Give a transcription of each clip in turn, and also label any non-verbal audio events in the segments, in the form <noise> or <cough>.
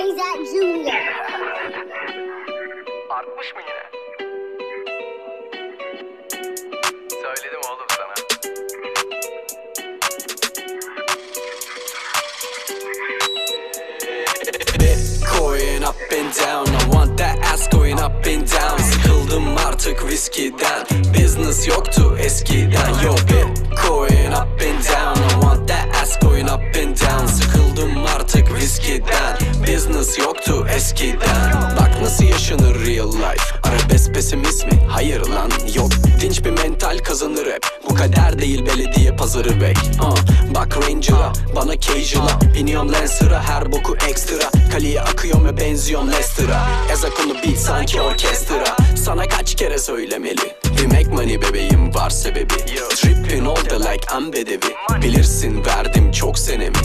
AZAC Jr. Artmış mı yine? Söyledim oğlum sana. Going up and down I want that ass going up and down Sıkıldım artık viskiden Business yoktu eskiden Yo Bitcoin up and down I want that ass going up and down Sıkıldım viskiden Business yoktu eskiden. Bak nasıl yaşanır real life? Arabesk pesimist mi? Hayır lan yok. Dinç bir mental kazanır hep. Bu kader değil belediye pazarı bek. Uh, Bak Ranger'a bana Casual'a. Biniyorum Lancer'a her boku ekstra Kaliye akıyorum ve benziyorum Leicester'a. Ezak onu beat sanki orkestra. Sana kaç kere söylemeli money bebeğim var sebebi? Trippin oldu like I'm bedevi. Bilirsin verdim çok senemi.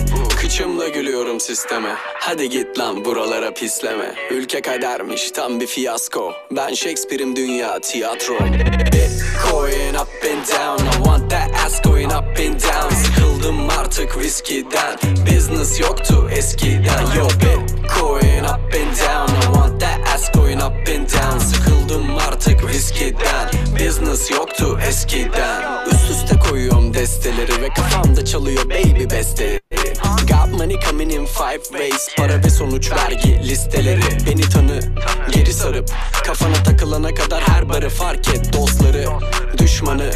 Kıçımla gülüyorum sisteme. Hadi git lan buralara pisleme. Ülke kadermiş tam bir fiyasko. Ben Shakespeare'im dünya tiyatro. Bitcoin up and down. I want that ass going up and down. Sıkıldım artık viskiden. Business yoktu eskiden. Yo Bitcoin up and down I want that ass going up and down. Sıkıldım artık viskiden Business yoktu eskiden. Üst üste koyuyorum desteleri Ve kafamda çalıyor baby besteleri Got money coming in five ways Para ve sonuç vergi listeleri. Beni tanı geri sarıp Kafana takılana kadar her barı fark et Dostları. Düşmanı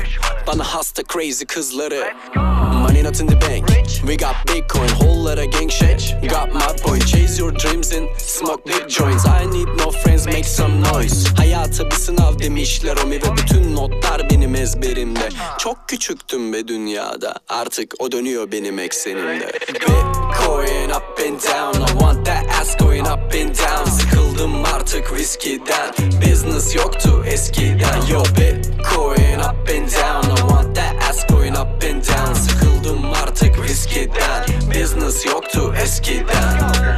Bana hasta crazy kızları. Money not in the bank. We got bitcoin Whole gang shit. Got my point. Chase your dreams and smoke big joints. I need no friends make some noise. Hayata bir sınav demişler Omi ve bütün notlar benim ezberimde. Çok küçüktüm be dünyada. Artık o dönüyor benim eksenimde. Bitcoin up and down. I want that ass going up and down. Sıkıldım artık viskiden. Business yoktu eskiden. Yo Bitcoin up and down. I want that ass going up and down. Sıkıldım artık viskiden. Business yoktu eskiden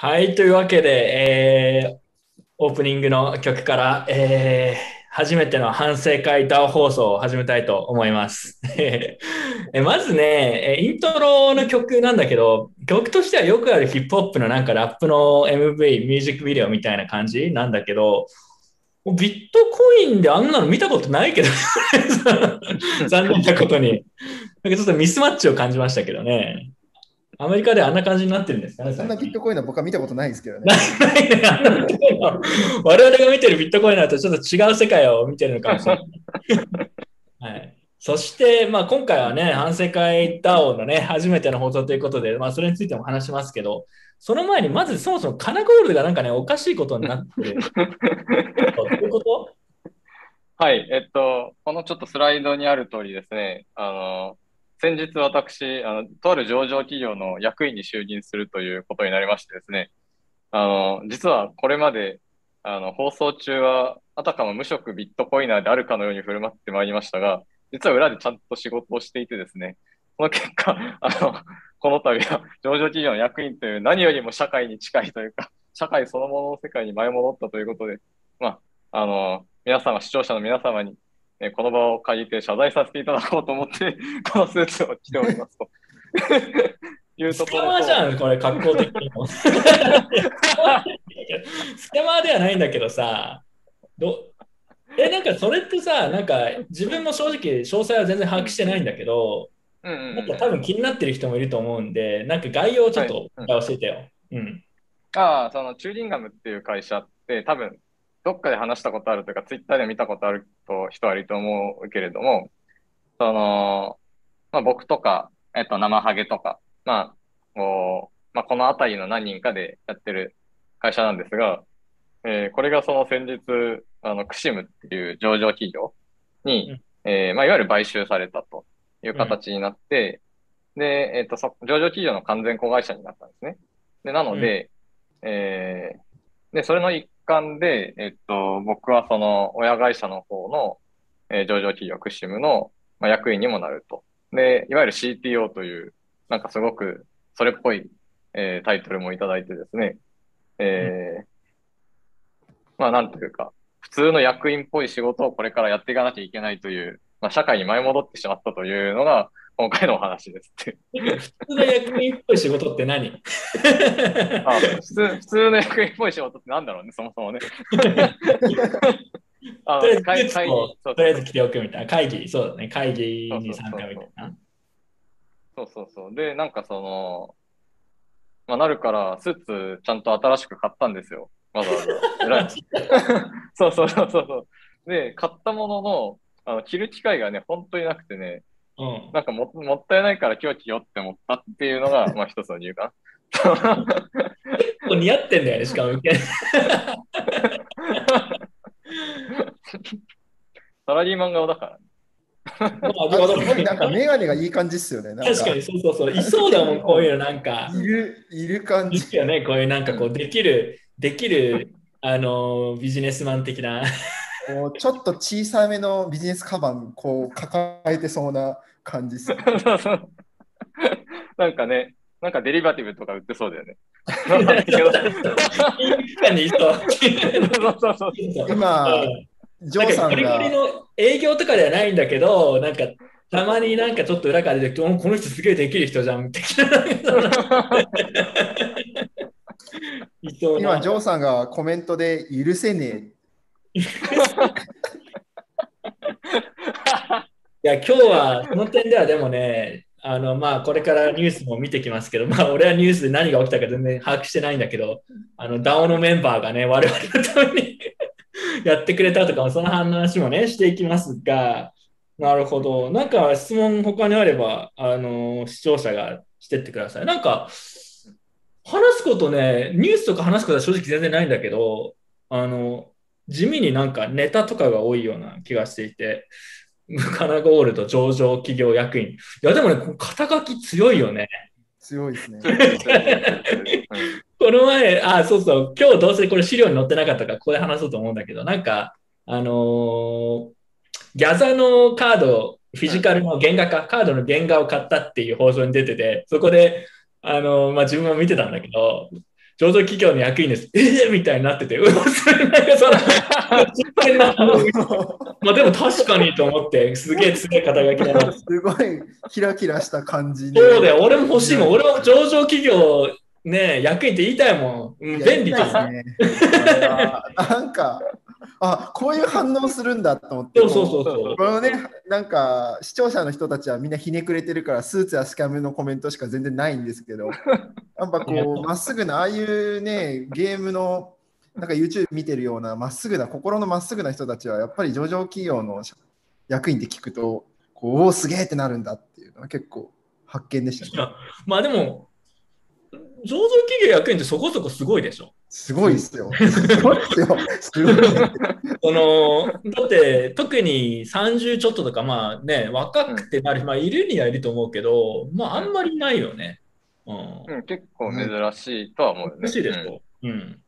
はい、というわけで、えーオープニングの曲から、えー初めての反省会 DAO 放送を始めたいと思います。<laughs> えまずね、イントロの曲なんだけど、曲としてはよくあるヒップホップのなんかラップの MV、ミュージックビデオみたいな感じなんだけど、ビットコインであんなの見たことないけど、<laughs> 残念なことに。なんかちょっとミスマッチを感じましたけどね。アメリカであんな感じになってるんですかねそんなビットコインは僕は見たことないですけどね。<laughs> ないね我々が見てるビットコインだとちょっと違う世界を見てるのかもしれない。<laughs> はい、そして、まあ、今回はね、反省会 DAO のね、初めての放送ということで、まあ、それについても話しますけど、その前にまずそもそもカナゴールドがなんかね、おかしいことになってる。どういうこと？はい、えっと、このちょっとスライドにある通りですね、あの、先日私、あの、とある上場企業の役員に就任するということになりましてですね、あの、実はこれまで、あの、放送中は、あたかも無職ビットコイナーであるかのように振る舞ってまいりましたが、実は裏でちゃんと仕事をしていてですね、その結果、<laughs> あの、この度は上場企業の役員という何よりも社会に近いというか、社会そのものの世界に舞い戻ったということで、まあ、あの、皆様、視聴者の皆様に、えーこの場を借りて謝罪させていただこうと思って、<laughs> このスーツを着ておりますと。<laughs> いうスところとキャマーじゃん、これ、格好的にも。<laughs> スキャマーではないんだけどさ、どえ、なんかそれってさ、なんか自分も正直詳細は全然把握してないんだけど、なんか多分気になってる人もいると思うんで、なんか概要をちょっとはい教えてよ。うん。ああ、そのチューリンガムっていう会社って多分どっかで話したことあるというか、ツイッターで見たことあると人はいると思うけれども、その、まあ僕とか、えっと、生ハゲとか、まあ、こう、まあこのあたりの何人かでやってる会社なんですが、えーこれがその先日、あの、クシムっていう上場企業に、うん。えーまあいわゆる買収されたという形になって、で、えっと、そ上場企業の完全子会社になったんですね。で、なので、えーで、それの一環で、えっと、僕はその親会社の方の、えー上場企業クシムの、まあ、役員にもなると。で、いわゆる CTO という、なんかすごくそれっぽい、えータイトルもいただいてですね、えーまあなんというか、普通の役員っぽい仕事をこれからやっていかなきゃいけないという、まあ社会に舞い戻ってしまったというのが今回のお話ですって。普通の役員っぽい仕事って何？あ普通普通の役員っぽい仕事ってなんだろうね、そもそもね。<laughs> あとりあえず会議とりあえず着ておくみたいな。会議、そうだね。会議に参加みたいな。そうそうそう。で、なんかその、まあ、なるから、スーツちゃんと新しく買ったんですよ。わざわざ。<laughs> そうそうそうそう。で、買ったものの、あの着る機会がね、本当になくてね、うん。なんかももったいないから今日着ようって思ったっていうのが、<laughs> まあ一つの理由かな。結構似合ってんだよね、しかも。<laughs> サラリーマン顔だからね。なんかメガネがいい感じっすよね。確かに、そうそうそう。いそうだもん、こういうのなんか。いる、いる感じ。いいよね、こういうなんかこう、できる、できる、あの、ビジネスマン的な。こうちょっと小さめのビジネスカバンこう抱えてそうな感じっすね。そうそうなんかね、なんかデリバティブとか売ってそうだよね。わかんないけど確かにいそう。そうそうそう。今うんジョーさんなんかゴリゴリが、の営業とかではないんだけど、なんかたまになんかちょっと裏から出てきて、おこの人すげえできる人じゃん、<laughs> 今ジョーさんがコメントで許せねいや、今日はその点ではでもね、あのまあ、これからニュースも見てきますけど、まあ、俺はニュースで何が起きたか全然把握してないんだけど、あの DAO のメンバーがね、我々のために <laughs> やってくれたとかも、その話もね、していきますが、なるほど。なんか質問他にあれば、あの視聴者がしてってください。なんか、話すことね、ニュースとか話すことは正直全然ないんだけど、あの、地味になんかネタとかが多いような気がしていて、ムカナゴールド上場企業役員。いや、でもね、こ肩書き強いよね。強いですね。この前、あ、そうそう、今日どうせこれ資料に載ってなかったから、ここで話そうと思うんだけど、なんか、あのーギャザのカード、フィジカルの原画か、カードの原画を買ったっていう放送に出てて、そこで、あのーまあ、自分も見てたんだけど、上場企業の役員です。えー、みたいになってて、うわ、それなんかその、<laughs> まあでも確かにと思って、すげえすげえ肩書きだな。すごいキラキラした感じで。そうだよ、俺も欲しいもん。俺も上場企業、ね、役員って言いたいもん。便利ですね。なんか、<laughs> あこういう反応するんだと思って。そうそうそうそう。このね、なんか視聴者の人たちはみんなひねくれてるから、スーツやスキャムのコメントしか全然ないんですけど、<laughs> やっぱこう、まっすぐな、ああいうね、ゲームの、なんか YouTube 見てるような、まっすぐな、心のまっすぐな人たちは、やっぱり上場企業の役員って聞くと、こうおお、すげえってなるんだっていうのは結構発見でしたね。まあでも、上場企業役員ってそこそこすごいでしょ。すごいっすよ。<laughs> すごいっすよ。すごい。そのだって特に30ちょっととか、まあね、若くてなる、まあいるにはいると思うけど、まああんまりいないよね。うん。うん、結構珍しいとは思うよね。欲しいでしょ。うん。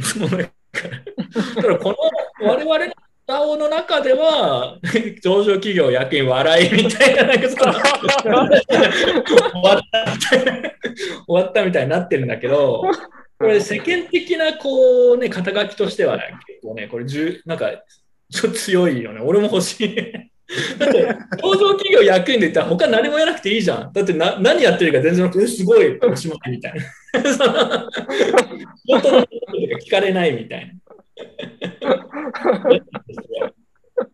そうだからだからこの我々の DAO の中では、上場企業役員笑いみたいな、なんかその <laughs> 終わったみたいな終わったみたいになってるんだけど、これ世間的なこうね、肩書きとしては、ね、結構ね、これ十、なんか、ちょっと強いよね。俺も欲しい。だって、上場企業役員で言ったら他何もやらなくていいじゃん。だってな何やってるか全然なくて、えすごい、おしまいみたいな。<laughs> 本当のこととか聞かれないみたい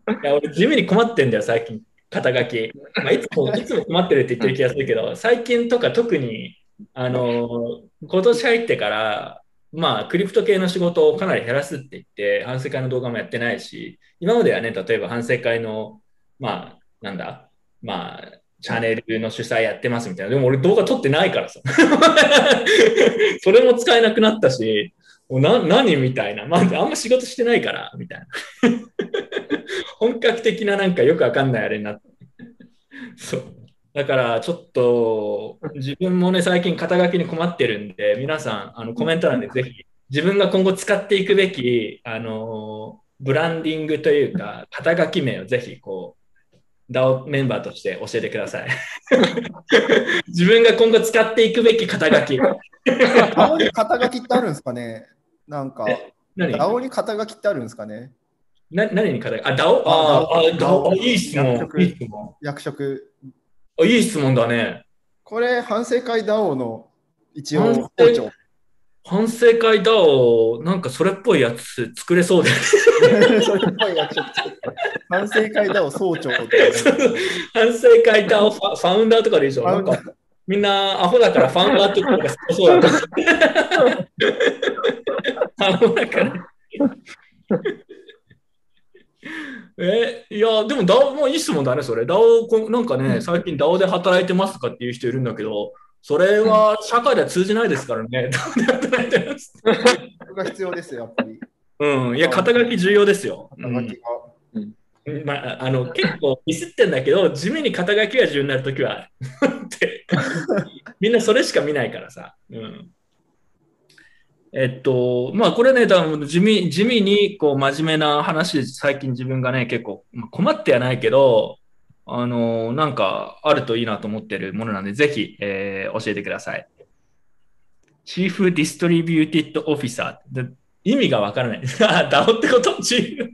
な。いや、俺地味に困ってんだよ、最近、肩書き。まあ、いつも、いつも困ってるって言ってる気がするけど、最近とか特に、あの、今年入ってから、まあ、クリプト系の仕事をかなり減らすって言って、反省会の動画もやってないし、今まではね、例えば反省会の、まあ、なんだ、まあ、チャンネルの主催やってますみたいな。でも俺動画撮ってないからさ。<laughs> それも使えなくなったし、もうな何みたいな。まあ、あんま仕事してないから、みたいな。<laughs> 本格的ななんかよくわかんないあれになって。<laughs> そう。だからちょっと自分もね、最近肩書きに困ってるんで、皆さん、あのコメント欄でぜひ自分が今後使っていくべき、あのブランディングというか、肩書き名をぜひこう、DAO メンバーとして教えてください。<laughs> 自分が今後使っていくべき肩書き。青に肩書きってあるんですかね？なんか、何？青に肩書きってあるんですかね？な何に肩書き？あ、DAO? ああ、あ DAO。あいい質問役。職いい質問。役職。あいい質問だね。これ、反省会 DAO の一応反省校長。反省会 DAO、なんかそれっぽいやつ作れそうだよね。それっぽい役職作って反省会 DAO 総長って。反省会 DAO ファファウンダーとかでいいじゃん。なんかみんなアホだからファウンダーってことがそうだと。<laughs> アホだから。え、いや、でも DAO もいい質問だね、それ。DAO、こなんかね、最近 DAO で働いてますかっていう人いるんだけど、それは社会では通じないですからね。<laughs> DAO で働いてます。それが必要ですよ、やっぱり。うん、いや、肩書き重要ですよ。肩書きが。まあ、あの結構ミスってんだけど、地味に肩書きが重要になるときは <laughs> って、みんなそれしか見ないからさ。うん、えっと、まあこれね、多分地味地味にこう真面目な話、最近自分がね、結構まあ困ってはないけど、あのなんかあるといいなと思ってるものなんで、ぜひ、えー教えてください。Chief Distributed Officer。意味がわからない。あ、<laughs> DAO ってこと？チーフ。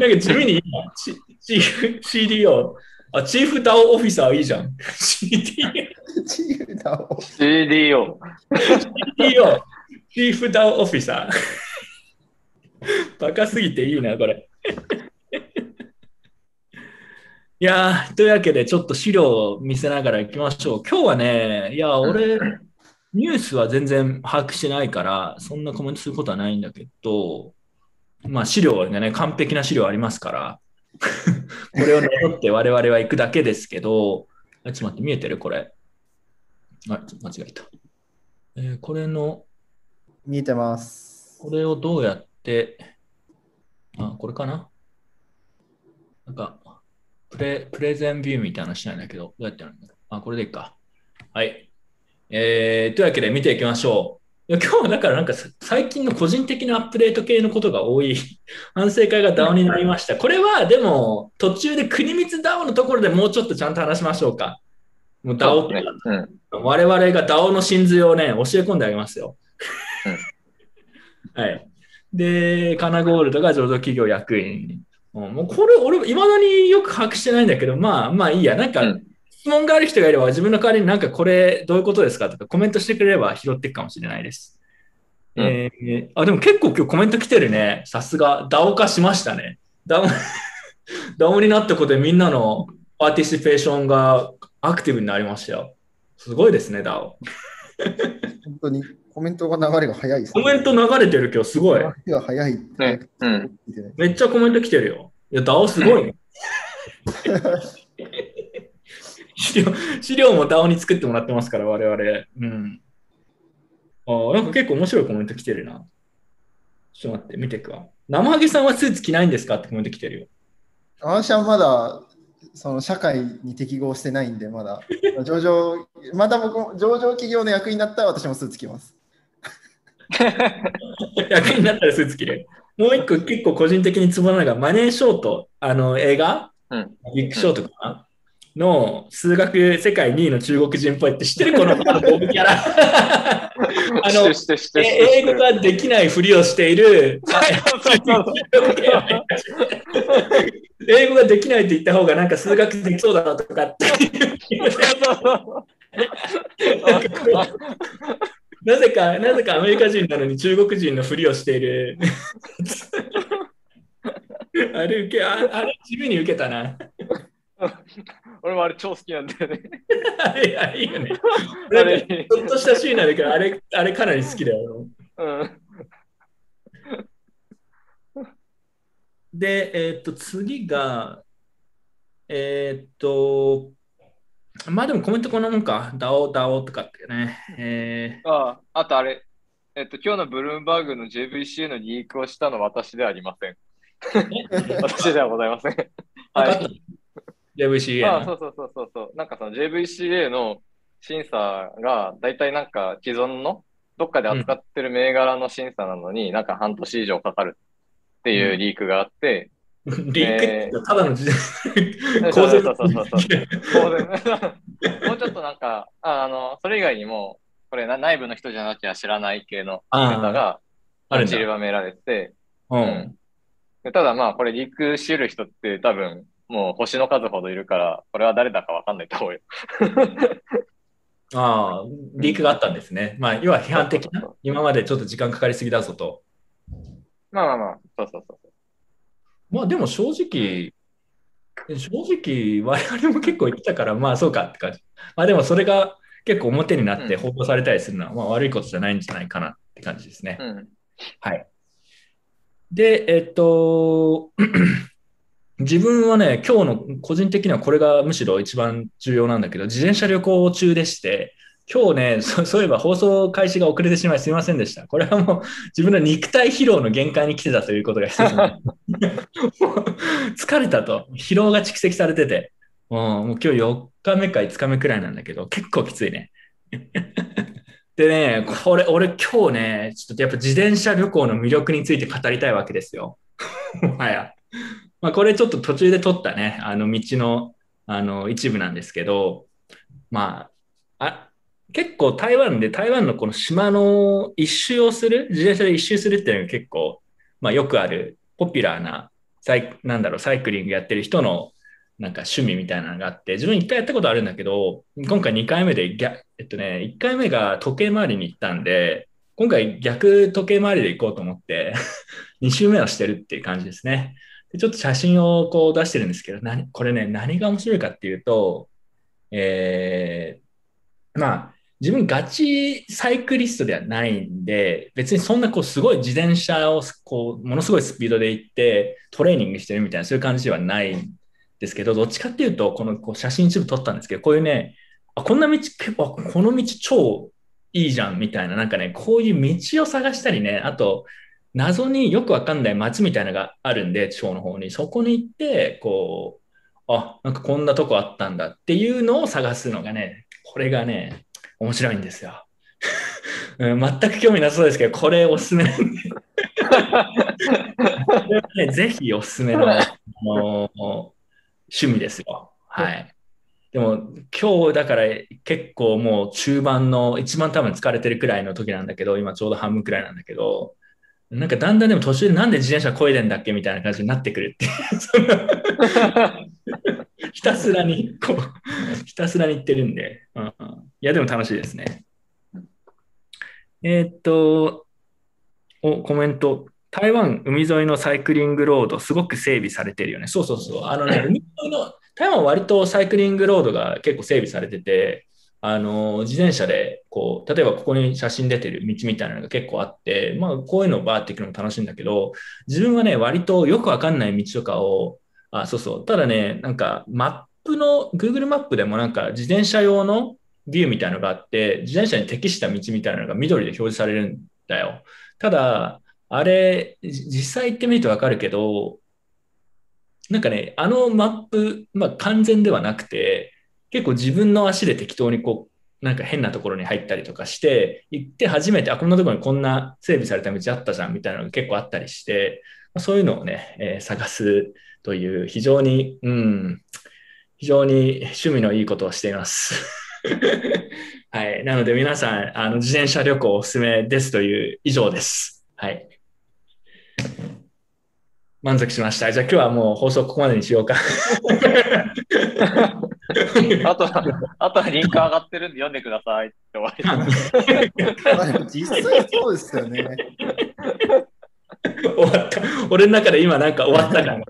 なんか地味にいいな。 Chief CDO。あ、 Chief DAO Officer いいじゃん。CDO。 Chief DAO。CDO。CDO。 Chief DAO Officer。バカすぎていいな、これ。いやー、というわけで、ちょっと資料を見せながら行きましょう。今日はね、いや、俺、ニュースは全然把握してないから、そんなコメントすることはないんだけど、まあ資料がね、完璧な資料ありますから、<laughs> これを残って我々は行くだけですけど、あちょっと待って、見えてる？これ。あ、間違えた。えーこれの、見えてます。これをどうやって、あ、これかな？なんか、プレ、プレゼンビューみたいなのしないんだけど、どうやってやるんだろう？あ、これでいいか。はい。えー、というわけで見ていきましょう。今日はだからなんかさ最近の個人的なアップデート系のことが多い <laughs> 反省会が DAO になりました。これはでも途中で国光 DAO のところでもうちょっとちゃんと話しましょうか。もう DAO ね。うん。我々が DAO の真髄をね、教え込んであげますよ。<laughs> はい。で、カナゴールドが上場企業役員。うんもうこれ、俺、いまだによく把握してないんだけど、まあまあいいや。なんか、うん質問がある人がいれば、自分の代わりになんかこれどういうことですかとかコメントしてくれれば拾っていくかもしれないです。うんえーあ、でも結構今日コメント来てるね。さすが、DAO 化しましたね。DAO, <laughs> DAO になったことでみんなの participation がアクティブになりましたよ。すごいですね、DAO。本当にコメントが流れが早いです、コメント流れてる今日すごい。流れが早い。ね。うん。めっちゃコメント来てるよ。いや、DAO すごいね。<laughs> 資料資料も DAO に作ってもらってますから、我々。うん。あなんか結構面白いコメント来てるな。ちょっと待って、見ていくわ。生ハゲさんはスーツ着ないんですかってコメント来てるよ。私はまだその社会に適合してないんで、まだ <laughs> 上場、まだ僕も上場企業の役員になったら私もスーツ着ます。<laughs> 役になったらスーツ着る。もう一個結構個人的にツボなのが、マネーショート、あの映画、うんビッグショートかな、の数学世界2位の中国人っぽいって知ってるこのボブキャラ？<laughs> あの。英語ができないふりをしている。英語ができないって言った方がなんか数学できそうだなとかって。なぜか、なぜかアメリカ人なのに中国人のふりをしている。<laughs> あれ受け、ああれ地味に受けたな。俺もあれ超好きなんだよね。あれ、あれいいよね。あれか、ちょっとしたシーンなんだけど、あれ、あれかなり好きだよ。うん。で、えーっと、次が、えーっと、まあでもコメントこんなもんか。ダオ、ダオとかってね。えああ、あとあれ。えっと、今日のブルームバーグの JVC のリークをしたのは私ではありません。<laughs> 私ではございません。はい。JVCA ああ、その。うそうそうそうそう。なんかその JVCA の審査が、だいたいなんか既存のどっかで扱ってる銘柄の審査なのに、なんか半年以上かかるっていうリークがあって、リークってただの時代そう構成そうそうそう。そうもうちょっとなんか、ああの、それ以外にも、これな内部の人じゃなきゃ知らない系のネタが散りばめられて。て、う。うん。んでただまあ、これリークし得る人って多分、もう星の数ほどいるから、これは誰だかわかんないと思うよ。ああ、リークがあったんですね。まあ、要は批判的な、今までちょっと時間かかりすぎだぞと。まあまあまあ、そうそうそう。まあでも正直、正直我々も結構言ってたから、まあそうかって感じ。まあでもそれが結構表になってうん報道されたりするのは、まあ悪いことじゃないんじゃないかなって感じですね。うん。はい。で、えっと、自分はね、今日の個人的にはこれがむしろ一番重要なんだけど、自転車旅行中でして、今日ね、<laughs> そそういえば放送開始が遅れてしまいすみませんでした。これはもう自分の肉体疲労の限界に来てたということが一つのもう疲れたと、疲労が蓄積されてて、うんもう今日4日目か5日目くらいなんだけど、結構きついね。<laughs> でね、これ、俺今日ね、ちょっとやっぱ自転車旅行の魅力について語りたいわけですよ。<laughs> もはや。まあ、これちょっと途中で撮ったね、あの道のあの一部なんですけど、まあ、あ結構台湾で台湾のこの島の一周をする、自転車で一周するっていうのが結構、まあ、よくあるポピュラーなサイ、なんだろう、サイクリングやってる人のなんか趣味みたいなのがあって、自分一回やったことあるんだけど、今回2回目で逆、えっとね、1回目が時計回りに行ったんで、今回逆時計回りで行こうと思って、<laughs> 2周目をしてるっていう感じですね。でちょっと写真をこう出してるんですけど、何これね、何が面白いかっていうと、えー、まあ、自分ガチサイクリストではないんで、別にそんなこうすごい自転車をこうものすごいスピードで行ってトレーニングしてるみたいなそういう感じではないんですけど、どっちかっていうと、このこう写真一部撮ったんですけど、こういうね、あこんな道、結構この道超いいじゃんみたいな、なんかね、こういう道を探したりね、あと、謎によくわかんない街みたいなのがあるんで、地方の方に。そこに行って、こう、あ、なんかこんなとこあったんだっていうのを探すのがね、これがね、面白いんですよ。うん、全く興味なさそうですけど、これおすすめなんで。これはね、ぜひおすすめの、あの趣味ですよ。はい。でも今日だから結構もう中盤の一番多分疲れてるくらいの時なんだけど、今ちょうど半分くらいなんだけど、なんかだんだんでも途中でなんで自転車漕いでんだっけみたいな感じになってくるって <laughs> ひたすらに、こう、ひたすらに言ってるんで、うん、いやでも楽しいですね。えーっと、お、コメント。台湾海沿いのサイクリングロード、すごく整備されてるよね。そうそうそう。あのね、<laughs> 海沿いの、台湾は割とサイクリングロードが結構整備されてて、あの、自転車で、こう、例えばここに写真出てる道みたいなのが結構あって、まあ、こういうのをバーって行くのも楽しいんだけど、自分はね、割とよくわかんない道とかを、あ、そうそう。ただね、なんか、マップの、Google マップでもなんか、自転車用のビューみたいなのがあって、自転車に適した道みたいなのが緑で表示されるんだよ。ただ、あれ、実際行ってみるとわかるけど、なんかね、あのマップ、まあ完全ではなくて、結構自分の足で適当にこう、なんか変なところに入ったりとかして、行って初めて、あ、こんなところにこんな整備された道あったじゃんみたいなのが結構あったりして、そういうのをね、えー探すという非常に、うん、非常に趣味のいいことをしています。<laughs> はい。なので皆さん、あの、自転車旅行おすすめですという以上です。はい。満足しました。じゃあ今日はもう放送ここまでにしようか。<laughs> <laughs> あとは、あとはリンク上がってるんで読んでくださいって終わりでも実際そうですよね。<laughs> 終わった。俺の中で今なんか終わったから。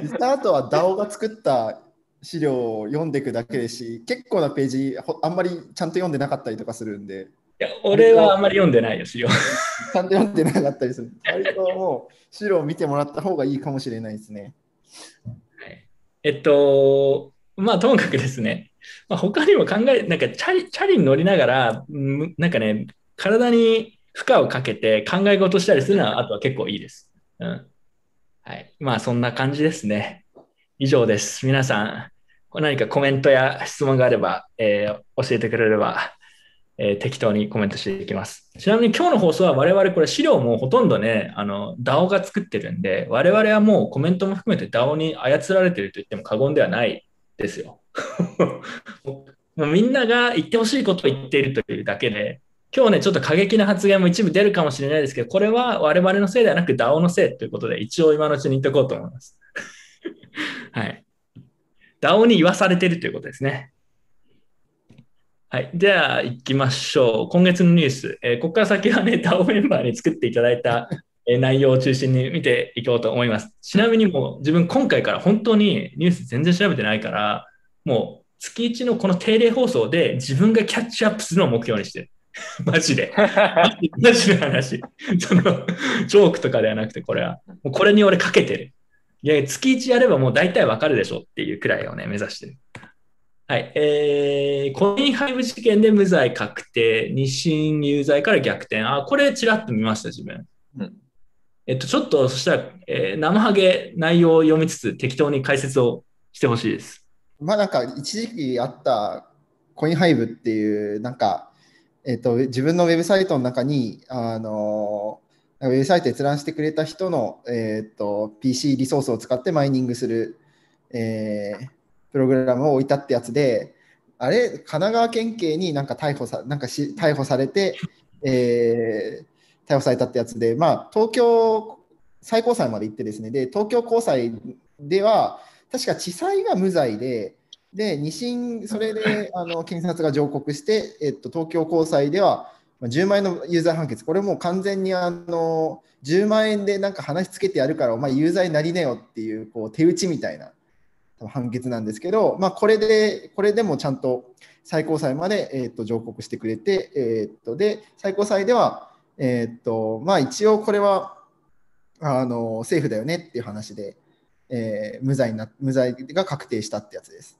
実際あとは DAO が作った資料を読んでいくだけですし、結構なページ、ほあんまりちゃんと読んでなかったりとかするんで、いや、俺はあんまり読んでないよ、資料。ちゃんと読んでなかったりする。割ともう資料を見てもらった方がいいかもしれないですね。えっと、まあ、ともかくですね、まあ、他にも考え、なんかチャリ、チャリに乗りながら、なんかね、体に負荷をかけて考え事したりするのは、あとは結構いいです。うん。はい。まあ、そんな感じですね。以上です。皆さん、何かコメントや質問があれば、えー教えてくれれば、えー適当にコメントしていきます。ちなみに今日の放送は我々これ資料もほとんどね、あの DAO が作ってるんで、我々はもうコメントも含めて DAO に操られてると言っても過言ではないですよ。<laughs> みんなが言ってほしいことを言っているというだけで、今日ね、ちょっと過激な発言も一部出るかもしれないですけど、これは我々のせいではなく DAO のせいということで、一応今のうちに言っておこうと思います。<laughs> はい。DAO に言わされているということですね。はい。では、行きましょう。今月のニュース。えーここから先はね、DAO メンバーに作っていただいた内容を中心に見ていこうと思います。ちなみにもう自分今回から本当にニュース全然調べてないから、もう月1のこの定例放送で自分がキャッチアップするのを目標にしてる。<laughs> マジで。<laughs> マジの話。その、ジョークとかではなくて、これは。もうこれに俺かけてる。いや、月1やればもう大体わかるでしょっていうくらいをね、目指してる。はい。えー、コインハイブ事件で無罪確定、二審有罪から逆転。あ、これちらっと見ました、自分。うんえっと、ちょっと、そしたら、えー生ハゲ内容を読みつつ、適当に解説をしてほしいです。まあなんか一時期あったコインハイブっていうなんか、えっと自分のウェブサイトの中にあのウェブサイト閲覧してくれた人の、えっと PC リソースを使ってマイニングする、えープログラムを置いたってやつであれ神奈川県警になんか逮捕さなんかし逮捕されて、えー逮捕されたってやつで、まあ、東京最高裁まで行ってですねで東京高裁では確か地裁が無罪で、で、二審、それであの検察が上告して、えっと、東京高裁では10万円の有罪判決、これもう完全にあの10万円でなんか話つけてやるから、お前有罪になりなよっていうこう手打ちみたいな判決なんですけど、まあ、これで、これでもちゃんと最高裁まで、えっと上告してくれて、えっとで最高裁では、えっとまあ、一応これはあの政府だよねっていう話で、えー無罪な無罪が確定したってやつです。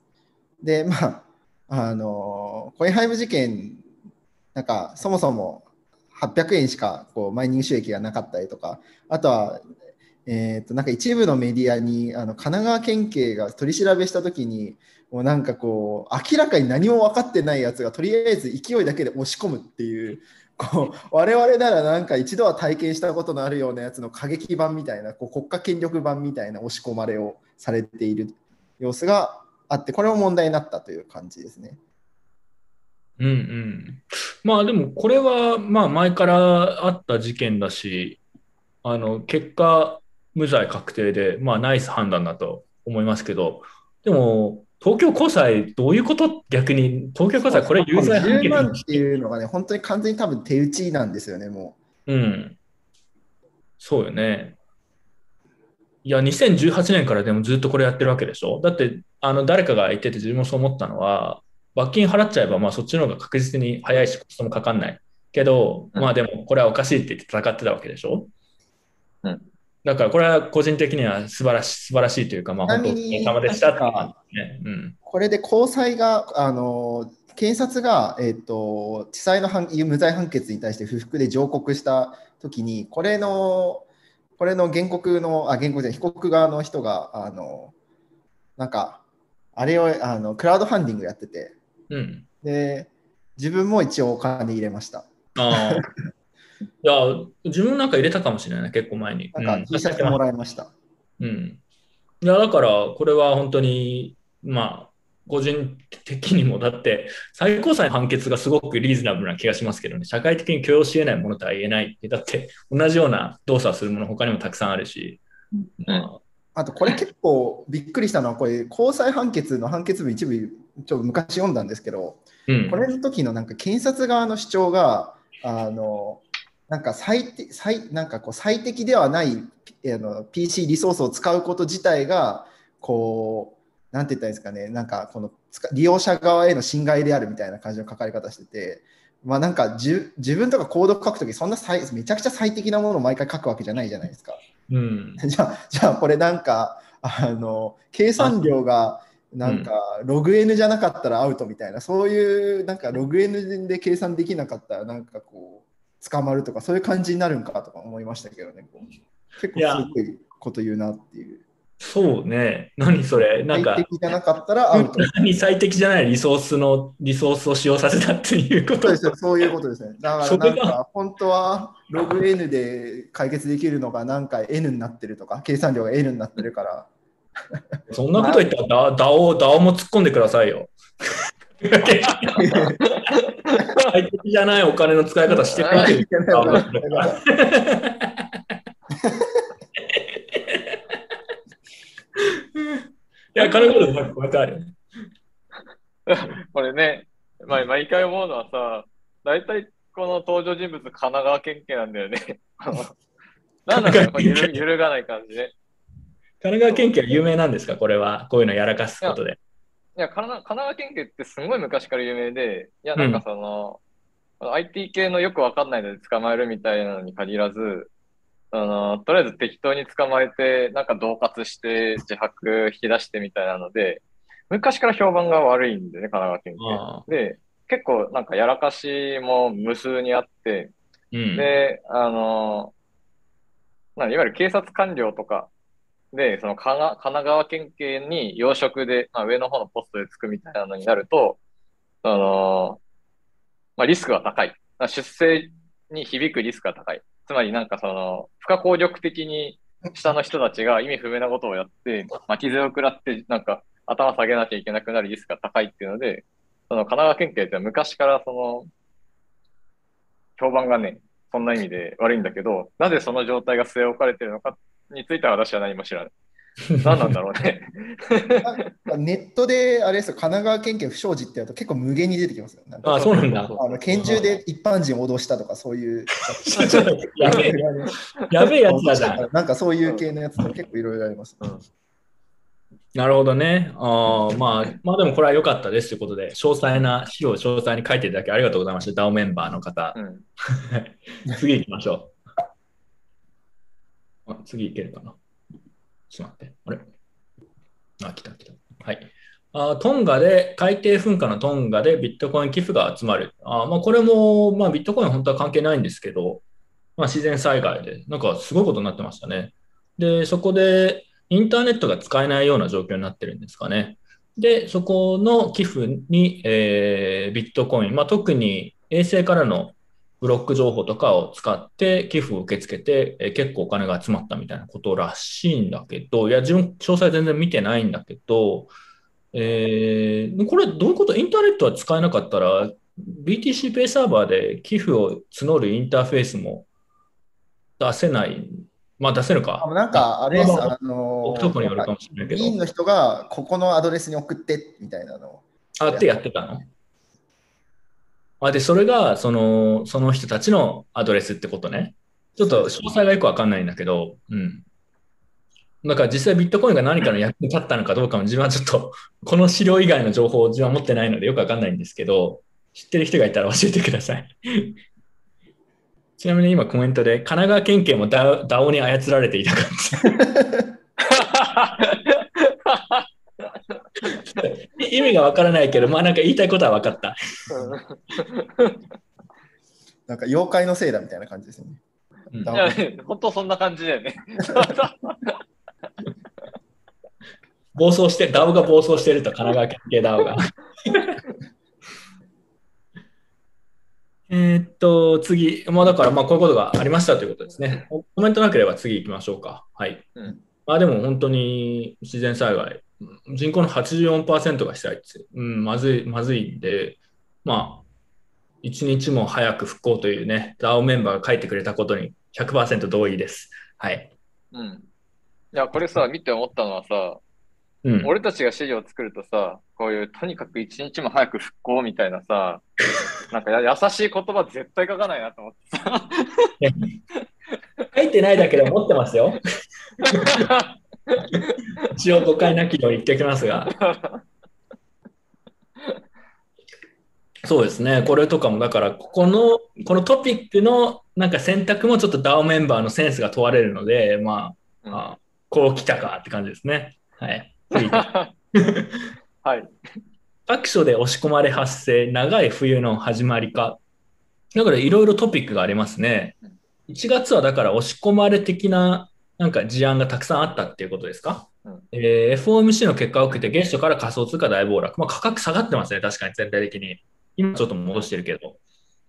で、まあ、あのコインハイブ事件、なんかそもそも800円しかこうマイニング収益がなかったりとか、あとは、えー、となんか一部のメディアにあの神奈川県警が取り調べしたときに、もうなんかこう、明らかに何も分かってないやつがとりあえず勢いだけで押し込むっていう、こう我々ならなんか一度は体験したことのあるようなやつの過激版みたいな、こう国家権力版みたいな押し込まれをされている様子があって、これも問題になったという感じですね。うんうん。まあでもこれはまあ前からあった事件だし、あの結果無罪確定でまあナイス判断だと思いますけど、でも東京高裁どういうこと？逆に東京高裁これ有罪判10決万っていうのがね、本当に完全に多分手打ちなんですよね、もう。ん。そうよね。いや、2018年からでもずっとこれやってるわけでしょ？だって、あの、誰かが言ってて自分もそう思ったのは、罰金払っちゃえば、まあそっちの方が確実に早いし、コストもかかんない。けど、うん。まあでも、これはおかしいって言って戦ってたわけでしょ？うんだから、これは個人的には素晴らしい、素晴らしいというか、まあ本当ににお疲れ様でしたっね。うん。う。これで高裁が、あの検察が、えっと地裁の判無罪判決に対して不服で上告したときに、これの、これの原告の、あ、原告じゃない、被告側の人が、あのなんか、あれをあのクラウドファンディングやってて、うん。で、自分も一応お金入れました。ああ。いや、自分なんか入れたかもしれない、結構前に。なんかうん T シャツもらいました。うん。いや、だから、これは本当に、まあ、個人的にも、だって、最高裁の判決がすごくリーズナブルな気がしますけどね、社会的に許容し得ないものとは言えないって。だって、同じような動作をするもの、他にもたくさんあるし、まあとこれ結構びっくりしたのは、これ高裁判決の判決文一部ちょっと昔読んだんですけど、あ、うん。これの時のなんか検察側の主張が、あのなんか最適最なんかこう最適ではないあの PC リソースを使うこと自体が、こう、なんて言ったらいいんですかね、なんかこの使利用者側への侵害であるみたいな感じの書かれ方してて、まあなんか自分とかコード書くとき、そんな最めちゃくちゃ最適なものを毎回書くわけじゃないじゃないですか。うん。<laughs> じゃあ、じゃあこれなんか、あの、計算量が、なんか、ログ N じゃなかったらアウトみたいな、そういう、なんか、ログ N で計算できなかったら、なんかこう、捕まるとか、そういう感じになるんかとか思いましたけどね。結構すごいこと言うなっていう。そうね。何それ？なんか最、適じゃなかったらアウト。に最適じゃないリソースの、リソースを使用させたっていうことですよそういうことですね。だからなんか本当はログ N で解決できるのが何回 N になってるとか、計算量が N になってるから。そんなこと言ったら、DAO も突っ込んでくださいよ。<laughs> 最適じゃないお金の使い方してくれてる。いや、金子でもこうやってある。これね、まあ、毎回思うのはさ、大体この登場人物、神奈川県警なんだよね。なんだろうねこれ揺る揺るがない感じね。神奈川県警は有名なんですかこれは。こういうのやらかすことで。いや、神奈神奈川県警ってすごい昔から有名で、いや、なんかその、IT 系のよくわかんないので捕まえるみたいなのに限らず、あの、とりあえず適当に捕まえて、なんか恫喝して自白引き出してみたいなので、昔から評判が悪いんでね、神奈川県あ警。で、結構なんかやらかしも無数にあって、うん。で、あの、なんいわゆる警察官僚とかで、その神奈神奈川県警に要職で、まあ、上の方のポストでつくみたいなのになると、あの、まあ、リスクが高い。出世に響くリスクが高い。つまりなんかその、不可抗力的に下の人たちが意味不明なことをやって、巻き添を食らって、なんか頭下げなきゃいけなくなるリスクが高いっていうので、その神奈川県警って昔からその、評判がね、そんな意味で悪いんだけど、なぜその状態が据え置かれてるのかについては私は何も知らない。何なんだろうね。ネットであれですよ、神奈川県警不祥事ってやると結構無限に出てきますよ。なんかあ、そうなんだ。あの拳銃で一般人を脅したとかそういう。やべえ、<laughs> やべえやつだじゃん。なんかそういう系のやつと結構いろいろあります。なるほどね。あーまあ、まあでもこれは良かったですということで、詳細な資料を詳細に書いていただきありがとうございました。DAO メンバーの方。うん。<laughs> 次行きましょう。あ次行けるかな。ちょっと待って。あれ？あ、来た来た。はい。あトンガで、海底噴火のトンガでビットコイン寄付が集まる。あまあ、これも、まあ、ビットコイン本当は関係ないんですけど、まあ、自然災害で、なんかすごいことになってましたね。で、そこでインターネットが使えないような状況になってるんですかね。で、そこの寄付に、えービットコイン、まあ、特に衛星からのブロック情報とかを使って寄付を受け付けて、えー結構お金が集まったみたいなことらしいんだけど、いや、自分、詳細全然見てないんだけど、えーこれどういうこと？インターネットは使えなかったら、BTC ペイサーバーで寄付を募るインターフェースも出せない、まあ出せるか？あなんかあれです、まああの置くとこによるかもしれないけど議員の人がここのアドレスに送ってみたいなのを。あってやってたの？あ、で、それが、その、その人たちのアドレスってことね。ちょっと詳細がよくわかんないんだけど、うん。だから実際ビットコインが何かの役に立ったのかどうかも自分はちょっと、<laughs> この資料以外の情報を自分は持ってないのでよくわかんないんですけど、知ってる人がいたら教えてください。<laughs> ちなみに今コメントで、神奈川県警も DAO に操られていた感じ。<laughs> <laughs> 意味がわからないけど、まあなんか言いたいことは分かった。なんか妖怪のせいだみたいな感じですよね。うんだいや、本当そんな感じだよね。<laughs> 暴走して、DAO が暴走してると、神奈川県警 DAO が。<laughs> えーっと、次、まあだから、まあこういうことがありましたということですね。コメントなければ次行きましょうか。はい。うんまあでも本当に自然災害、人口の84%が被災地、うん、まずい、まずいんで、まあ、一日も早く復興というね、DAO メンバーが書いてくれたことに100%同意です。はい。うん。いや、これさ、見て思ったのはさ、うん。俺たちが資料を作るとさ、こういうとにかく一日も早く復興みたいなさ、<laughs> なんかや優しい言葉絶対書かないなと思ってさ。<laughs> 書いてないだけで持ってますよ。<laughs> 一応誤解なきように言っておきますが。そうですね。これとかも、だから、ここの、このトピックのなんか選択もちょっと DAO メンバーのセンスが問われるので、まあ、うんまあこう来たかって感じですね。はい。次 <laughs> はい。各所で押し込まれ発生、長い冬の始まりか。だからいろいろトピックがありますね。1月はだから押し込まれ的ななんか事案がたくさんあったっていうことですか？うんえー FOMC の結果を受けて月初から仮想通貨大暴落。まあ、価格下がってますね、確かに全体的に。今ちょっと戻してるけど。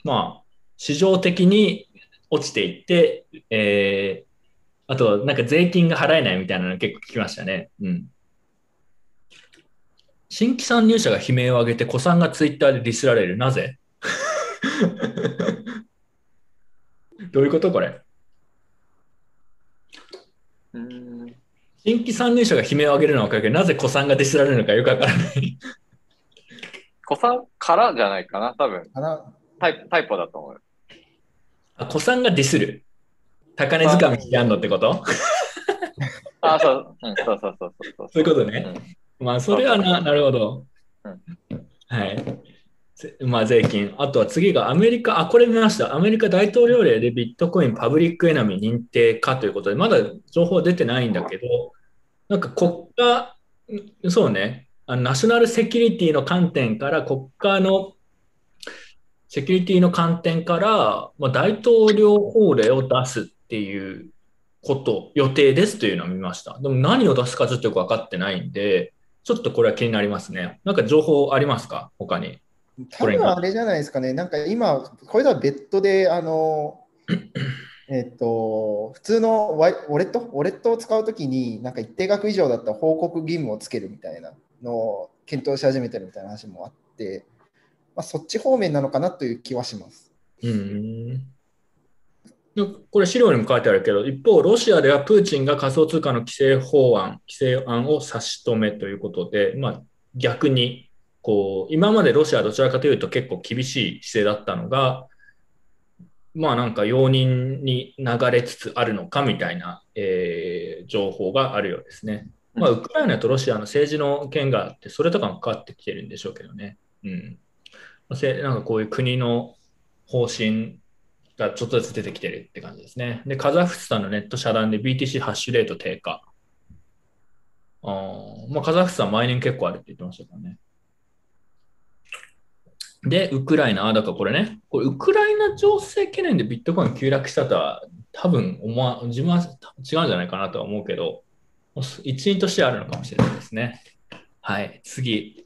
まあ、市場的に落ちていって、えーあと、なんか税金が払えないみたいなの結構聞きましたね。うん。新規参入者が悲鳴を上げて、古参がツイッターでディスられる。なぜ？<laughs> どういうことこれうん新規参入者が悲鳴を上げるのは分かるけど、なぜ古参がディスられるのかよくわからない。子さんからじゃないかな、多分タイタイプだと思う。あ、古参がディスる。高値掴みしてやんのってこと？あ、そう、うん、そうそうそうそうそう。いうことね。まあ、それはな、なるほどうん。はい。ぜまあ、税金。あとは次がアメリカ、あ、これ見ました。アメリカ大統領令でビットコインパブリックエナミー認定かということで、まだ情報出てないんだけど、なんか国家、そうね、あのナショナルセキュリティの観点から、国家のセキュリティの観点から、まあ、大統領法令を出すっていうこと、予定ですというのを見ました。でも何を出すかちょっとよく分かってないんで、ちょっとこれは気になりますね。なんか情報ありますか？他に。多分あれじゃないですかね、なんか今、これとは別途で、あの、えっと、普通のワイウォレット、ウォレットを使うときに、なんか一定額以上だったら報告義務をつけるみたいなのを検討し始めてるみたいな話もあって、まあ、そっち方面なのかなという気はします。うん。これ資料にも書いてあるけど、一方、ロシアではプーチンが仮想通貨の規制法案、規制案を差し止めということで、まあ、逆に、こう、今までロシアはどちらかというと結構厳しい姿勢だったのが、まあなんか容認に流れつつあるのかみたいな、えー情報があるようですね。まあ、ウクライナとロシアの政治の件があって、それとかも関わってきてるんでしょうけどね。うん。なんかこういう国の方針がちょっとずつ出てきてるって感じですね。で、カザフスタンのネット遮断で BTC ハッシュレート低下。あーまあ、カザフスタン毎年結構あるって言ってましたからね。で、ウクライナ、あ、だからこれね、これウクライナ情勢懸念でビットコイン急落したとは多分思わ、自分は違うんじゃないかなとは思うけど、一因としてあるのかもしれないですね。はい、次。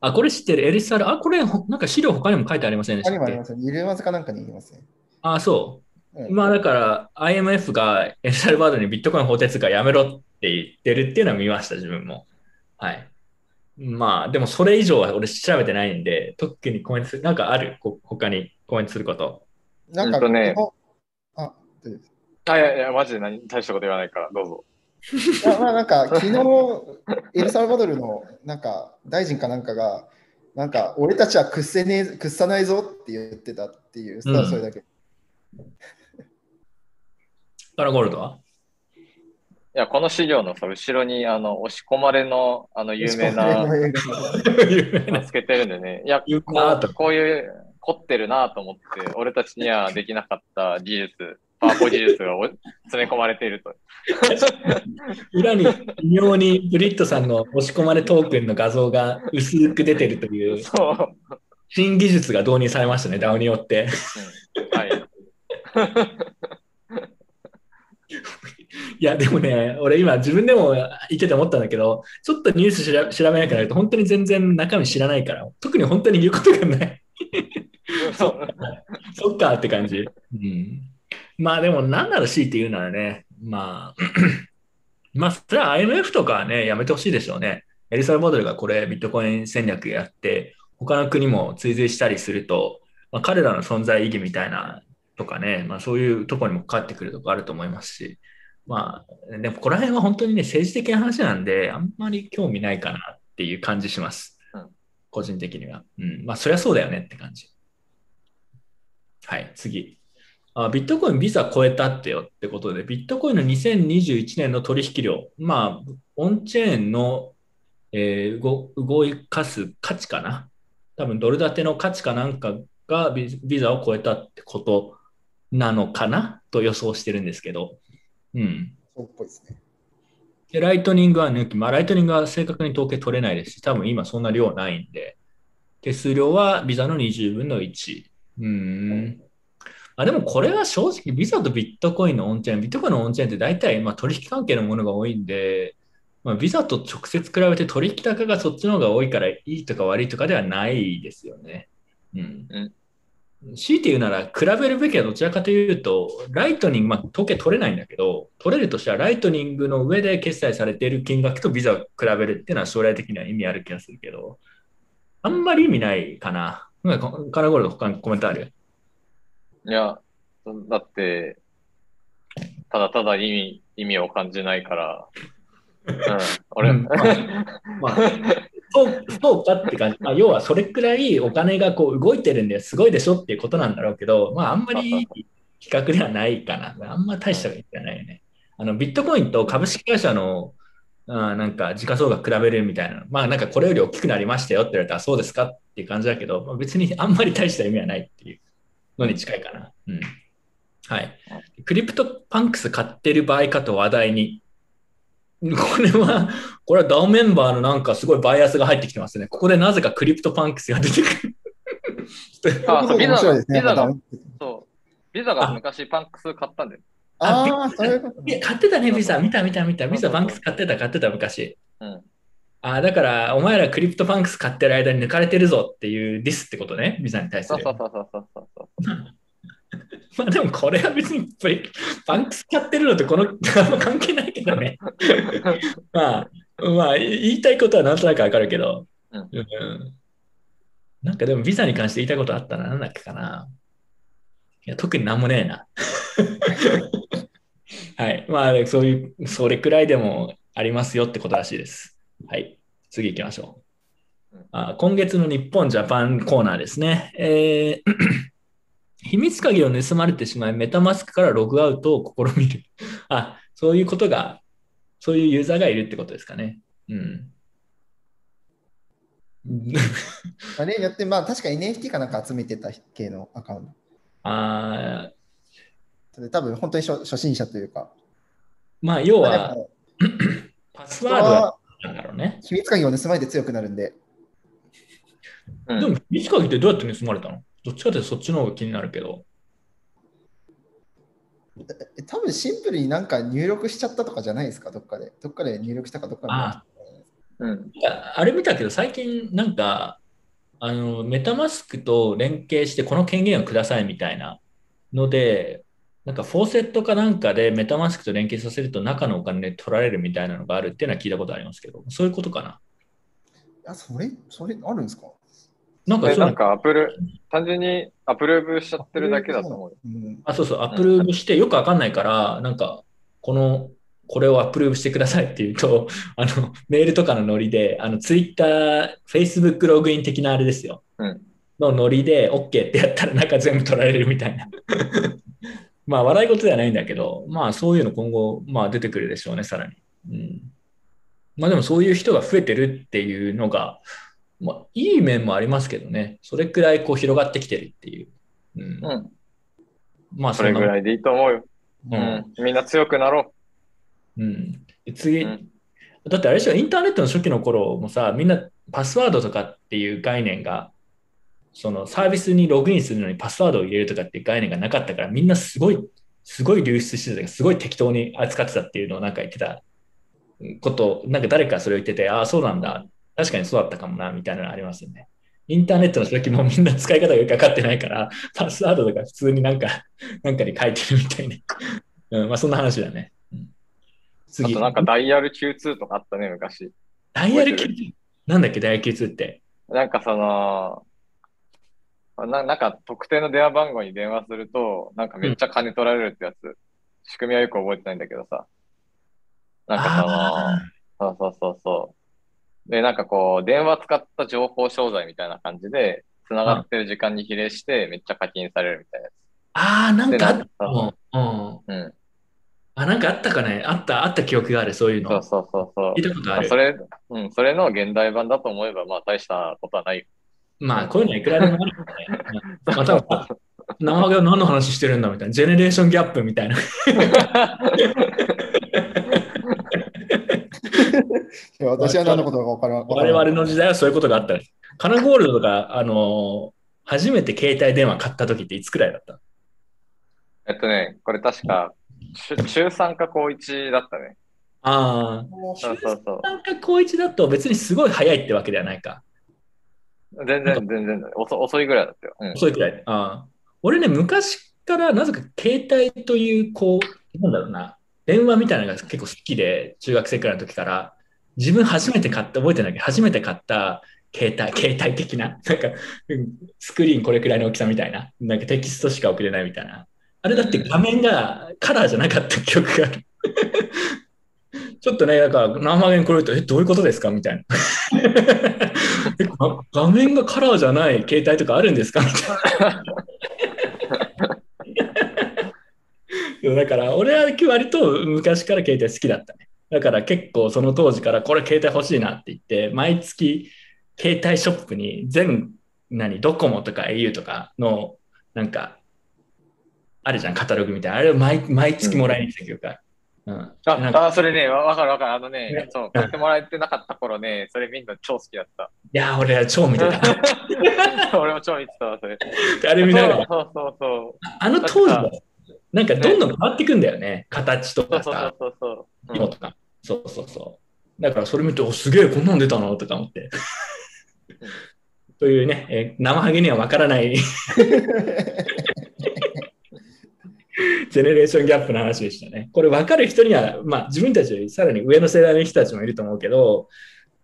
あ、これ知ってる？エリサル、あ、これ、ほなんか資料他にも書いてありませんでしたっけ？他にもありますね。入れますかなんかに言いますね。あ、そう。うん今だから IMF がエルサルバドルにビットコイン法定通貨やめろって言ってるっていうのは見ました、自分も。はい。まあ、でもそれ以上は俺調べてないんで、特にコメントする、なんかある？こ他にコメントすること。なんか、ねあ、あ、いやいや、マジで何大したこと言わないから、どうぞ。あまあなんか昨日エルサルバドルのなんか大臣かなんかがなんか俺たちは屈せねえ屈さないぞって言ってたっていう、ただそれだけ。パラゴールドは？いや、この資料のさ後ろに、あの、押し込まれの、あの、有名な、つけてるんでね。いや、有こうこういう、凝ってるなと思って、俺たちにはできなかった技術、パワポ技術がお詰め込まれていると。裏に微妙にブリットさんの押し込まれトークンの画像が薄く出てるというそう。新技術が導入されましたね、DAO によって。うんはい。<laughs> いや、でもね、俺今自分でも言ってて思ったんだけど、ちょっとニュース調べ調べなくなると本当に全然中身知らないから、特に本当に言うことがない。<laughs> そうそっかって感じ。うん、まあでも何なら強いて言うならね、まあ、<clears throat> まあそれは IMF とかはね、やめてほしいでしょうね。エルサルバドルがこれビットコイン戦略やって、他の国も追随したりすると、まあ、彼らの存在意義みたいなとかね、まあそういうところにもかかってくるとこあると思いますし、まあでもここら辺は本当にね、政治的な話なんで、あんまり興味ないかなっていう感じします。うん個人的には。うん。まあそりゃそうだよねって感じ。はい、次。あビットコインビザ超えたってよってことで、ビットコインの2021年の取引量、まあ、オンチェーンの、えー動動かす価値かな。多分ドル建ての価値かなんかがビビザを超えたってことなのかなと予想してるんですけど、うん。そうっぽいですね。で、ライトニングは抜き、まあ、ライトニングは正確に統計取れないですし、多分今そんな量ないんで、手数料はビザの20分の1。うーん。あでもこれは正直、ビザとビットコインのオンチェーン、ビットコインのオンチェーンって大体まあ取引関係のものが多いんで、まあ、ビザと直接比べて取引高がそっちの方が多いからいいとか悪いとかではないですよね。うん。強いて言うなら、比べるべきはどちらかというと、ライトニング、まあ、統計取れないんだけど、取れるとしたら、ライトニングの上で決済されている金額とビザを比べるっていうのは将来的には意味ある気がするけど、あんまり意味ないかな。カラゴールド他にコメントある？いや、だって、ただただ意味、意味を感じないから、うん、俺、うん。まあ、<laughs> そうそうかって感じ、まあ、要はそれくらいお金がこう動いてるんですごいでしょっていうことなんだろうけど、まあ、あんまり比較ではないかな。あんま大したことじゃないよね。あのビットコインと株式会社のあなんか時価総額比べるみたいな、まあなんかこれより大きくなりましたよって言われたらそうですかっていう感じだけど、まあ、別にあんまり大した意味はないっていうのに近いかな。うん。はい。クリプトパンクス買ってる場合かと話題に。これは、これは DAO メンバーのなんかすごいバイアスが入ってきてますね。ここでなぜかクリプトパンクスが出てくる。<laughs> あそうビザがね。ビザがそう、ビザが昔パンクス買ったんだよ。ああ、そういうこといや買ってたね、ビザ。見た見た見た。ビザパンクス買ってた、買ってた昔。うん。あだから、お前らクリプトパンクス買ってる間に抜かれてるぞっていうディスってことね、ビザに対する。そうそうそうそうそうそう。<laughs> <laughs> まあでもこれは別にパンクス買ってるのとこの <laughs> あんま関係ないけどね。<laughs> まあ、まあ、言いたいことはなんとなくわかるけど、うんうんなんかでもビザに関して言いたいことあったな。なんだっけかな。いや特になんもねえな。はい。まあ、そういう、それくらいでもありますよってことらしいです。はい。次行きましょう。あ今月の日本ジャパンコーナーですね。えー秘密鍵を盗まれてしまい、メタマスクからログアウトを試みる。<laughs> あ、そういうことが、そういうユーザーがいるってことですかね。うん。<laughs> まあね、やって、まあ確かに NFT かなんか集めてた系のアカウントで、多分本当に初初心者というか、まあ、要まあは <coughs> パスワードがなんだろうね。秘密鍵を盗まれて強くなるんで、うんでも、秘密鍵ってどうやって盗まれたの？どっちかというとそっちの方が気になるけど。え多分シンプルになんか入力しちゃったとかじゃないですか、どっかで。どっかで入力したかどっかで。あうん。いやあれ見たけど、最近なんか、あの、メタマスクと連携してこの権限をくださいみたいなので、なんかフォーセットかなんかでメタマスクと連携させると中のお金取られるみたいなのがあるっていうのは聞いたことありますけど、そういうことかな。あ、それ、それあるんですか？で、なんかなんかアップル、単純に approve しちゃってるだけだと思うよ。うん。あ、そうそう、 approve してよくわかんないから、なんか、この、これを approve してくださいって言うと、<laughs> あの、メールとかのノリで、あの、ツイッター、Facebook ログイン的なあれですよ。うんのノリで OK ってやったら中全部取られるみたいな。<laughs> まあ、笑い事ではないんだけど、まあ、そういうの今後、まあ、出てくるでしょうね、さらに。うん。まあ、でもそういう人が増えてるっていうのが、まあ、いい面もありますけどね。それくらいこう広がってきてるっていう。うん。うん。まあ、それぐい。らいでいいと思うよ。ううんん。みんな強くなろうん。で次、うんだってあれでしょ、インターネットの初期の頃もさ、みんなパスワードとかっていう概念が、そのサービスにログインするのにパスワードを入れるとかっていう概念がなかったから、みんなすごい、すごい流出してたすごい適当に扱ってたっていうのをなんか言ってたこと、なんか誰かそれを言ってて、ああ、そうなんだ。確かにそうだったかもな、みたいなのありますよね。インターネットの初期もみんな使い方がよくわかってないから、<laughs> パスワードとか普通になんか、<laughs> なんかに書いてるみたいな。<laughs> うん、まあそんな話だね。うん、う。あ次。となんかダイヤル Q2 とかあったね、昔。ダイヤル覚 Q2? なんだっけ、ダイヤル Q2 って？なんかその、ななんか特定の電話番号に電話すると、なんかめっちゃ金取られるってやつ、仕組みはよく覚えてないんだけどさ。なんかその、そうそうそうそう。で、なんかこう、電話使った情報商材みたいな感じで、繋がってる時間に比例してめっちゃ課金されるみたいなやああ、なんでかあったもん。うん。つ。うん。あ、なんかあったかね。あった、あった記憶がある、そういうの。そうそうそうそう。聞いたことあるまあそ。れ、うん、それの現代版だと思えば、まあ大したことはないよ。まあ、こういうのはいくらでもあるよね。<laughs> うんまた、生が何の話してるんだみたいな。ジェネレーションギャップみたいな。<laughs> <laughs> 私は何のことか分からん。わからん我々の時代はそういうことがあったんです。カナゴールドとか、あのー初めて携帯電話買った時っていつくらいだった？えっとね、これ確か、中中3か高1だったね。ああ。もうそうそうそなんか高一だと別にすごい早いってわけではないか。う。全然、全然、遅遅いぐらいだったよ。うん。遅いくらい。ああ。俺ね、昔からなぜか携帯という、こう、なんだろうな、電話みたいなのが結構好きで、中学生くらいの時から、自分初めて買った、覚えてないけど、初めて買った携帯、携帯的な、なんか、スクリーンこれくらいの大きさみたいな、なんかテキストしか送れないみたいな。あれだって画面がカラーじゃなかった記憶がある。<laughs> ちょっとね、なんか生面これと、え、どういうことですかみたいな。<laughs> 画面がカラーじゃない携帯とかあるんですかみたいな。そうだから、俺は割と昔から携帯好きだったね。だから結構その当時からこれ携帯欲しいなって言って、毎月携帯ショップに全、何、ドコモとか au とかの、なんか、あるじゃん、カタログみたいな。あれを毎毎月もらいに来た記憶がある。うん。あ、あそれね、わわかるわかる。あのねね、そう、買ってもらえてなかった頃ね、それみんな超好きだった。いやー、俺は超見てた。<laughs> 俺も超見てたわ、それ。あれ見ながら、そうそうそうあの当時は、なんかどんどん変わっていくんだよね。形と。かさ。色とか。そうそうそう。だからそれ見て、お、すげえ、こんなん出たのとか思って。というね、えー生ハゲにはわからない <laughs> ジェネレーションギャップの話でしたね。これ分かる人には、まあ自分たちよりさらに上の世代の人たちもいると思うけど、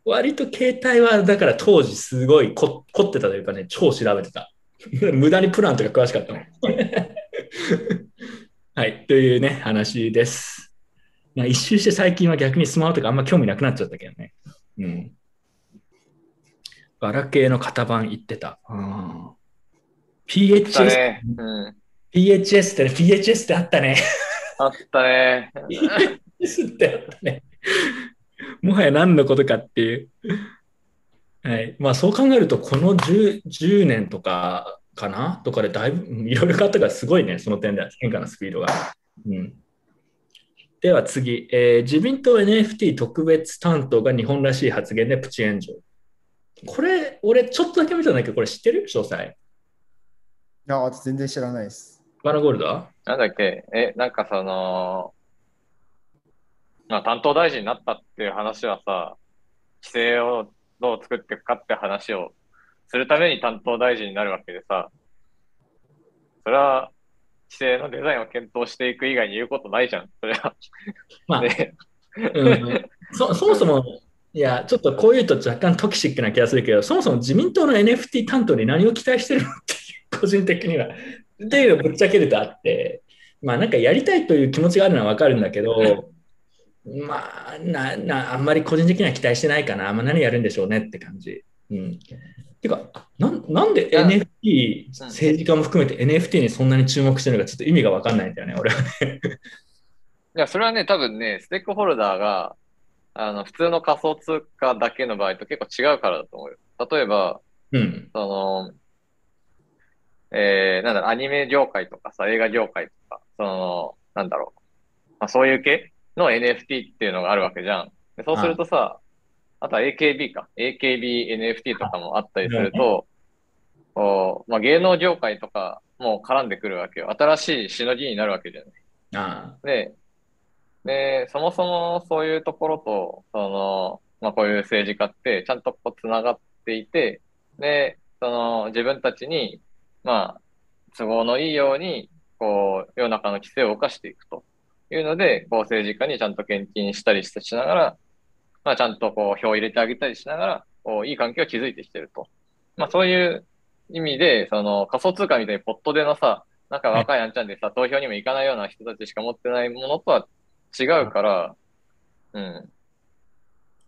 割と携帯はだから当時すごいこ凝ってたというかね、超調べてた。無駄にプランとか詳しかったもん。はい、というね、話です。まあ一周して最近は逆にスマホとかあんま興味なくなっちゃったけどね。うん。ガラケーの型番言ってた。うん、だ PHS、ね。うん。PHS ってね、PHS ってあったね。あったね。PHS ってあったね。もはや何のことかっていう。はい。まあそう考えると、この 10, 10年とかかな？とかでだいぶいろいろ変わったからすごいね、その点では変化のスピードが。うん、では次、えー自民党 NFT 特別担当が日本らしい発言でプチ炎上。これ、俺ちょっとだけ見たんだけど、これ知ってる？詳細。いや、私全然知らないです。バナゴールドは？なんだっけ？え、なんかその、まあ担当大臣になったっていう話はさ、規制をどう作っていくかって話をするために担当大臣になるわけでさ、それは規制のデザインを検討していく以外に言うことないじゃん。それは。まあ、ね、うん、そそもそも、いや、ちょっとこういうと若干トキシックな気がするけど、そもそも自民党の NFT 担当に何を期待してるのっていう、個人的には。っていうのをぶっちゃけるとあって、まあなんかやりたいという気持ちがあるのはわかるんだけど、まあなな、あんまり個人的には期待してないかな。まあ、何やるんでしょうねって感じ。うん。てか、なんなんでや NFT、政治家も含めて NFT にそんなに注目してるのかちょっと意味がわかんないんだよね、俺はね。<laughs> いや、それはね、多分ね、ステークホルダーが、あの、普通の仮想通貨だけの場合と結構違うからだと思うよ。例えば、うん。その、えー、なんだろう、アニメ業界とかさ、映画業界とか、その、なんだろう、まあ、そういう系の NFT っていうのがあるわけじゃん。でそうするとさ、あとは AKB か。AKB NFT とかもあったりすると、こうまあ、芸能業界とかも絡んでくるわけよ。新しいしのぎになるわけじゃない。あで、で、そもそもそういうところと、その、まあ、こういう政治家ってちゃんとこう繋がっていて、で、その自分たちに、まあ、都合のいいように、こう、世の中の規制を犯していくというので、こう政治家にちゃんと献金したりしながら、まあ、ちゃんとこう票を入れてあげたりしながら、こう、いい関係を築いてきてると。まあ、そういう意味で、その仮想通貨みたいにポットでのさ、なんか若いあんちゃんでさ、投票にも行かないような人たちしか持ってないものとは違うから、うん。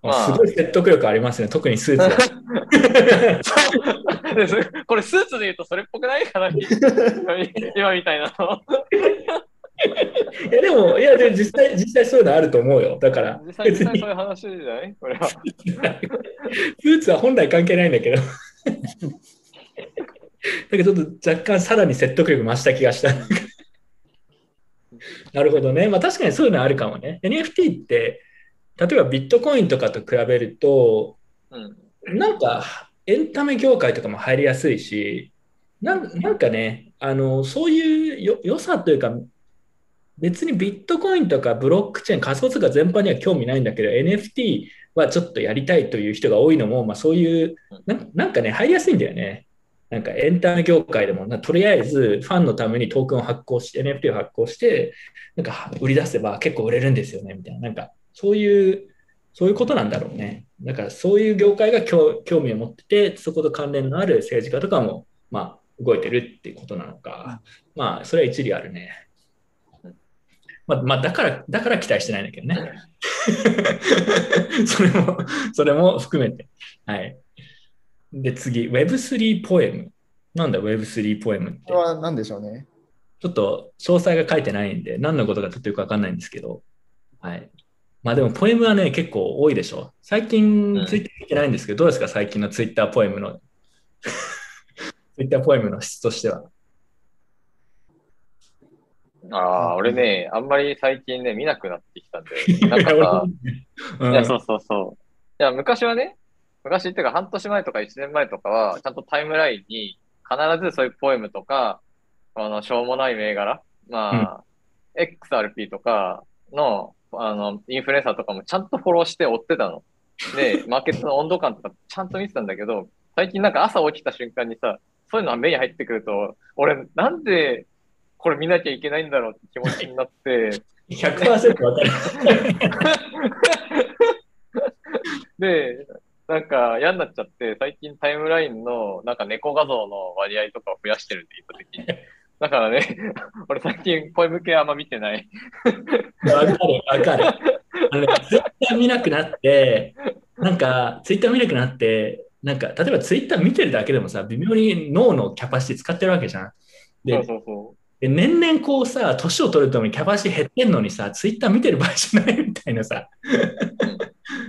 あ、まあすごい説得力ありますね、特にスーツ <laughs> これスーツで言うとそれっぽくないかな？今今みたいなの。いやでも、いやで実際、実際そういうのあると思うよ。だから、実際、実際そういう話じゃない？これは。スーツは本来関係ないんだけど。だけどちょっと若干さらに説得力増した気がした。なるほどね。まあ確かにそういうのあるかもね。NFT って、例えばビットコインとかと比べると、うん。なんかエンタメ業界とかも入りやすいし、なんなんかね、あのそういうよ良さというか、別にビットコインとかブロックチェーン、仮想通貨全般には興味ないんだけど、NFT はちょっとやりたいという人が多いのも、まあ、そういうな、なんかね、入りやすいんだよね。なんかエンタメ業界でもな、とりあえずファンのためにトークンを発行し、NFT を発行して、なんか売り出せば結構売れるんですよね、みたいな。なんかそういう、そういうことなんだろうね。だからそういう業界が興興味を持ってて、そこと関連のある政治家とかも、まあ、動いてるっていうことなのか。まあ、それは一理あるね。まあ、まあ、だから、だから期待してないんだけどね。<laughs> それも、それも含めて。はい。で、次、Web3 ポエム。なんだ Web3 ポエムって？これ。は何でしょうね。ちょっと詳細が書いてないんで、何のことかちょっとよくわかんないんですけど。はい。まあでも、ポエムはね、結構多いでしょ。最近うん、ツイッター見てないんですけど、どうですか最近のツイッターポエムの、<laughs> ツイッターポエムの質としては。ああ、俺ね、あんまり最近ね、見なくなってきたんで、<laughs> なんかさ、うんいや、そうそうそう。いや、昔はね、昔っていうか半年前とか1年前とかは、ちゃんとタイムラインに必ずそういうポエムとか、あの、しょうもない銘柄、まあ、XRP とかの、あの、インフルエンサーとかもちゃんとフォローして追ってたの。で、<laughs> マーケットの温度感とかちゃんと見てたんだけど、最近なんか朝起きた瞬間にさ、そういうのが目に入ってくると、俺なんでこれ見なきゃいけないんだろうって気持ちになって、<laughs> 100%わかる。<laughs> で、なんか嫌になっちゃって、最近タイムラインのなんか猫画像の割合とかを増やしてるって言った時に。<laughs> だからね、俺最近ポエム系あんま見てない。わかる、わかる。あのね、ツイッター見なくなって、なんか、ツイッター見なくなって、なんか、例えばツイッター見てるだけでもさ、微妙に脳のキャパシティ使ってるわけじゃん。でそう、そうそで年々こうさ、年を取るとキャパシティ減ってんのにさ、ツイッター見てる場合じゃないみたいなさ。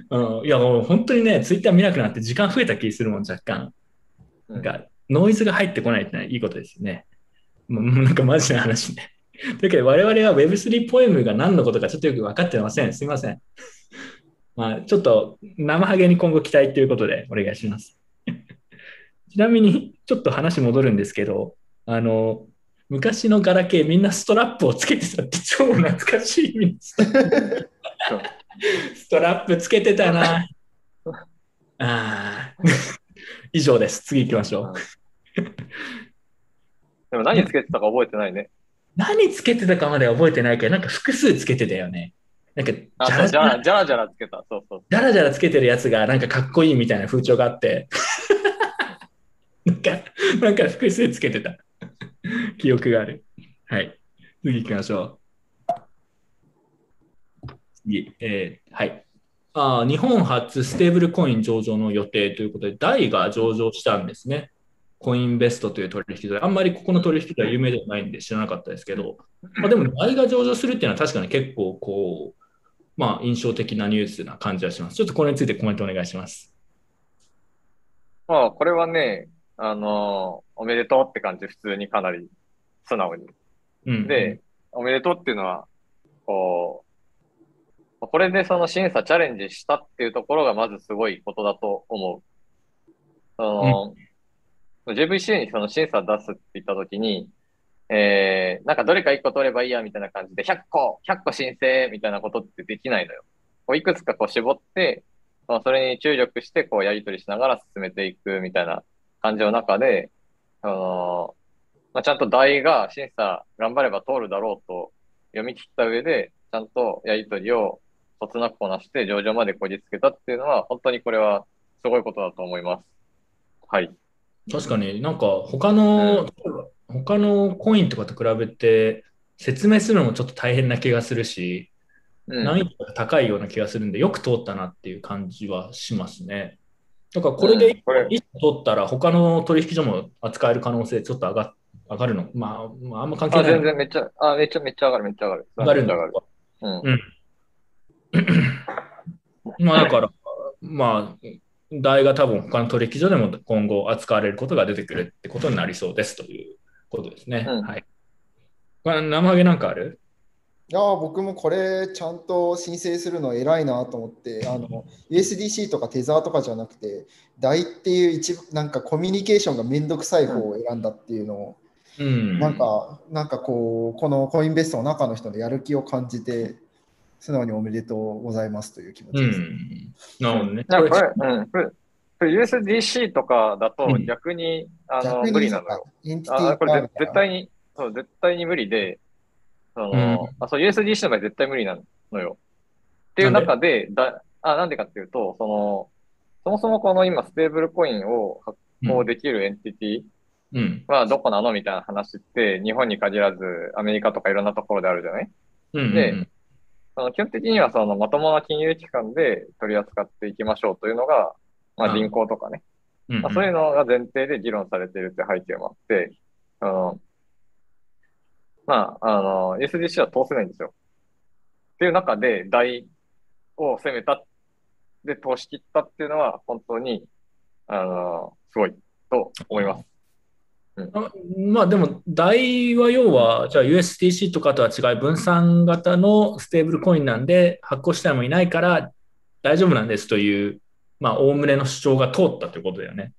うん、いや、もう本当にね、ツイッター見なくなって時間増えた気するもん、若干。う。なんか、ノイズが入ってこないってのはいいことですよね。もうなんかマジな話ね。だけど我々は Web3 ポエムが何のことかちょっとよく分かってません。すいません。まあ、ちょっと生ハゲに今後期待ということでお願いします。<laughs> ちなみに、ちょっと話戻るんですけど、あの、昔のガラケーみんなストラップをつけてたって超懐かしい。ストラップつけてたな。<laughs> ああ。<laughs> 以上です。次行きましょう。<laughs> でも何つけてたか覚えてないね。何つけてたかまでは覚えてないけど、なんか複数つけてたよね。なんか、じゃらじゃらじゃらじゃらつけた。そうそう。じゃらじゃらつけてるやつがなんかかっこいいみたいな風潮があって、なんか、なんか複数つけてた <laughs> 記憶がある。はい。次行きましょう。次、えーはい。あ日本初ステーブルコイン上場の予定ということで、ダイが上場したんですね。コインベストという取引所、あんまりここの取引所は有名ではないんで知らなかったですけど、まあ、でも、ダイが上場するっていうのは確かに結構こう、まあ、印象的なニュースな感じはします。ちょっとこれについてコメントお願いします。まあ、これはね、あのおめでとうって感じ、普通にかなり素直に。うん、で、おめでとうっていうのは、こう、これでその審査チャレンジしたっていうところがまずすごいことだと思う。その、JVC にその審査出すって言ったときに、えー、なんかどれか1個取ればいいやみたいな感じで、100個、100個申請みたいなことってできないのよ。こういくつかこう絞って、それに注力してこうやり取りしながら進めていくみたいな感じの中で、あのまあ、ちゃんと代が審査頑張れば通るだろうと読み切った上で、ちゃんとやり取りをそつなくこなして上場までこぎつけたっていうのは、本当にこれはすごいことだと思います。はい。確かになんか他の、他のコインとかと比べて説明するのもちょっと大変な気がするし、うん難易度が高いような気がするんで、よく通ったなっていう感じはしますね。だからこれでうんこれ一個通ったら他の取引所も扱える可能性ちょっと上が上がるの？まあ、まあ、あんま関係あ、ない全然めっちゃ、あ、めっちゃめっちゃ上がる、めっちゃ上がる。上がるんだ上がる。うん。<coughs> まあだから、まあ、代が多分他の取引所でも今後扱われることが出てくるってことになりそうですということですね。うんはい。生ハゲなんかある？いやー僕もこれちゃんと申請するの偉いなと思ってあの USDC とかテザーとかじゃなくて DAI っていう一なんかコミュニケーションがめんどくさい方を選んだっていうのをうん。なんか、なんかこう、このコインベストの中の人のやる気を感じて、素直におめでとうございますという気持うちです。ん。なるほどね。なんかこれ、うん、これ、USDC とかだとうん逆に、あの逆に無理なのよ。エンティティあこれ絶対に、そう、絶対に無理で、その、うんあそう USDC の場合絶対無理なのよ。っていう中で、だあなんでかっていうと、その、そもそもこの今、ステーブルコインを発行できるエンティティうん。はどこなのみたいな話って、日本に限らず、アメリカとかいろんなところであるじゃない？うん。でその基本的にはそのまともな金融機関で取り扱っていきましょうというのが、まあ、うん銀行とかね、うん、まあ、そういうのが前提で議論されているって背景もあって、あの、まあ、あの、SDC は通せないんですよ。っていう中で、台を攻めた、で、通し切ったっていうのは、本当に、あの、すごいと思います。あまあでも、代は要は、じゃあ USDC とかとは違い、分散型のステーブルコインなんで、発行したもいないから大丈夫なんですという、まあ、おおむねの主張が通ったということだよね。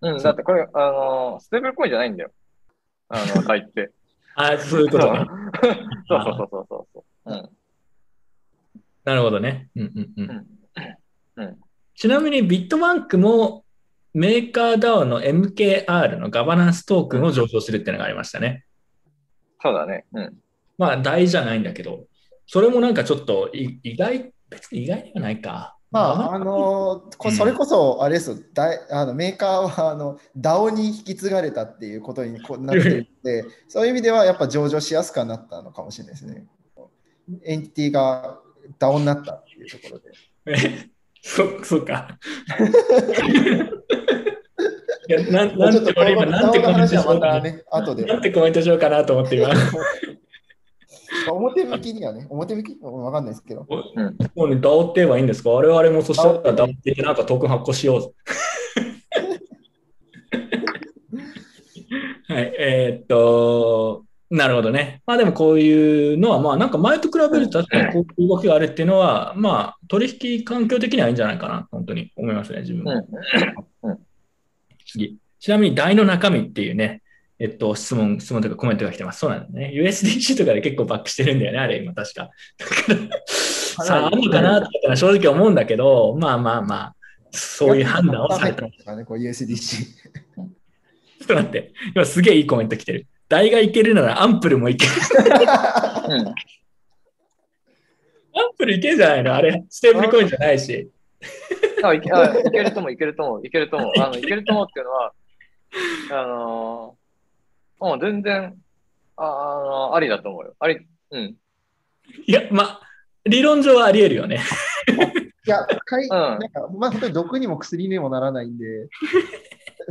うん、だってこれ、あの、ステーブルコインじゃないんだよ。あの、台って。あそういうことね。そ <laughs> うそうそうそうそうそう。うん。なるほどね。うんうんうんちなみにビットバンクもメーカー DAO の MKR のガバナンストークンを上昇するっていうのがありましたね。そうだね。うん。まあ、大じゃないんだけど、それもなんかちょっとい意外、別に意外ではないか。まあ、あのこそれこそ、あれですよ、だいあのメーカーはあの DAO に引き継がれたっていうことに <laughs> なってるので、そういう意味ではやっぱ上場しやすくはなったのかもしれないですね。エンティティが DAO になったっていうところで。えそ、そうか。<laughs> いやなんてコメントしようかな。な。んてコメントしようかなと思って今。<laughs> 表向きにはね、表向き？わかんないですけど。うん。もうね、DAO って言えばいいんですか？我々もそしたらて言ってなんかトークン発行しようぜ。<laughs> はい、えーっと、なるほどね。まあでもこういうのは、まあなんか前と比べると確かにこういう動きがあるっていうのは、まあ取引環境的にはいいんじゃないかな、本当に思いますね、自分も。次。ちなみに台の中身っていうね、えっと、質問、質問とかコメントが来てます。そうなんだね。USDC とかで結構バックしてるんだよね、あれ今確か。だから、さあ、あるのかなってのは正直思うんだけど、まあまあまあ、そういう判断をされた。ちょた。ね、こう USDC。っと待って、今すげえいいコメント来てる。台がいけるならアンプルもいける。うん。アンプルいけるんじゃないの？あれ、ステーブルコインじゃないし。あいけあいけると思う、いけると思う、いけると思う。あの、いけると思うっていうのは、あのー、もう全然、ああの、ありだと思うよ。あり、うん。いや、まあ、理論上はあり得るよね。いや、かいんなんかまあ、本当に毒にも薬にもならないんで、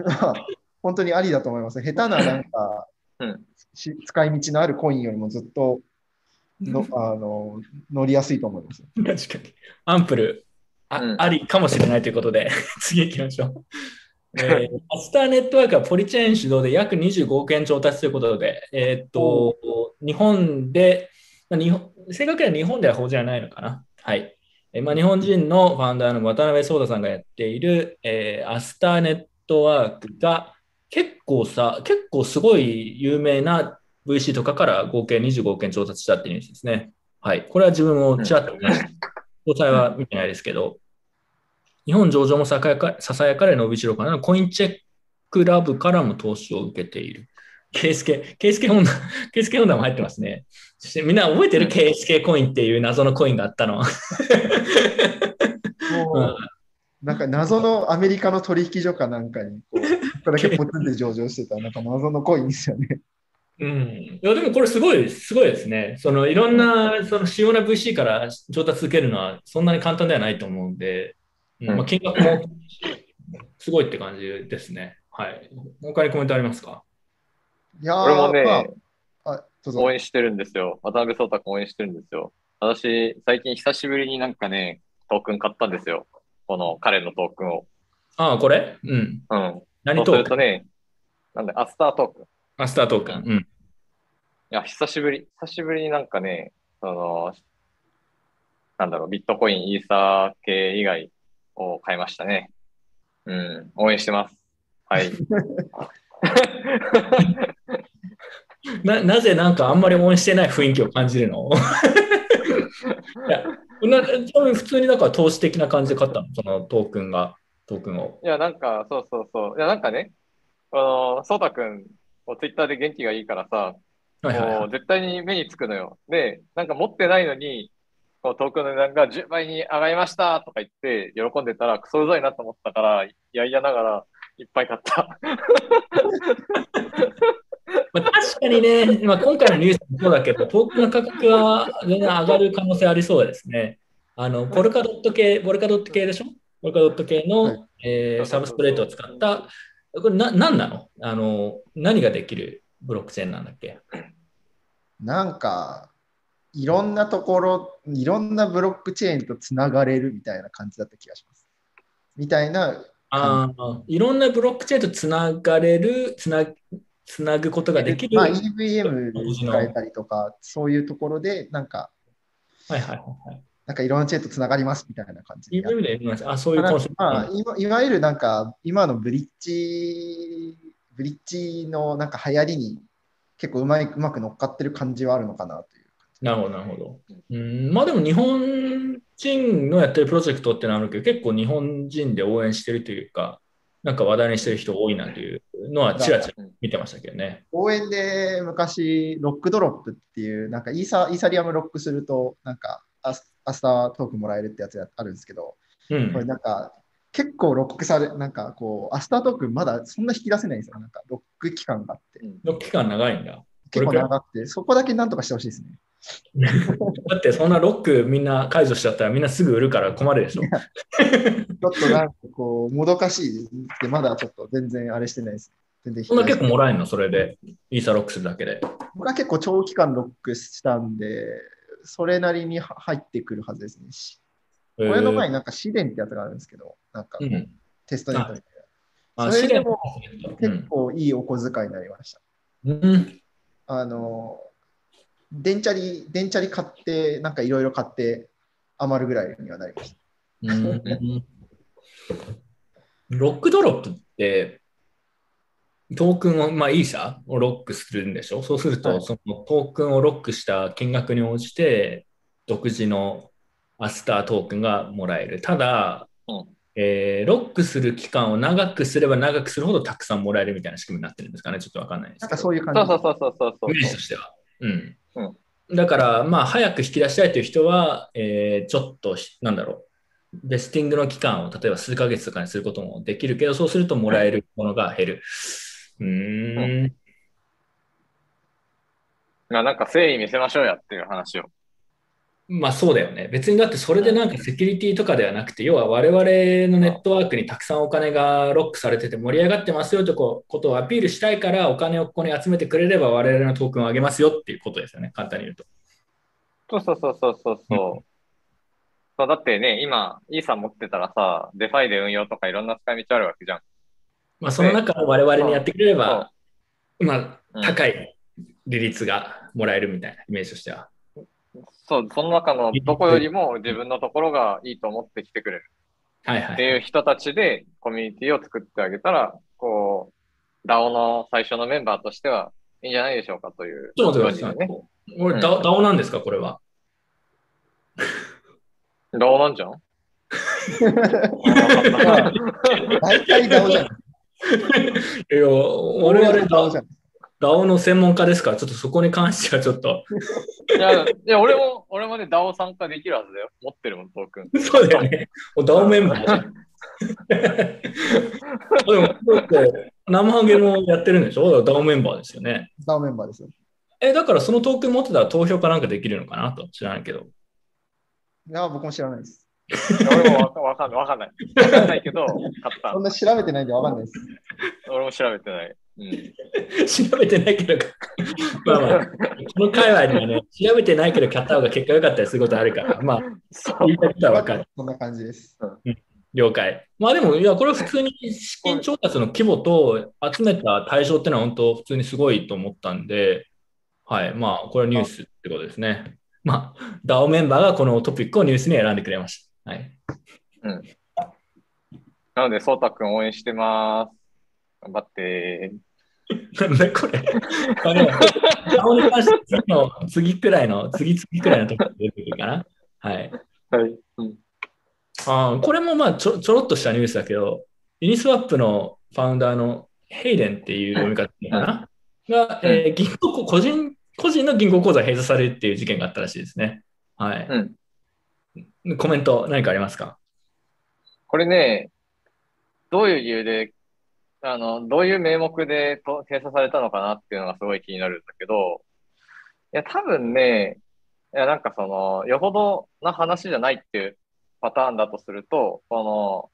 まあ、本当にありだと思います。下手ななんか、うんし使い道のあるコインよりもずっとのあの乗りやすいと思います。確かに。アンプル、あ,、うんありかもしれないということで、<laughs> 次行きましょう。えー、マスターネットワークはポリチェーン主導で約25億円調達ということで、えーっと、日本で、まあ、日本正確には日本では法じゃないのかな。はい。えーまあ、日本人のファウンダーの渡辺壮太さんがやっている、えーアスターネットワークが結構さ、結構すごい有名な VC とかから合計25億円調達したっていうニュースですね。はい。これは自分もちらっと見ました。<laughs> 詳細は見てないですけど、日本上場もささやかさやかれ伸びしろかな、コインチェックラブからも投資を受けている。ケースケ、ケースケホンダ、ケースケホンダも入ってますね。そしてみんな覚えてる？ケースケコインっていう謎のコインがあったの。なんか謎のアメリカの取引所かなんかにこう、これだけポツンで上場してた、なんか謎のコインですよね。うん。いや、でもこれすごい、すごいですね。そのいろんな、その主要な VC から調達受けるのはそんなに簡単ではないと思うんで、うんまあ、金額もすごいって感じですね。はい。他にコメントありますか？いやー俺もね、まあ、応援してるんですよ。渡辺壮太君応援してるんですよ。私、最近久しぶりになんかね、トークン買ったんですよ。この彼のトークンを。ああ、これ？うん。うん。そうす何トークン？るとね、なんで、アスタートークン。いマスタートークン。うん。や、久しぶり、久しぶりになんかね、その、なんだろう、ビットコイン、イーサー系以外を買いましたね。うん、応援してます。はい。<laughs> ななぜなんかあんまり応援してない雰囲気を感じるの？<laughs> いや普通にだから投資的な感じで買ったの？そのトークンが、トークンを。いや、なんか、そうそうそう。いや、なんかね、あの、そうたくん、ツイッターで元気がいいからさ、はいはいはいもう絶対に目につくのよ。で、なんか持ってないのに、このトークンの値段が10倍に上がりましたとか言って喜んでたらクソうざいなと思ったから、いやいやながらいっぱい買った。<laughs> まあ、確かにね、まあ、今回のニュースもそうだけど、トークンの価格は全然上がる可能性ありそうですね。あの、ポルカドット系、ポルカドット系でしょ？ポルカドット系の、はい。えーサブスプレートを使った、これな、何なの？あの、何ができるブロックチェーンなんだっけ？なんか、いろんなところ、いろんなブロックチェーンとつながれるみたいな感じだった気がします。みたいな、ああ、いろんなブロックチェーンとつながれる、つな、つなぐことができる。まあ、はい EVM に使えたりとか、そういうところで、なんか、はいはいはい。なんかいろんなチェーンとつながりますみたいな感じでで言います。あ、そういうコンセプト。まあ、いわゆるなんか今のブリッジ、ブリッジのなんか流行りに結構うまいうまく乗っかってる感じはあるのかなという。なるほど、なるほど。うん、まあでも日本人のやってるプロジェクトってのはあるけど、結構日本人で応援してるというか、なんか話題にしてる人多いなというのはちらちら見てましたけどね。応援で昔、ロックドロップっていう、なんかイーサイーサリアムロックすると、なんかアスアスタートークンもらえるってやつがあるんですけど、うんこれなんか結構ロックされ、なんかこう、アスタートークンまだそんな引き出せないんですよ。なんかロック期間があって。の期間長いんだ。結構長くて、そこだけなんとかしてほしいですね。<laughs> だってそんなロックみんな解除しちゃったらみんなすぐ売るから困るでしょ。ちょっとなんかこう、もどかしいって、まだちょっと全然あれしてないです。全然そんな結構もららえるのそれで？イーサロックするだけで。僕は結構長期間ロックしたんで、それなりに入ってくるはずですね。しこれの前になんか試練ってやつがあるんですけど、なんかテストネットみたいあそれでも結構いいお小遣いになりました。うん。あの、電チャリ、電チャリ買って、なんかいろいろ買って余るぐらいにはなりました。うんロックドロップって、トークンを、まあ、イーサをロックするんでしょ？そうすると、はいそのトークンをロックした金額に応じて、独自のアスタートークンがもらえる。ただ、うんえーロックする期間を長くすれば長くするほどたくさんもらえるみたいな仕組みになってるんですかね？ちょっとわかんないですけど。なんかそういう感じ。そうそうそうそうそうそうイメージとしては。うん。うんだから、まあ、早く引き出したいという人は、えーちょっとひ、なんだろう、ベスティングの期間を例えば数ヶ月とかにすることもできるけど、そうするともらえるものが減る。うーん。まあなんか誠意見せましょうやっていう話を。まあそうだよね。別にだってそれでなんかセキュリティとかではなくて、要は我々のネットワークにたくさんお金がロックされてて盛り上がってますよとこことをアピールしたいからお金をここに集めてくれれば我々のトークンを上げますよっていうことですよね。簡単に言うと。そうそうそうそうそうそう。そうだってね、今、イーサ持ってたらさ、 DeFi で運用とかいろんな使い道あるわけじゃん。まあその中を我々にやってくれれば、まあうん高い利率がもらえるみたいなイメージとしては。そう、その中のどこよりも自分のところがいいと思って来てくれるはいはい。っていう人たちでコミュニティを作ってあげたら、こう、DAO の最初のメンバーとしてはいいんじゃないでしょうかというちょっと待ってください。論理でね。俺、うんダオダオなんですか、これは？DAO なんじゃん？<laughs> 大体ダオじゃん。<laughs> いや、我々ダオじゃん。ダオの専門家ですから、ちょっとそこに関してはちょっと、<laughs> いや、いや俺も、俺もね、DAO 参加できるはずだよ。持ってるもん、トークン。そうだよね。<laughs> もうダオメンバーじゃん。<laughs> でも、だって生ハゲもやってるんでしょ？ダオメンバーですよね。ダオメンバーですよ。え、だからそのトークン持ってたら投票かなんかできるのかなと知らないけど。いや、僕も知らないです。俺もわかわかんない、わかんない。わかんないけど、買ったそん。な調べてないんでわかんないです。俺も調べてない。うん。<laughs> 調べてないけど、<laughs> まあまあ、この界隈にはね、調べてないけど買った方が結果良かったりすることあるから、<laughs> まあ、そう。言いたいことはわかる。そんな感じです。了解。まあでも、いや、これは普通に資金調達の規模と集めた対象ってのは本当普通にすごいと思ったんで、はい。まあ、これはニュースってことですね。まあ、DAO メンバーがこのトピックをニュースに選んでくれました。はい。なので、そうたくん応援してます。頑張って。なんだこれ。あでも顔に関して次の、次くらいの、次次くらいのところで出てくるかな。はい。はい。うん。あーこれもまあちょちょろっとしたニュースだけど、ユニスワップのファウンダーのヘイデンっていう読み方かな、が、えー銀行個人、個人の銀行口座が閉鎖されるっていう事件があったらしいですね。はい。コメント何かありますか？これね、どういう理由で、あの、どういう名目でと閉鎖されたのかなっていうのがすごい気になるんだけど、いや、多分ね、いや、なんかその、よほどな話じゃないっていうパターンだとすると、この、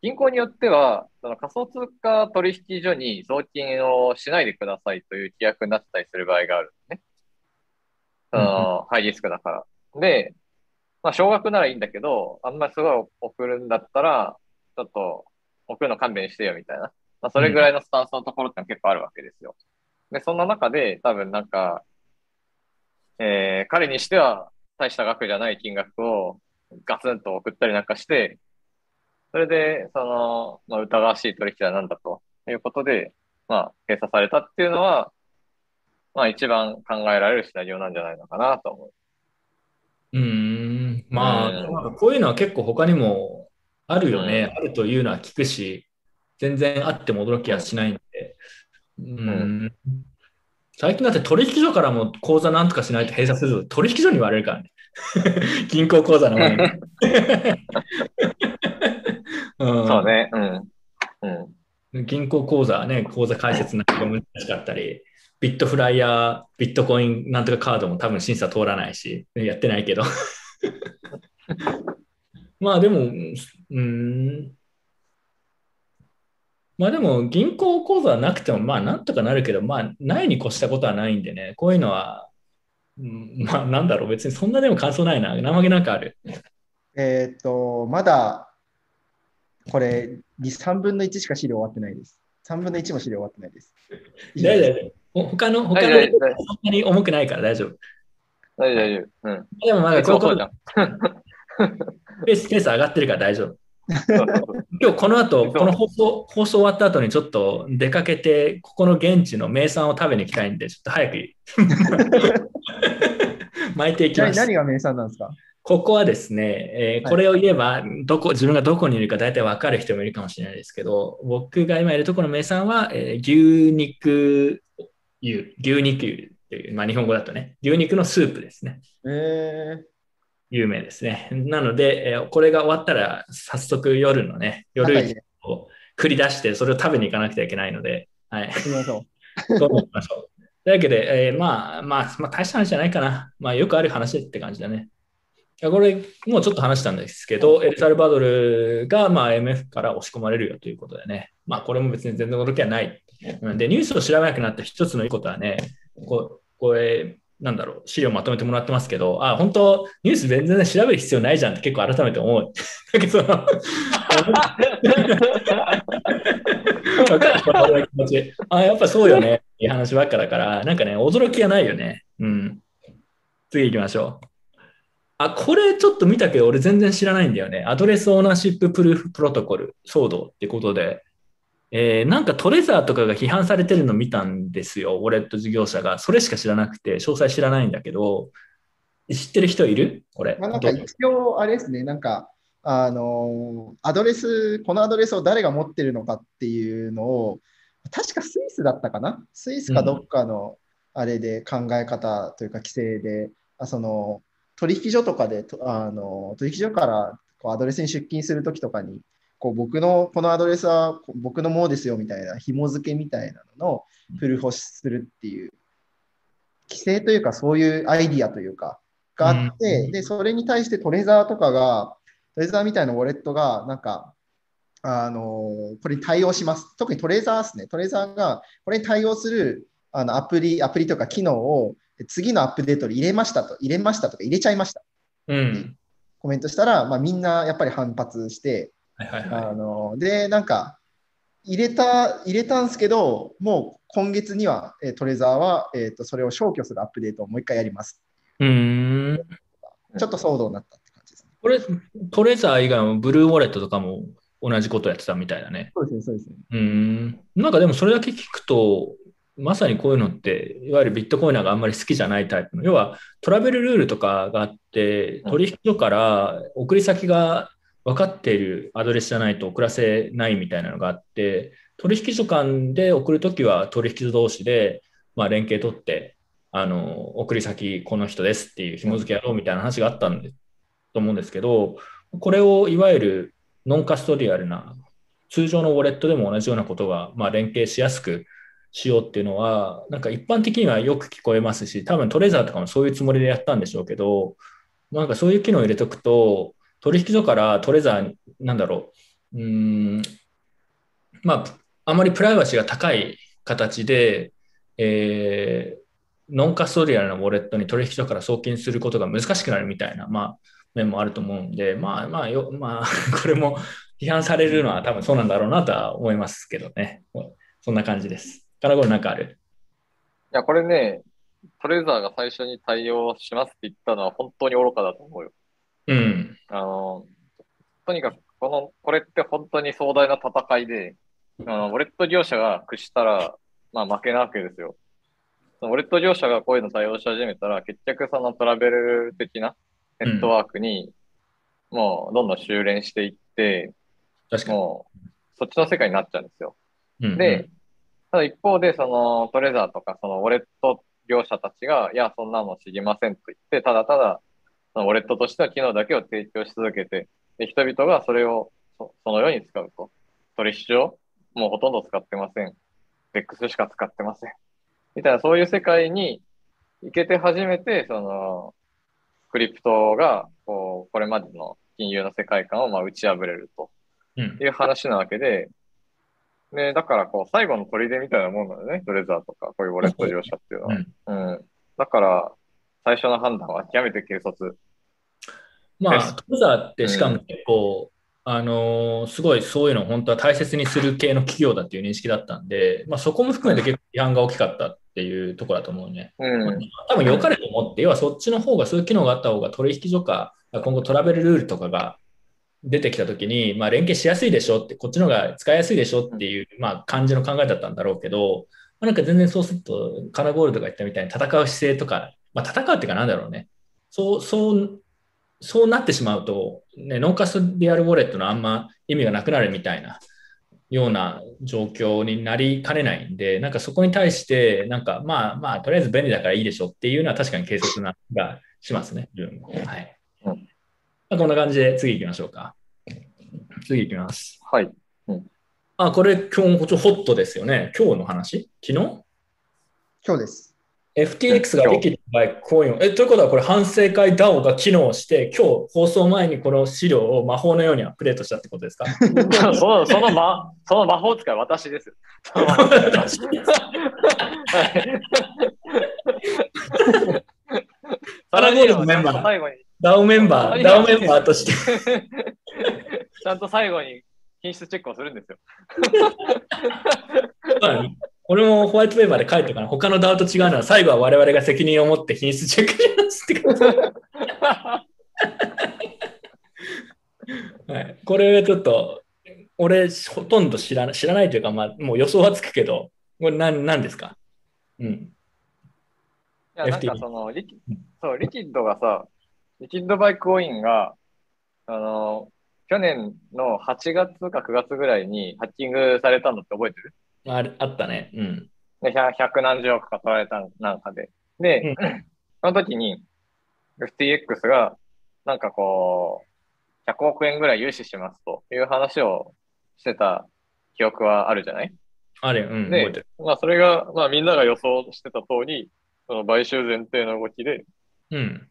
銀行によっては、その仮想通貨取引所に送金をしないでくださいという規約になってたりする場合があるんですね。その、ハイリスクだから。で、まあ、少額ならいいんだけど、あんまりすごい送るんだったら、ちょっと送るの勘弁してよみたいな。まあ、それぐらいのスタンスのところってのは結構あるわけですよ。で、そんな中で多分なんか、えー、彼にしては大した額じゃない金額をガツンと送ったりなんかして、それで、その、まあ、疑わしい取引はなんだということで、まあ、閉鎖されたっていうのは、まあ、一番考えられるシナリオなんじゃないのかなと思う。うーん、まあ、うんこういうのは結構他にもあるよね。あるというのは聞くし、全然あっても驚きはしないんで。うーん。最近だって取引所からも口座なんとかしないと閉鎖すると取引所に言われるからね。<laughs> 銀行口座の前に。<laughs> うんそうね。うん。うん。銀行口座ね、口座開設なんかが難しかったり、ビットフライヤー、ビットコインなんとかカードも多分審査通らないし、やってないけど。<laughs> まあでも、うーん。まあでも、銀行口座なくても、まあなんとかなるけど、まあないに越したことはないんでね、こういうのは、うんまあなんだろう、別にそんなでも感想ないな。生毛なんかある。えーっと、まだ、これ、3分の1しか資料終わってないです。3分の1も資料終わってないです。大丈夫。ほ他の、他の、そんなに重くないから大丈夫。夫、大丈夫大丈夫。うん。でもまだいつもそうじゃん。<laughs> ペース、ペース上がってるから大丈夫。<laughs> 今日この後、この放送、放送終わった後にちょっと出かけて、ここの現地の名産を食べに行きたいんで、ちょっと早く <laughs> 巻いていきます。何何が名産なんですか？ここはですね、えーはいこれを言えば、どこ、自分がどこにいるか大体わかる人もいるかもしれないですけど、僕が今いるところの名産は、えー牛肉油、牛肉油っていう、まあ日本語だとね、牛肉のスープですね。え有名ですね。なので、えーこれが終わったら、早速夜のね、ー、夜を繰り出して、それを食べに行かなくてはいけないので、はい。行きましょどうも行きましょう。というわけで、えーまあ、まあ、まあ、大した話じゃないかな。まあ、よくある話って感じだね。いやこれ、もうちょっと話したんですけど、エルサルバドルが、まあ、MF から押し込まれるよということでね。まあ、これも別に全然驚きはない。うんで、ニュースを調べなくなった一つのいいことはね、ここれ、なんだろう、資料まとめてもらってますけど、あ、本当ニュース全然調べる必要ないじゃんって結構改めて思う。<laughs> だけど、<laughs> わかる気持ち。あ、やっぱそうよね。っていう話ばっかだから、なんかね、驚きはないよね。うん。次行きましょう。あ、これちょっと見たけど、俺全然知らないんだよね。アドレスオーナーシッププルーフプロトコル、騒動ってことで、えーなんかトレザーとかが批判されてるの見たんですよ、ウォレット事業者が。それしか知らなくて、詳細知らないんだけど、知ってる人いる？これ。まあ、なんか一応、あれですね、なんか、あのアドレス、このアドレスを誰が持ってるのかっていうのを、確かスイスだったかな？スイスかどっかのあれで考え方というか規制で、あその取引所とかで、あの取引所からこうアドレスに出勤するときとかに、こう僕のこのアドレスは僕のものですよみたいな紐付けみたいなののプルーフをするっていう規制というかそういうアイディアというかがあって、うんでそれに対してトレザーとかがトレザーみたいなウォレットがなんかあのこれに対応します。特にトレザーですね。トレザーがこれに対応するあのアプリ、アプリとか機能を次のアップデートで入れましたと、入れましたとか入れちゃいました。うん。コメントしたら、まあ、みんなやっぱり反発して、はいはいはあので、なんか、入れた、入れたんですけど、もう今月には、えートレザーは、えー、とそれを消去するアップデートをもう一回やります。い。うーん。ちょっと騒動になったって感じですね。これ、トレザー以外もブルーウォレットとかも同じことやってたみたいだね。そうですね、そうですね。うーん。なんかでもそれだけ聞くと、まさにこういうのって、いわゆるビットコイナーがあんまり好きじゃないタイプの、要はトラベルルールとかがあって、うん取引所から送り先が分かっているアドレスじゃないと送らせないみたいなのがあって、取引所間で送るときは取引所同士で、まあ、連携取って、あの、送り先この人ですっていう紐付けやろうみたいな話があったんで、と思うんですけど、これをいわゆるノンカストリアルな通常のウォレットでも同じようなことが、まあ、連携しやすくしようっていうのは、なんか一般的にはよく聞こえますし、多分トレザーとかもそういうつもりでやったんでしょうけど、なんかそういう機能を入れとくと、取引所からトレザー、なんだろう、うん、まあ、あまりプライバシーが高い形で、えーノンカストリアルなウォレットに取引所から送金することが難しくなるみたいな、まあ、面もあると思うんで、まあまあよ、<laughs> まあ、これも批判されるのは多分そうなんだろうなとは思いますけどね。そんな感じです。カラゴルなんかある？いや、これね、トレザーが最初に対応しますって言ったのは本当に愚かだと思うよ。うん。あの、とにかく、この、これって本当に壮大な戦いで、あの、ウォレット業者が屈したら、まあ負けなわけですよ。ウォレット業者がこういうの対応し始めたら、結局そのトラベル的なネットワークに、もうどんどん修練していって、確かに。もう、そっちの世界になっちゃうんですよ。うんで、ただ一方で、そのトレザーとか、そのウォレット業者たちが、いや、そんなの知りませんと言って、ただただ、そのウォレットとしての機能だけを提供し続けて、で人々がそれをそそのように使うと。取引所、もうほとんど使ってません。DEX しか使ってません。みたいな、そういう世界に行けて初めて、その、クリプトが、こう、これまでの金融の世界観をまあ打ち破れると。うんいう話なわけで、で、だからこう、最後の砦みたいなもんなよね、トレザーとか、こういうウォレット業者っていうのは。うん。だから、最初の判断は極めて軽率。まあ、トレザーってしかも結構、あのーすごいそういうのを本当は大切にする系の企業だっていう認識だったんで、まあ、そこも含めて結構批判が大きかったっていうところだと思うね。うん。多分良かれと思って、要はそっちの方が、そういう機能があった方が取引所か、今後トラベルルールとかが出てきたときに、まあ、連携しやすいでしょって、こっちの方が使いやすいでしょっていう、まあ、感じの考えだったんだろうけど、まあなんか全然そうすると、カナゴールドが言ったみたいに戦う姿勢とか、まあ、戦うっていうかなんだろうね。そう、そう、そうなってしまうと、ね、ノンカストリアルウォレットのあんま意味がなくなるみたいなような状況になりかねないんで、なんかそこに対して、なんかまあまあ、とりあえず便利だからいいでしょっていうのは確かに軽率な気がしますね、自分も。はい。うんまあ、こんな感じで次行きましょうか。次行きます。はい。あ、これ今日ちょホットですよね。今日の話？昨日？今日です。FTX がリキッドバイコインを。え、ということはこれ反省会 DAO が機能して、今日放送前にこの資料を魔法のようにアップデートしたってことですか？<laughs> その、その魔、その魔法使いは私です。その魔法使いははいアラゴールドメンバー DAO メンバー、DAO メンバーとして。<laughs> ちゃんと最後に品質チェックをするんですよ。<laughs> 俺もホワイトペーパーで書いたから、他の DAO と違うのは、最後は我々が責任を持って品質チェックしますって書いてあるはい、これちょっと、俺、ほとんど知らない知らないというか、まあ、もう予想はつくけど、これ何何ですか？うん。いや、なんかその、リキそう、リキッドがさ、リキッドバイコインが、あの、去年の8月か9月ぐらいにハッキングされたのって覚えてる？あれあったね。うん。で、百百何十億か取られたなんかで。で、うん <clears throat> その時に FTX が、なんかこう、100億円ぐらい融資しますという話をしてた記憶はあるじゃない？あれ、うん、で。まあそれが、まあみんなが予想してた通り、その買収前提の動きで、うん。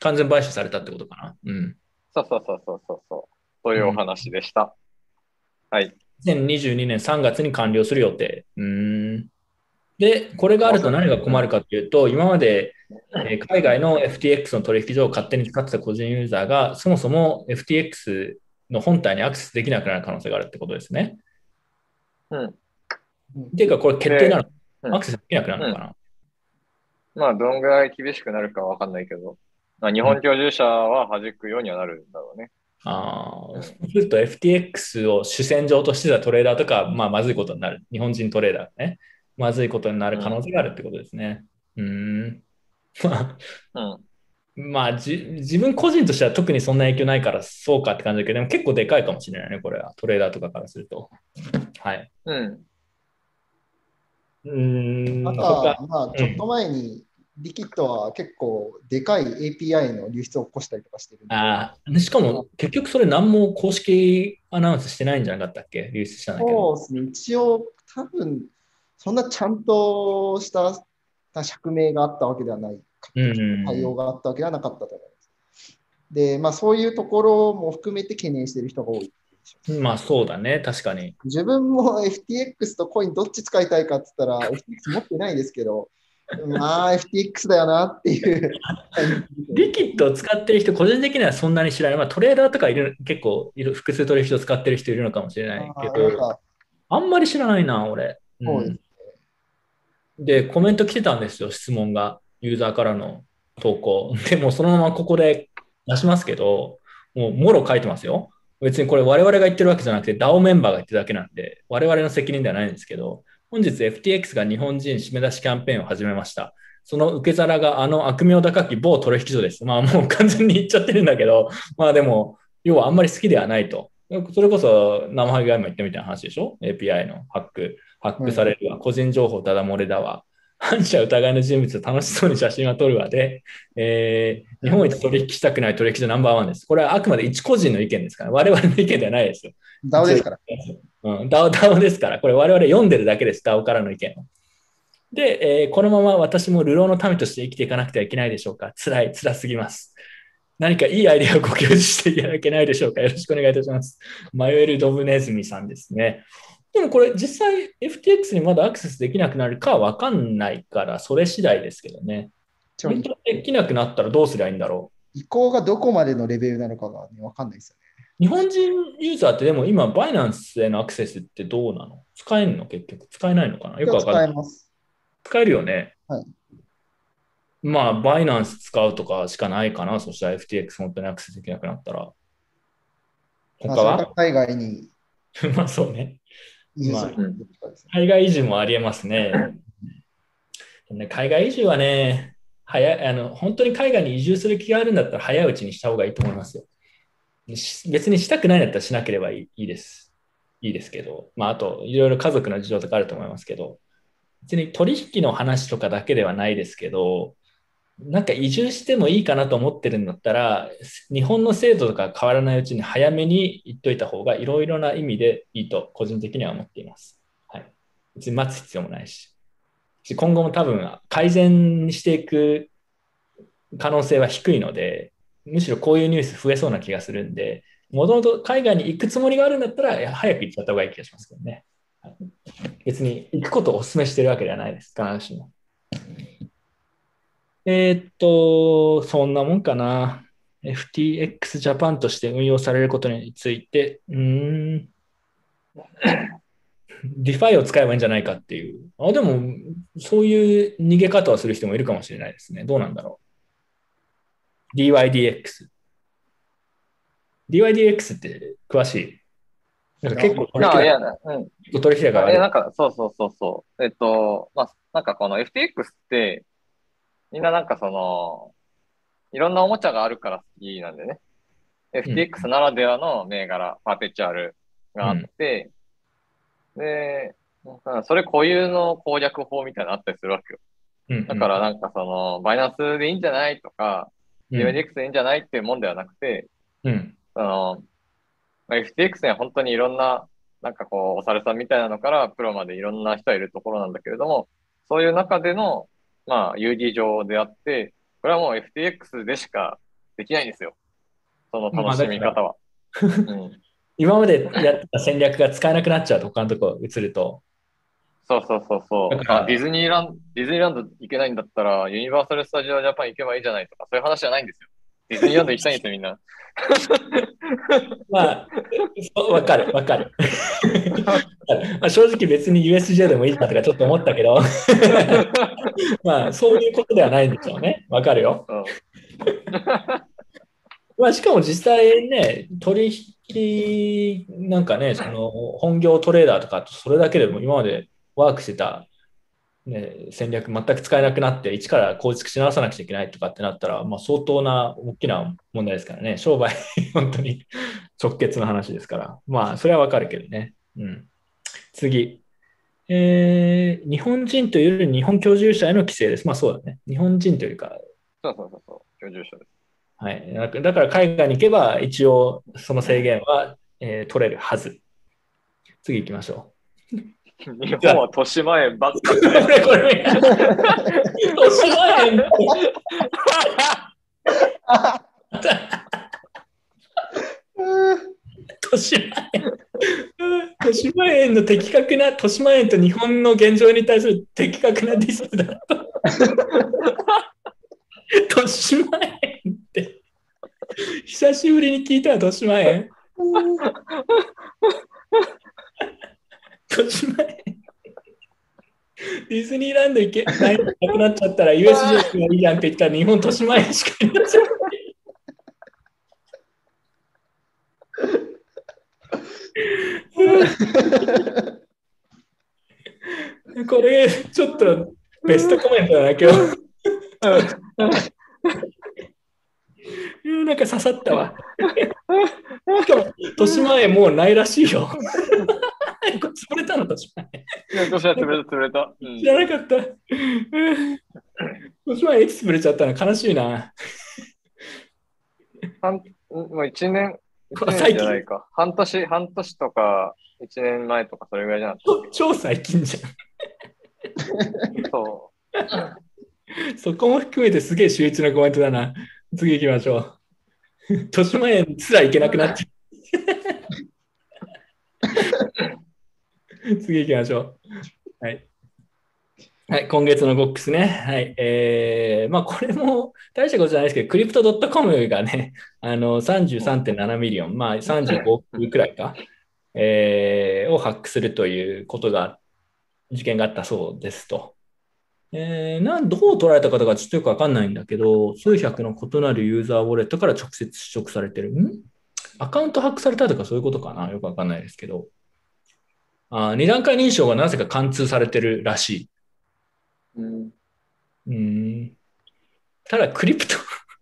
完全買収されたってことかな。うん。そうそうそうそうそうそう、そういうお話でした。はい。2022年3月に完了する予定。うーん。で、これがあると何が困るかというと、今まで、えー海外の FTX の取引所を勝手に使ってた個人ユーザーが、そもそも FTX の本体にアクセスできなくなる可能性があるってことですね。うん。っていうか、これ決定なの、うんアクセスできなくなるのかな、まあどんぐらい厳しくなるかわかんないけど、まあ日本居住者は弾くようにはなるんだろうね。ああ、そうすると FTX を主戦場としてたトレーダーとか、まあ、まずいことになる。日本人トレーダーね。まずいことになる可能性があるってことですね。うーん。<laughs> まあ、うん。まあじ、自分個人としては特にそんな影響ないからそうかって感じだけど、でも結構でかいかもしれないね、これは。トレーダーとかからすると。はい。うん。うーん。あと他は、まあ、ちょっと前に、リキッドは結構でかい API の流出を起こしたりとかしてるああ、しかも結局それ何も公式アナウンスしてないんじゃなかったっけ？流出したんだけど。そうですね、一応、多分そんなちゃんとした釈明があったわけではない、対応があったわけではなかったと思います。で、まあ、そういうところも含めて懸念している人が多い。まあそうだね、確かに。自分も FTX とコインどっち使いたいかって言ったら、FTX 持ってないですけど、まあ FTX だよなっていう。リキッドを使ってる人、個人的にはそんなに知らない。まあトレーダーとかいる結構いる、複数取引所使ってる人いるのかもしれないけど、かあんまり知らないな、俺。うんで、コメント来てたんですよ、質問が。ユーザーからの投稿。でも、そのままここで出しますけど、もう、もろ書いてますよ。別にこれ我々が言ってるわけじゃなくて、DAO メンバーが言ってるだけなんで、我々の責任ではないんですけど、本日 FTX が日本人締め出しキャンペーンを始めました。その受け皿があの悪名高き某取引所です。まあもう完全に言っちゃってるんだけど、まあでも、要はあんまり好きではないと。それこそ生ハゲが今言ったみたいな話でしょ ?API のハック。ハックされるわ。個人情報ただ漏れだわ。反社疑いの人物と楽しそうに写真は撮るわで、えー日本一取引したくない取引所ナンバーワンです。これはあくまで一個人の意見ですから、我々の意見ではないですよ。DAO ですから。うん、ダオダオですから、これ我々読んでるだけです、ダオからの意見を。で、えーこのまま私も流浪の民として生きていかなくてはいけないでしょうか。辛い、辛すぎます。何かいいアイデアをご教示していただけないでしょうか。よろしくお願いいたします。迷えるドブネズミさんですね。でもこれ実際 FTX にまだアクセスできなくなるかわかんないから、それ次第ですけどね。本当にできなくなったらどうすりゃいいんだろう。移行がどこまでのレベルなのかが、ね、わかんないですよね。日本人ユーザーってでも今、バイナンスへのアクセスってどうなの？使えんの？結局。使えないのかな？よくわかんない使え。ます。使えるよね。はいまあ、バイナンス使うとかしかないかな。そしたら FTX 本当にアクセスできなくなったら。まあ、他は海外に <laughs> まあそうね。まとかですね。海外移住もありえますね。ね海外移住はね、早いあの、本当に海外に移住する気があるんだったら早いうちにした方がいいと思いますよ。別にしたくないんだったらしなければいいです。いいですけど、まあ、あと、いろいろ家族の事情とかあると思いますけど、別に取引の話とかだけではないですけど、なんか移住してもいいかなと思ってるんだったら、日本の制度とか変わらないうちに早めに言っといた方がいろいろな意味でいいと個人的には思っています。はい。別に待つ必要もない。し今後も多分改善していく可能性は低いので、むしろこういうニュース増えそうな気がするんで、もともと海外に行くつもりがあるんだったら、早く行っちゃった方がいい気がしますけどね。別に行くことをお勧めしてるわけではないです。必ずしも。えーっと、そんなもんかな。FTX ジャパンとして運用されることについて、うーん。DeFi を使えばいいんじゃないかっていう。あ、でも、そういう逃げ方をする人もいるかもしれないですね。どうなんだろう。DYDX。DYDX って詳しい？なんか結構取引高や、うん。結構取引高があえ、る。なんか、そうそうそうそう。えっと、まあ、なんかこの FTX って、みんななんかその、いろんなおもちゃがあるから好きなんでね。FTX ならではの銘柄、パーテチュアルがあって、で、なんかそれ固有の攻略法みたいなのあったりするわけよ。うんだからなんかその、バイナンスでいいんじゃないとか、うん DYDX でいいんじゃないっていうもんではなくて、うん。その、まあ FTX には本当にいろんな、なんかこう、お猿さんみたいなのから、プロまでいろんな人がいるところなんだけれども、そういう中での、まあ、UD 上であって、これはもう FTX でしかできないんですよ。その楽しみ方は。うん、<laughs> 今までやってた戦略が使えなくなっちゃうと、他のとこ移ると。そうそうそうそう。だからあディズニーランド、ディズニーランド行けないんだったら、ユニバーサル・スタジオ・ジャパン行けばいいじゃないとか、そういう話じゃないんですよ。ディズニーランド行きたいんですよ、みんな。まあ、わかる、わかる。まあ正直別に USJ でもいいかとかちょっと思ったけど、まあそういうことではないんでしょうね。わかるよ。うんまあ、しかも実際ね、取引なんかね、その本業トレーダーとかとそれだけでも今までワークしてた、ね、戦略全く使えなくなって、一から構築し直さなくちゃいけないとかってなったら、まあ、相当な大きな問題ですからね、商売、<laughs> 本当に直結の話ですから、まあ、それはわかるけどね。うん、次。えー日本人というより日本居住者への規制です。まあそうだね。日本人というか、そうそうそうそう、居住者です。はい。だから海外に行けば、一応その制限は、えー取れるはず。次行きましょ <laughs> 日本は豊島園ばっかう。りこれ、これ、豊島園豊島園。豊島園の的確な、豊島園と日本の現状に対する的確なディスだと。豊島園って。久しぶりに聞いたわ豊島園。<laughs> 豊島園。ディズニーランド行けないなくなっちゃったら USJ がいいじゃんって言ったら日本豊島園しかいないじゃん。これ、ちょっとベストコメントだな、今日。なんか刺さったわ。しかも、豊島園もうないらしいよ。これ潰れたの、豊島園。豊島園潰れた、潰れた。うん知らなかった。うん豊島園いつ潰れちゃったの悲しいな。半もう一年、一最近年じゃないか。半年、半年とか、一年前とか、それぐらいじゃなかっ超 <laughs> 超最近じゃん。た。そう。そこも含めてすげえ秀逸なコメントだな。次行きましょう。豊島園すら行けなくなっちゃう。<laughs> 次行きましょう。はい。はい、今月のゴックスね。はい。えー、まあこれも大したことじゃないですけど、クリプト .com がね、<laughs> あの33.7ミリオン、まあ35億くらいか、<laughs> えーをハックするということが、事件があったそうですと。えー、などう捉えた方がちょっとよくわかんないんだけど、数百の異なるユーザーウォレットから直接取得されてる。ん？アカウントハックされたとかそういうことかな？よくわかんないですけど。あー二段階認証がなぜか貫通されてるらしい。うん。うーんただ、クリプト、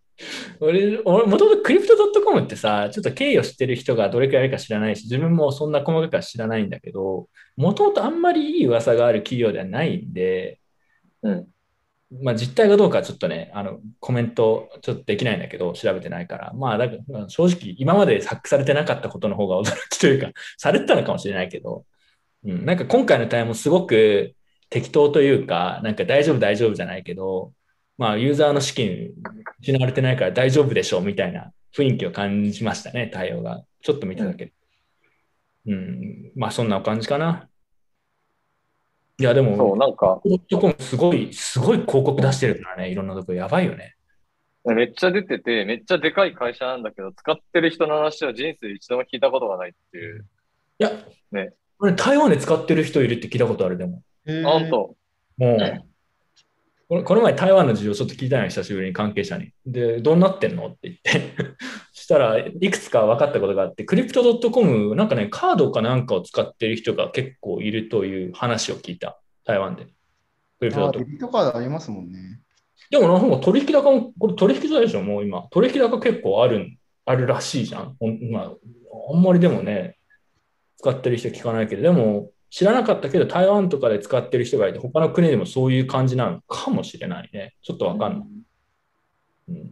<laughs> 俺、俺もともとクリプト .com ってさ、ちょっと経緯を知ってる人がどれくらいいるか知らないし、自分もそんな細かくは知らないんだけど、もともとあんまりいい噂がある企業ではないんで、うん。まあ実態がどうかはちょっとね、あの、コメントちょっとできないんだけど、調べてないから。まあ、だからまあ正直、今までハックされてなかったことの方が驚きというか、されてたのかもしれないけど、うん、なんか今回の対応もすごく適当というか、なんか大丈夫大丈夫じゃないけど、まあユーザーの資金失われてないから大丈夫でしょうみたいな雰囲気を感じましたね、対応が。ちょっと見ただけで。うん、まあそんな感じかな。いや、でも、そう、なんか、ドットコムすごい、すごい広告出してるからね、いろんなとこやばいよね。めっちゃ出てて、めっちゃでかい会社なんだけど、使ってる人の話は人生で一度も聞いたことがないっていう。いや、ね俺台湾で使ってる人いるって聞いたことある、でも。えーあ、ほんと。もう、これこの前台湾の事情ちょっと聞いたのよ、久しぶりに関係者に。で、どうなってんのって言って。<laughs> したらいくつか分かったことがあって、クリプト .com、なんかね、カードかなんかを使ってる人が結構いるという話を聞いた、台湾で。クリプトあ .com デビットカードありますもんね。でもなんか取引高も、これ取引所でしょ、もう今。取引高結構あるん、あるらしいじゃんまあ、あんまりでもね、使ってる人聞かないけど、でも知らなかったけど、台湾とかで使ってる人がいて、他の国でもそういう感じなの？かもしれないね。ちょっとわかんない。うん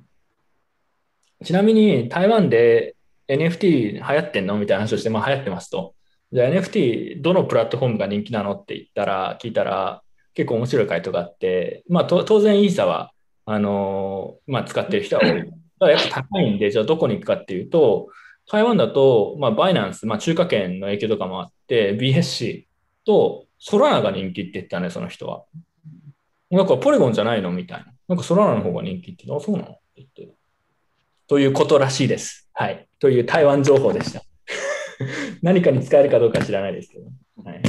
ちなみに台湾で NFT 流行ってんの？みたいな話をして、まあ流行ってますと。じゃあ NFT どのプラットフォームが人気なの？って言ったら、聞いたら結構面白い回答があって、まあと当然イーサは、あのーまあ使ってる人は多い。た <laughs> だやっぱ高いんで、じゃあどこに行くかっていうと、台湾だと、まあバイナンス、まあ中華圏の影響とかもあって、BSC とソラナが人気って言ったね、その人は。なんかポリゴンじゃないのみたいな。なんかソラナの方が人気って言って、あ、そうなの？って言って。ということらしいです。はい。という台湾情報でした。<laughs> 何かに使えるかどうか知らないですけど。はい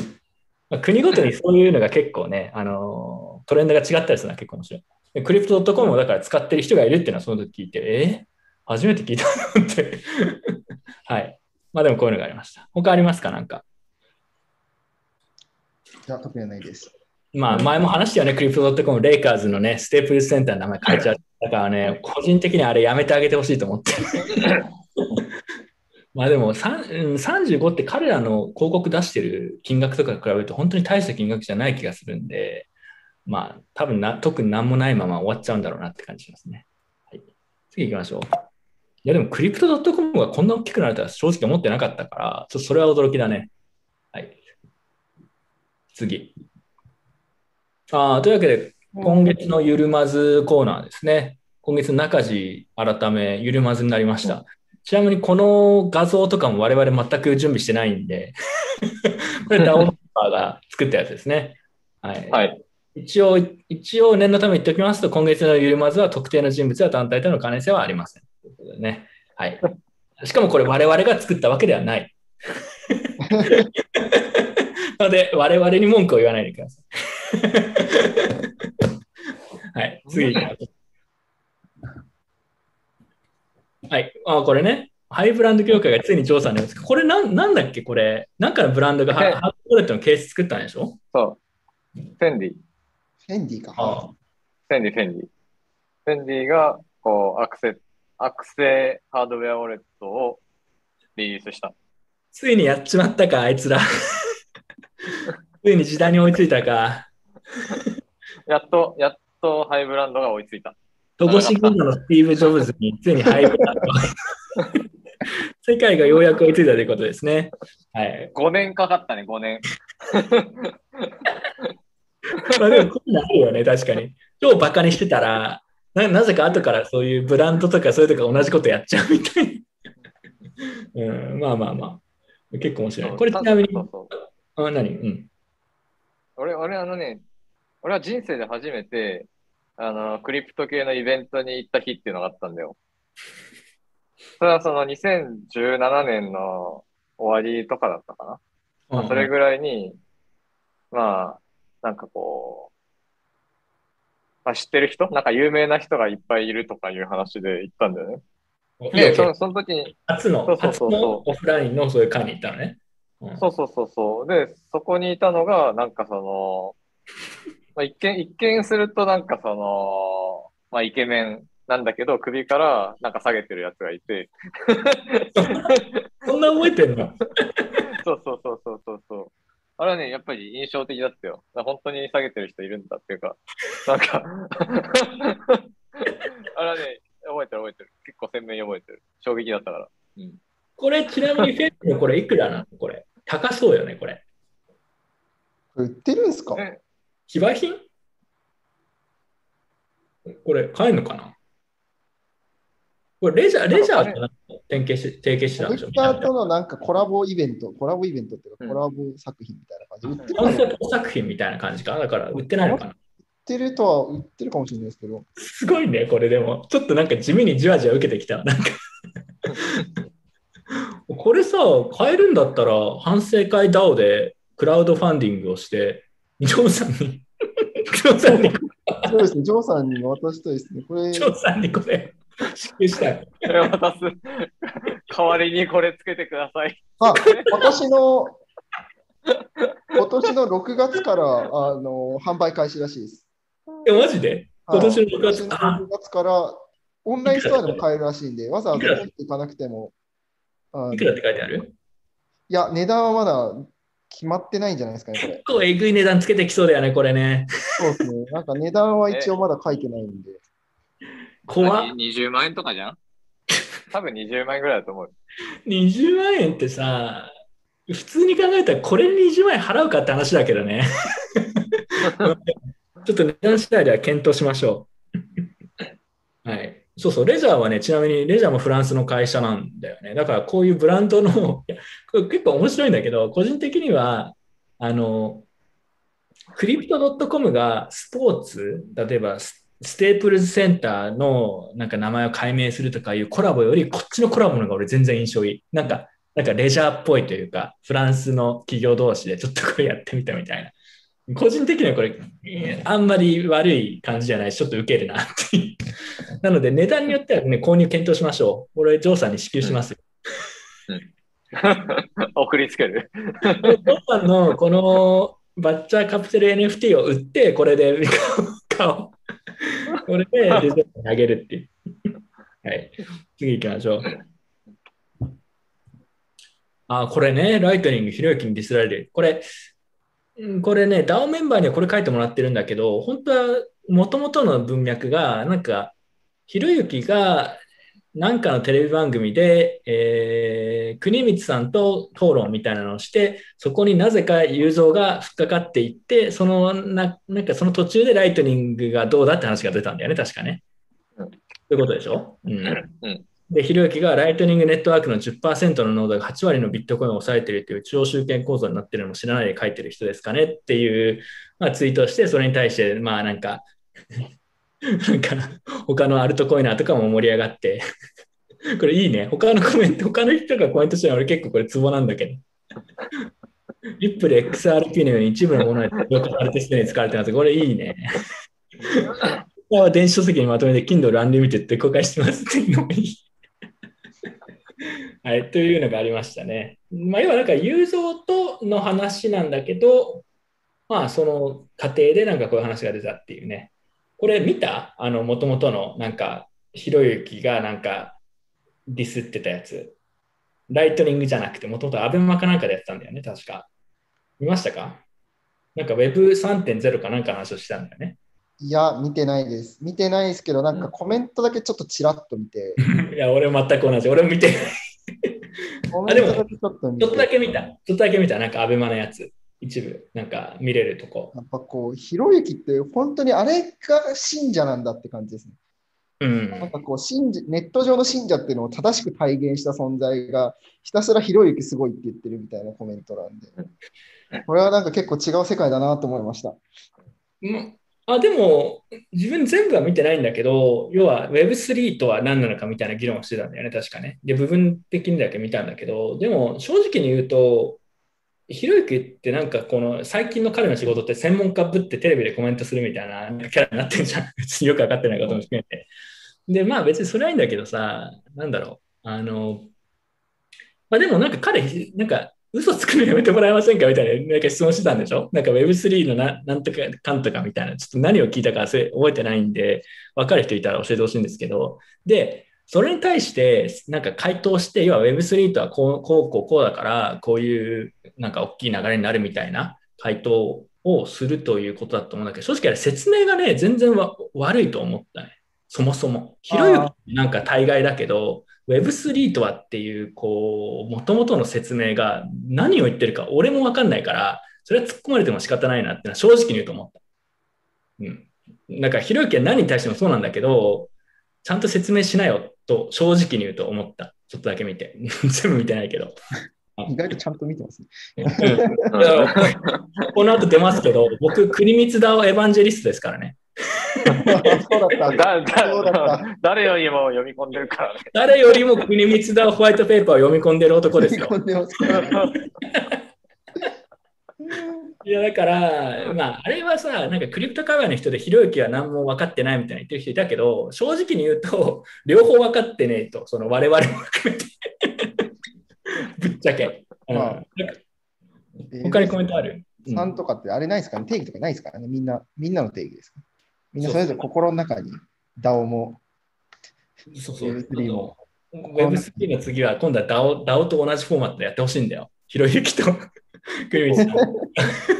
まあ、国ごとにそういうのが結構ね、あのートレンドが違ったりするのは結構面白い。クリプト .com をだから使ってる人がいるっていうのはその時聞いて、え？ー初めて聞いたなって。はい。まあでもこういうのがありました。他ありますか？なんか。じゃあ、特にはないです。まあ前も話したよね、クリプト .com、レイカーズのね、ステープルズセンターの名前変えちゃったからね、個人的にあれやめてあげてほしいと思って。<laughs> まあでもさんうん35って彼らの広告出してる金額とかと比べると本当に大した金額じゃない気がするんで、まあ多分な特に何もないまま終わっちゃうんだろうなって感じしますね。はい、次行きましょう。いやでもクリプト .com がこんな大きくなるとは正直思ってなかったから、ちょっとそれは驚きだね。はい。次。あーというわけで、今月のゆるまずコーナーですね。今月の中地改めゆるまずになりました。ちなみにこの画像とかも我々全く準備してないんで、<laughs> これダウンローダーが作ったやつですね。はい。はい。一応、一応念のため言っておきますと、今月のゆるまずは特定の人物や団体との関連性はありません。ということでね。はい。しかもこれ我々が作ったわけではない。<laughs> なので、我々に文句を言わないでください。<laughs> はい、次。はい、あ、これね、ハイブランド協会がついに調査になります。これなんなんだっけ？これ、なんかのブランドがハードウォレットのケース作ったんでしょ？そう。フェンディ。フェンディか。ああフェンディ、フェンディ。フェンディが、こう、アクセ、アクセハードウェアウォレットをリリースした。ついにやっちまったか、あいつら。<laughs> ついに時代に追いついたか。やっと、やっとハイブランドが追いついた。戸越銀座のスティーブ・ジョブズについにハイブランド。<laughs> 世界がようやく追いついたということですね。はい。5年かかったね、5年。<laughs> まあでも、こういうのあるよね、確かに。超バカにしてたら、ななぜか後からそういうブランドとかそういうとか同じことやっちゃうみたいな。うん、まあまあまあ。結構面白い。これちなみに、あ何？うん。俺、俺、あのね、俺は人生で初めて、あの、クリプト系のイベントに行った日っていうのがあったんだよ。それはその2017年の終わりとかだったかな。まあ、それぐらいに、まあ、なんかこう、まあ、知ってる人？なんか有名な人がいっぱいいるとかいう話で行ったんだよね。で、そのその時に、初のそうそうそうそう初のオフラインのそういう会に行ったのね。うんそうそうそうそう。で、そこにいたのが、なんかその、まあ、一見、一見するとなんかその、まあ、イケメンなんだけど、首からなんか下げてるやつがいて、<laughs> そんな覚えてんの？<laughs> そうそうそうそうそうそう。あれはね、やっぱり印象的だったよ。本当に下げてる人いるんだっていうか、なんか、<laughs> あれはね、覚えてる覚えてる。結構鮮明に覚えてる。衝撃だったから。これ、ちなみにフェのこれいくらなの？これ。高そうよね、これ。売ってるんですか？え非売品？これ、買えるのかな？これ、レジャー、レジャーとなんか提携し提携してたんでしょコレクターとのなんかコラボイベント、コラボイベントっていうか、うん。コラボ作品みたいな感じ。で売ってるコンセプト作品みたいな感じか？だから、売ってないのかな？てるとは売ってるかもしれないですけど、すごいね、これでも。ちょっとなんか地味にじわじわ受けてきた。わ。なんか。<laughs> これさ、買えるんだったら、反省会 DAO でクラウドファンディングをして、ジョーさんに、ジョーさんに、ジそうですね、ジョーさんに渡したいですね。これ、ョーさんにこれ、支給したい。それを渡す。代わりにこれつけてください。あ、今年の、今年の6月からあの販売開始らしいです。え、マジで？今年の6月？今年の6月からオンラインストアでも買えるらしいんで、わざわざ持っていかなくても、いいくらって書いてある？や、値段はまだ決まってないんじゃないですかね、これ結。構えぐい値段つけてきそうだよね、これね。そうですね。なんか値段は一応まだ書いてないんで。怖っ何？20万円とかじゃん？<laughs> 多分20万円ぐらいだと思う。20万円ってさ、普通に考えたらこれに20万円払うかって話だけどね。<laughs> ちょっと値段次第では検討しましょう。はい。そうそう、レジャーはね、ちなみにレジャーもフランスの会社なんだよね。だからこういうブランドの、結構面白いんだけど、個人的には、あの、クリプト .com がスポーツ、例えばスステープルズセンターのなんか名前を改名するとかいうコラボより、こっちのコラボの方が俺全然印象いい。なんか、なんかレジャーっぽいというか、フランスの企業同士でちょっとこれやってみたみたいな。個人的にはこれ、えーあんまり悪い感じじゃないし、ちょっと受けるなっていう。なので、値段によってはね、購入検討しましょう。俺、ジョーさんに支給しますよ。<laughs> 送りつける。ジョーさんのこのバッチャーカプセル NFT を売って、これで買おう。<laughs> これでデザートにあげるっていう。はい。次行きましょう。あ、これね、ライトニング、ひろゆきにディスられる。これ、これね、DAO メンバーにはこれ書いてもらってるんだけど、本当はもともとの文脈が、なんか、ひろゆきがなんかのテレビ番組で、えー国光さんと討論みたいなのをして、そこになぜか雄三が引っかかっていって、そのななんかその途中でライトニングがどうだって話が出たんだよね、確かね。うんそういうことでしょ、うん。うん。で、ひろゆきがライトニングネットワークの10%の濃度が8割のビットコインを抑えているという超集権構造になっているのも知らないで書いてる人ですかねっていう、まあ、ツイートをして、それに対して、まあなんか、なんか、他のアルトコイナーとかも盛り上がって、これいいね。他のコメント、他の人がコメントしてるの俺結構これツボなんだけど。リップル XRP のように一部のものによくされてすでに使われてます。これいいね。これは電子書籍にまとめて Kindle Unlimited で公開してますっていうのもいい。はい、というのがありましたね。まあ、要はなんか雄三との話なんだけど、まあその過程でなんかこういう話が出たっていうね。これ見た？あの、もともとのなんか、ひろゆきがなんかディスってたやつ。ライトニングじゃなくて、もともとアベマかなんかでやってたんだよね、確か。見ましたか？なんか Web3.0 かなんかの話をしたんだよね。いや、見てないです。見てないですけど、なんかコメントだけちょっとちらっと見て、<laughs> いや、俺全く同じ。俺も見てない。<laughs> コメントだけちょっと見てちょっとだけ見た。ちょっとだけ見た。なんかアベマのやつ。一部。なんか見れるとこ。やっぱこう、ひろゆきって本当にあれが信者なんだって感じですね。うん。なんかこう信者、ネット上の信者っていうのを正しく体現した存在が、ひたすらひろゆきすごいって言ってるみたいなコメントなんで、これはなんか結構違う世界だなと思いました。うんあでも、自分全部は見てないんだけど、要は Web3 とは何なのかみたいな議論をしてたんだよね、確かね。で、部分的にだけ見たんだけど、でも正直に言うと、ひろゆきってなんかこの最近の彼の仕事って専門家ぶってテレビでコメントするみたいなキャラになってるじゃん。<laughs> 別によくわかってないことも含めて。で、まあ別にそれはいいんだけどさ、なんだろう。あの、まあでもなんか彼、なんか嘘つくのやめてもらえませんかみたいななんか質問してたんでしょ？なんか Web3 のななんとかかんとかみたいな、ちょっと何を聞いたか覚えてないんで、分かる人いたら教えてほしいんですけど、で、それに対してなんか回答して、要は Web3 とはこうこうこうこうだから、こういうなんか大きい流れになるみたいな回答をするということだと思うんだけど、正直あれ説明がね、全然わ悪いと思ったね。そもそも。ひろゆきなんか大概だけど、Web3 とはっていう、こう、もともとの説明が何を言ってるか俺もわかんないから、それは突っ込まれても仕方ないなってのは正直に言うと思った。うん。なんか、ひろゆきは何に対してもそうなんだけど、ちゃんと説明しなよと正直に言うと思った。ちょっとだけ見て。<laughs> 全部見てないけど。<laughs> 意外とちゃんと見てますね。この後出ますけど、僕、国光ダオエヴァンジェリストですからね。そうだった。<laughs> だそうだだ誰よりも読み込んでるからね。誰よりも国光ダオホワイトペーパーを読み込んでる男ですよ。いや、だから、まあ、あれはさ、なんかクリプト界隈の人でひろゆきは何も分かってないみたいな言ってる人いたけど、正直に言うと、<laughs> 両方分かってねえと、その我々も含めて。<laughs> ぶっちゃけ。うんまあ他にコメントある、うん3とかってあれないですかね？定義とかないですからねみんな、みんなの定義ですか？みんなそれぞれ心の中に DAO もそうそう。Web3 も Web3 の次は今度は DAO, DAO と同じフォーマットでやってほしいんだよ。ひろゆきと <laughs> 国光さん。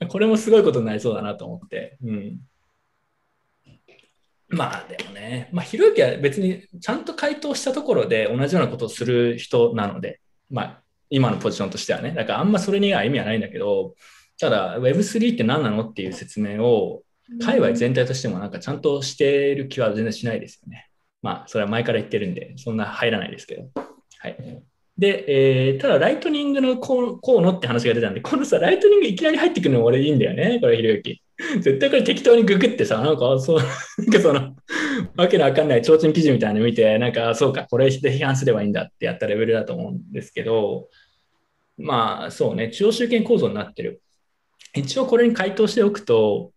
<laughs> これもすごいことになりそうだなと思って。うん。まあでもね、まあ、ひろゆきは別にちゃんと回答したところで同じようなことをする人なので、まあ今のポジションとしてはね、だからあんまそれには意味はないんだけど、ただ Web3 って何なのっていう説明を界隈全体としてもなんかちゃんとしている気は全然しないですよね。まあ、それは前から言ってるんで、そんな入らないですけど。はい。で、えーただ、ライトニングのこうこうのって話が出たんで、このさ、ライトニングいきなり入ってくるの俺いいんだよね、これ、ひろゆき。絶対これ適当にググってさ、なんか、そう、なんかその、わけのわかんない提灯記事みたいなの見て、なんか、そうか、これで批判すればいいんだってやったレベルだと思うんですけど、まあ、そうね、中央集権構造になってる。一応これに回答しておくと、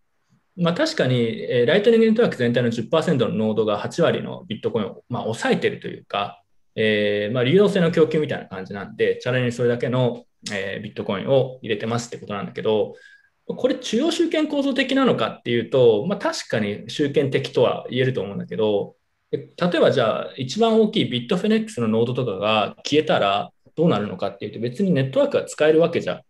まあ、確かに、えーライトニングネットワーク全体の10%のノードが8割のビットコインを、まあ、抑えてるというか、えーまあ、流動性の供給みたいな感じなんで、チャレンジそれだけの、えービットコインを入れてますってことなんだけど、これ、中央集権構造的なのかっていうと、まあ、確かに集権的とは言えると思うんだけど、例えばじゃあ、一番大きいビットフィネックスのノードとかが消えたらどうなるのかっていうと、別にネットワークが使えるわけじゃ、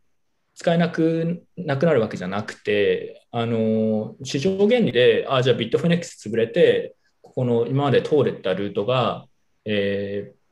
使えなくなくなるわけじゃなくて、あの市場原理で、ああじゃあビットフィネックス潰れて、ここの今まで通れたルートが、えー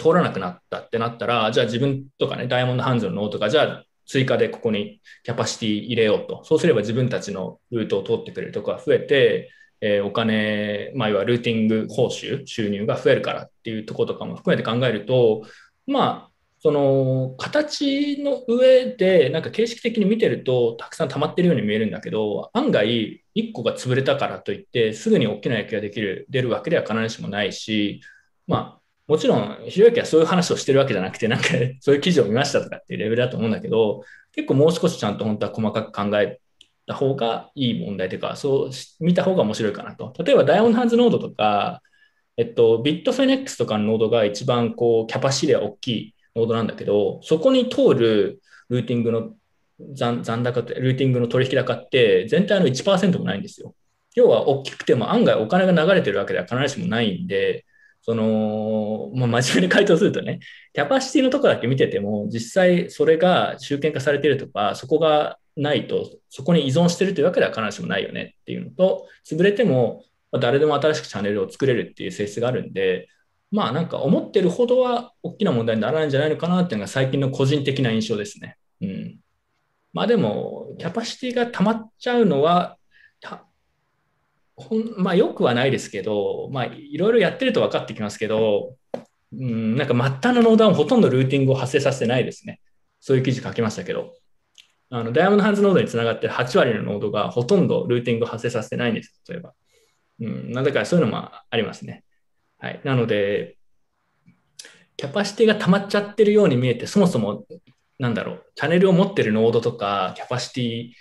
通らなくなったってなったら、じゃあ自分とかね、ダイヤモンドハンズのノードが、じゃあ追加でここにキャパシティ入れようと。そうすれば自分たちのルートを通ってくれるところが増えて、えーお金、まあ、いわゆるルーティング報酬、収入が増えるからっていうとことかも含めて考えると、まあ、その形の上で、なんか形式的に見てると、たくさん溜まってるように見えるんだけど、案外、1個が潰れたからといって、すぐに大きな影響ができる、出るわけでは必ずしもないし、まあ、もちろん、ひろゆきはそういう話をしてるわけじゃなくて、なんかそういう記事を見ましたとかっていうレベルだと思うんだけど、結構もう少しちゃんと本当は細かく考えた方がいい問題というか、そう見た方が面白いかなと。例えば、ダイヤモンドハンズノードとか、えっと、ビットフィネックスとかのノードが一番こうキャパシティが大きいノードなんだけど、そこに通るルーティングの残残高って、ルーティングの取引高って全体の1%もないんですよ。要は大きくても案外お金が流れてるわけでは必ずしもないんで、その、まあ、真面目に回答するとね、キャパシティのとこだけ見てても、実際それが集権化されてるとか、そこがないと、そこに依存してるというわけでは必ずしもないよねっていうのと、潰れても誰でも新しくチャンネルを作れるっていう性質があるんで、まあなんか思ってるほどは大きな問題にならないんじゃないのかなっていうのが最近の個人的な印象ですね。うん。まあでも、キャパシティが溜まっちゃうのは、ほんまあよくはないですけど、まあいろいろやってると分かってきますけど、うん、なんか末端のノードはほとんどルーティングを発生させてないですね。そういう記事書きましたけど。あのダイヤモンドハンズノードにつながってる8割のノードがほとんどルーティングを発生させてないんです、例えば。うん、なんだかそういうのもありますね。はい。なので、キャパシティが溜まっちゃってるように見えて、そもそも、なんだろう、チャンネルを持ってるノードとか、キャパシティ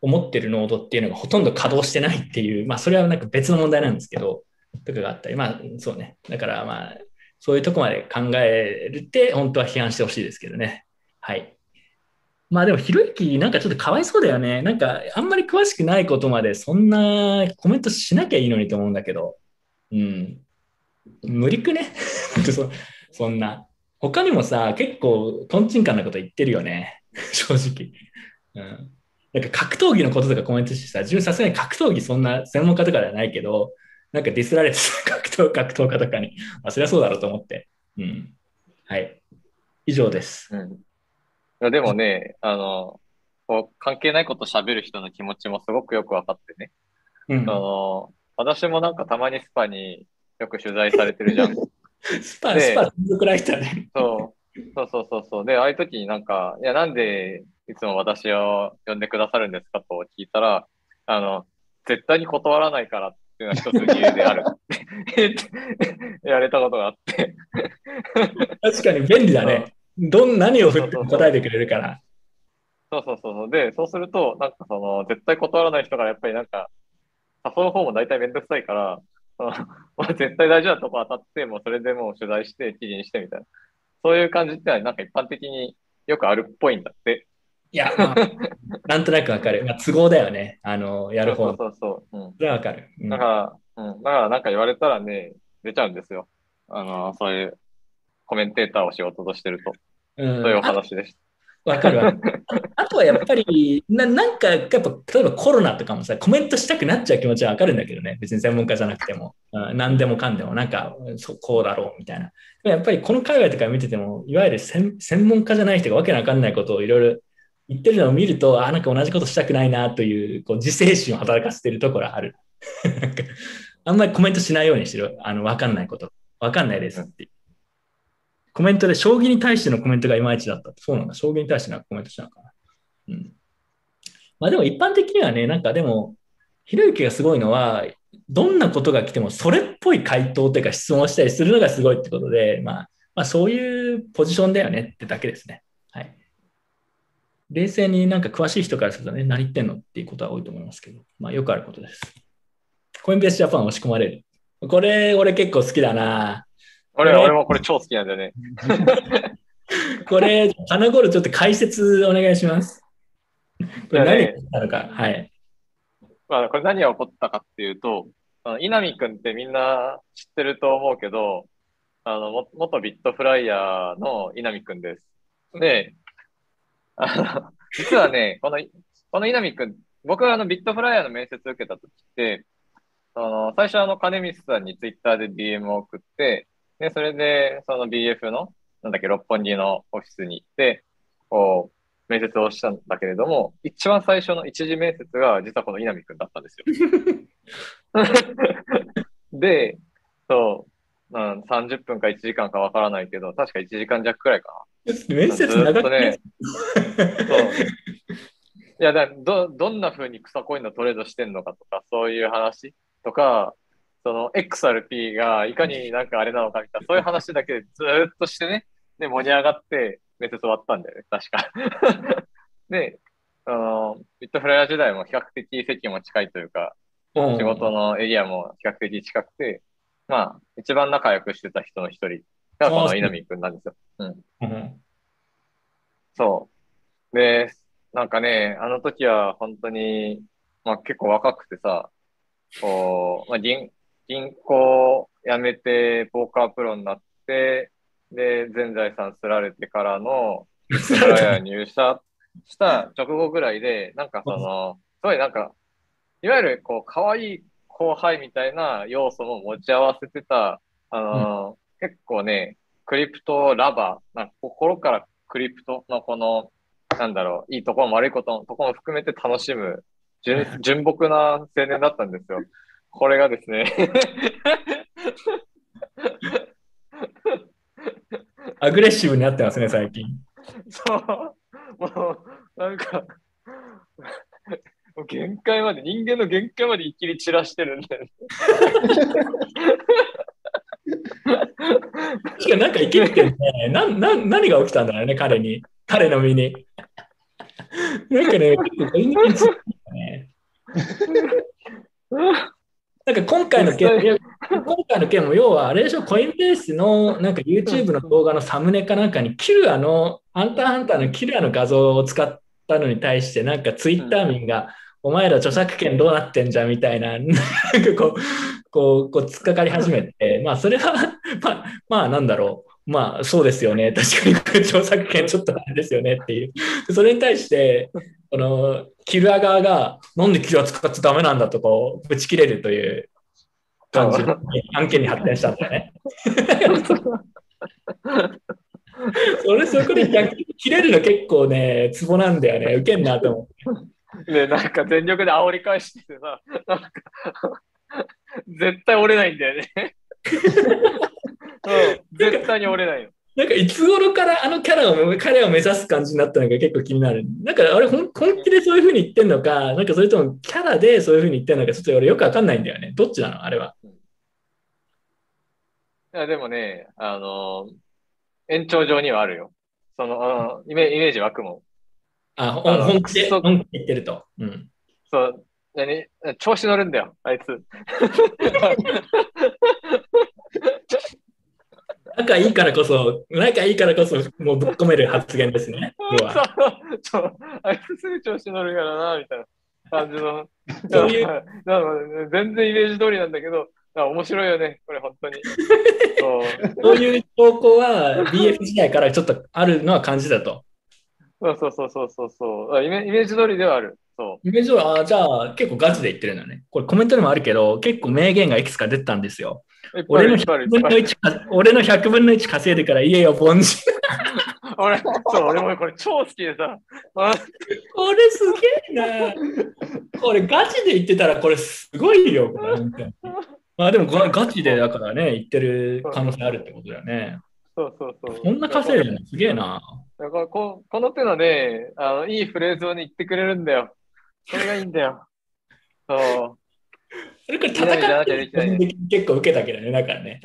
を持ってるノードっていうのがほとんど稼働してないっていう、まあ、それはなんか別の問題なんですけど、とかがあったり、まあ、そうね。だから、まあ、そういうとこまで考えるって、本当は批判してほしいですけどね。はい。まあでも、ひろゆき、なんかちょっとかわいそうだよね。なんか、あんまり詳しくないことまで、そんなコメントしなきゃいいのにと思うんだけど。うん。無理くね？<laughs> そそんな。他にもさ、結構、とんちんかんなこと言ってるよね。<laughs> 正直。うん。なんか格闘技のこととかコメントしてさ、自分さすがに格闘技そんな専門家とかではないけど、なんかディスられてさ格闘、格闘家とかに。まあ、そりゃそうだろうと思って。うん。はい。以上です。うん。いやでもね、あの、こう関係ないこと喋る人の気持ちもすごくよくわかってね。うんあ。の、私もなんかたまにスパによく取材されてるじゃん。<laughs> スパ、でスパ、専属ライターね。そう。そうそうそうそう。で、ああいう時になんか、いや、なんでいつも私を呼んでくださるんですかと聞いたら、あの、絶対に断らないからっていうのが一つ理由であるって <laughs> 言われたことがあって。確かに便利だね。どん、何を振っても答えてくれるから。そうそうそうそう。で、そうすると、なんかその、絶対断らない人がやっぱりなんか、誘う方も大体めんどくさいから、<laughs> 絶対大事なとこ当たって、もうそれでもう取材して、記事にしてみたいな。そういう感じってのはなんか一般的によくあるっぽいんだって。いや、まあ、なんとなくわかる。まあ、都合だよね。あの、やる方。そうそうそう。うん。それはわかる。うんだから、うん。だからなんか言われたらね、出ちゃうんですよ。あの、そういうコメンテーターを仕事としてると。うんそういうお話でした。わかるわ。あとはやっぱりな、なんか、やっぱ、例えばコロナとかもさ、コメントしたくなっちゃう気持ちはわかるんだけどね。別に専門家じゃなくても。うん、何でもかんでも、なんか、そこうだろうみたいな。やっぱりこの海外とか見てても、いわゆる専専門家じゃない人がわけのわかんないことをいろいろ言ってるのを見ると、あ、なんか同じことしたくないなという、こう、自制心を働かせてるところある。<laughs> なんかあんまりコメントしないようにしてる。あの、わかんないこと。わかんないですって。コメントで、将棋に対してのコメントがいまいちだった。そうなんだ。将棋に対してのコメントしたのかな。うん。まあでも一般的にはね、なんかでも、ひろゆきがすごいのは、どんなことが来てもそれっぽい回答というか質問したりするのがすごいってことで、まあ、まあそういうポジションだよねってだけですね。はい。冷静になんか詳しい人からするとね、何言ってんのっていうことは多いと思いますけど、まあよくあることです。コインベースジャパン押し込まれる。これ、俺結構好きだな。俺、これ俺もこれ超好きなんだよね。<laughs> これ、アナゴールちょっと解説お願いします。これ何が起きたのか。はい。まあ、これ何が起こったかっていうと、あの稲見くんってみんな知ってると思うけど、あの、も元ビットフライヤーの稲見くんです。で、あの、実はね、この、この稲見くん、僕はあのビットフライヤーの面接受けた時って、あの、最初あの、金光さんにツイッターで DM を送って、で、それで、その BF の、なんだっけ、六本木のオフィスに行って、こう、面接をしたんだけれども、一番最初の一次面接が実はこの稲見くんだったんですよ。<laughs> で、そう、うん、30分か1時間かわからないけど、確か1時間弱くらいか面接長くね？ずっとね。な。そう。いや、だど、どんな風に草コインのトレードしてんのかとか、そういう話とか、その XRP がいかになんかあれなのかみたいな、そういう話だけでずーっとしてね、で、盛り上がって、面接終わったんだよね、確か。<laughs> で、あの、ビットフライヤー時代も比較的席も近いというか、うん仕事のエリアも比較的近くて、まあ、一番仲良くしてた人の一人がこの稲見くんなんですよ。うん。うんそう。で、なんかね、あの時は本当に、まあ結構若くてさ、こう、まあ銀、銀行辞めて、ポーカープロになって、で、全財産すられてからの、<laughs> 入社した直後ぐらいで、なんかその、すごいなんか、いわゆるこう、可愛い後輩みたいな要素も持ち合わせてた、あの結構ね、クリプトラバー、なんか心からクリプトのこの、なんだろう、いいところも悪いことのところも含めて楽しむ、純 <laughs> 純朴な青年だったんですよ。これがですね、<laughs> アグレッシブになってますね、最近。そう、もう、なんか、もう限界まで、人間の限界まで生きり散らしてるんだよね。<laughs> <laughs> 確かになんか生きてるね。なな何が起きたんだろうね、彼に。彼の身に。なんかね、結構ね。なんか今回の件、今回の件も要はあれでしょ、コインベースのなんか YouTube の動画のサムネかなんかにキルアの、ハンターハンターのキルアの画像を使ったのに対して、なんかツイッター民が、お前ら著作権どうなってんじゃんみたいな、なんかこう、こう、こう突っかかり始めて、まあそれは、<laughs> まあ、まあなんだろう。まあそうですよね。<laughs> 確かに著作権ちょっとあれですよねっていう。それに対して、このキルア側が、なんでキルア使っちゃダメなんだとこう、ぶち切れるという感じの案件に発展したんだよね。それそこで逆に切れるの結構ね、ツボなんだよね。ウケんなと思って。で、なんか全力で煽り返しててさ、なんか、絶対折れないんだよね。うん、絶対に折れないよ。なんかいつ頃からあのキャラを、彼を目指す感じになったのか結構気になる。なんかあれ本本気でそういう風に言ってんのか、なんかそれともキャラでそういう風に言ってんのか、ちょっと俺よくわかんないんだよね。どっちなの？あれは。いや、でもね、あの延長上にはあるよ。その、イメイメージ湧くもん。あ、本気で、本気で言ってると。うん。そう、何？調子乗るんだよ、あいつ。<laughs> <laughs> <laughs> 仲いいからこそ、仲いいからこそ、もうぶっ込める発言ですね。<laughs> そうそうあいつすぐ調子乗るからな、みたいな感じの。<laughs> そういうだから全然イメージ通りなんだけど、あ面白いよね、これ本当に。<laughs> そうそういう投稿は BF 時代からちょっとあるのは感じだと。そうそうそうそうそうそうあイメ。イメージ通りではある。そイメージは、あじゃあ結構ガチで言ってるんだね。これコメントでもあるけど、結構名言がいくつか出てたんですよ。俺のいっぱいある100分のいっぱい1か、俺の100分の1稼いでから家よ、凡人。<laughs> 俺、そう、俺もこれ超好きでさ。あこれすげえな。これガチで言ってたらこれすごいよ、まあでもガガチでだからね、言ってる可能性あるってことだよね。そうそうそう。こんな稼いでるのすげえな。だからここの手のね、あの、いいフレーズをね、言ってくれるんだよ。それがいいんだよ。そう。それから稲見じゃなきゃ戦って。結構受けたけどね、だからね。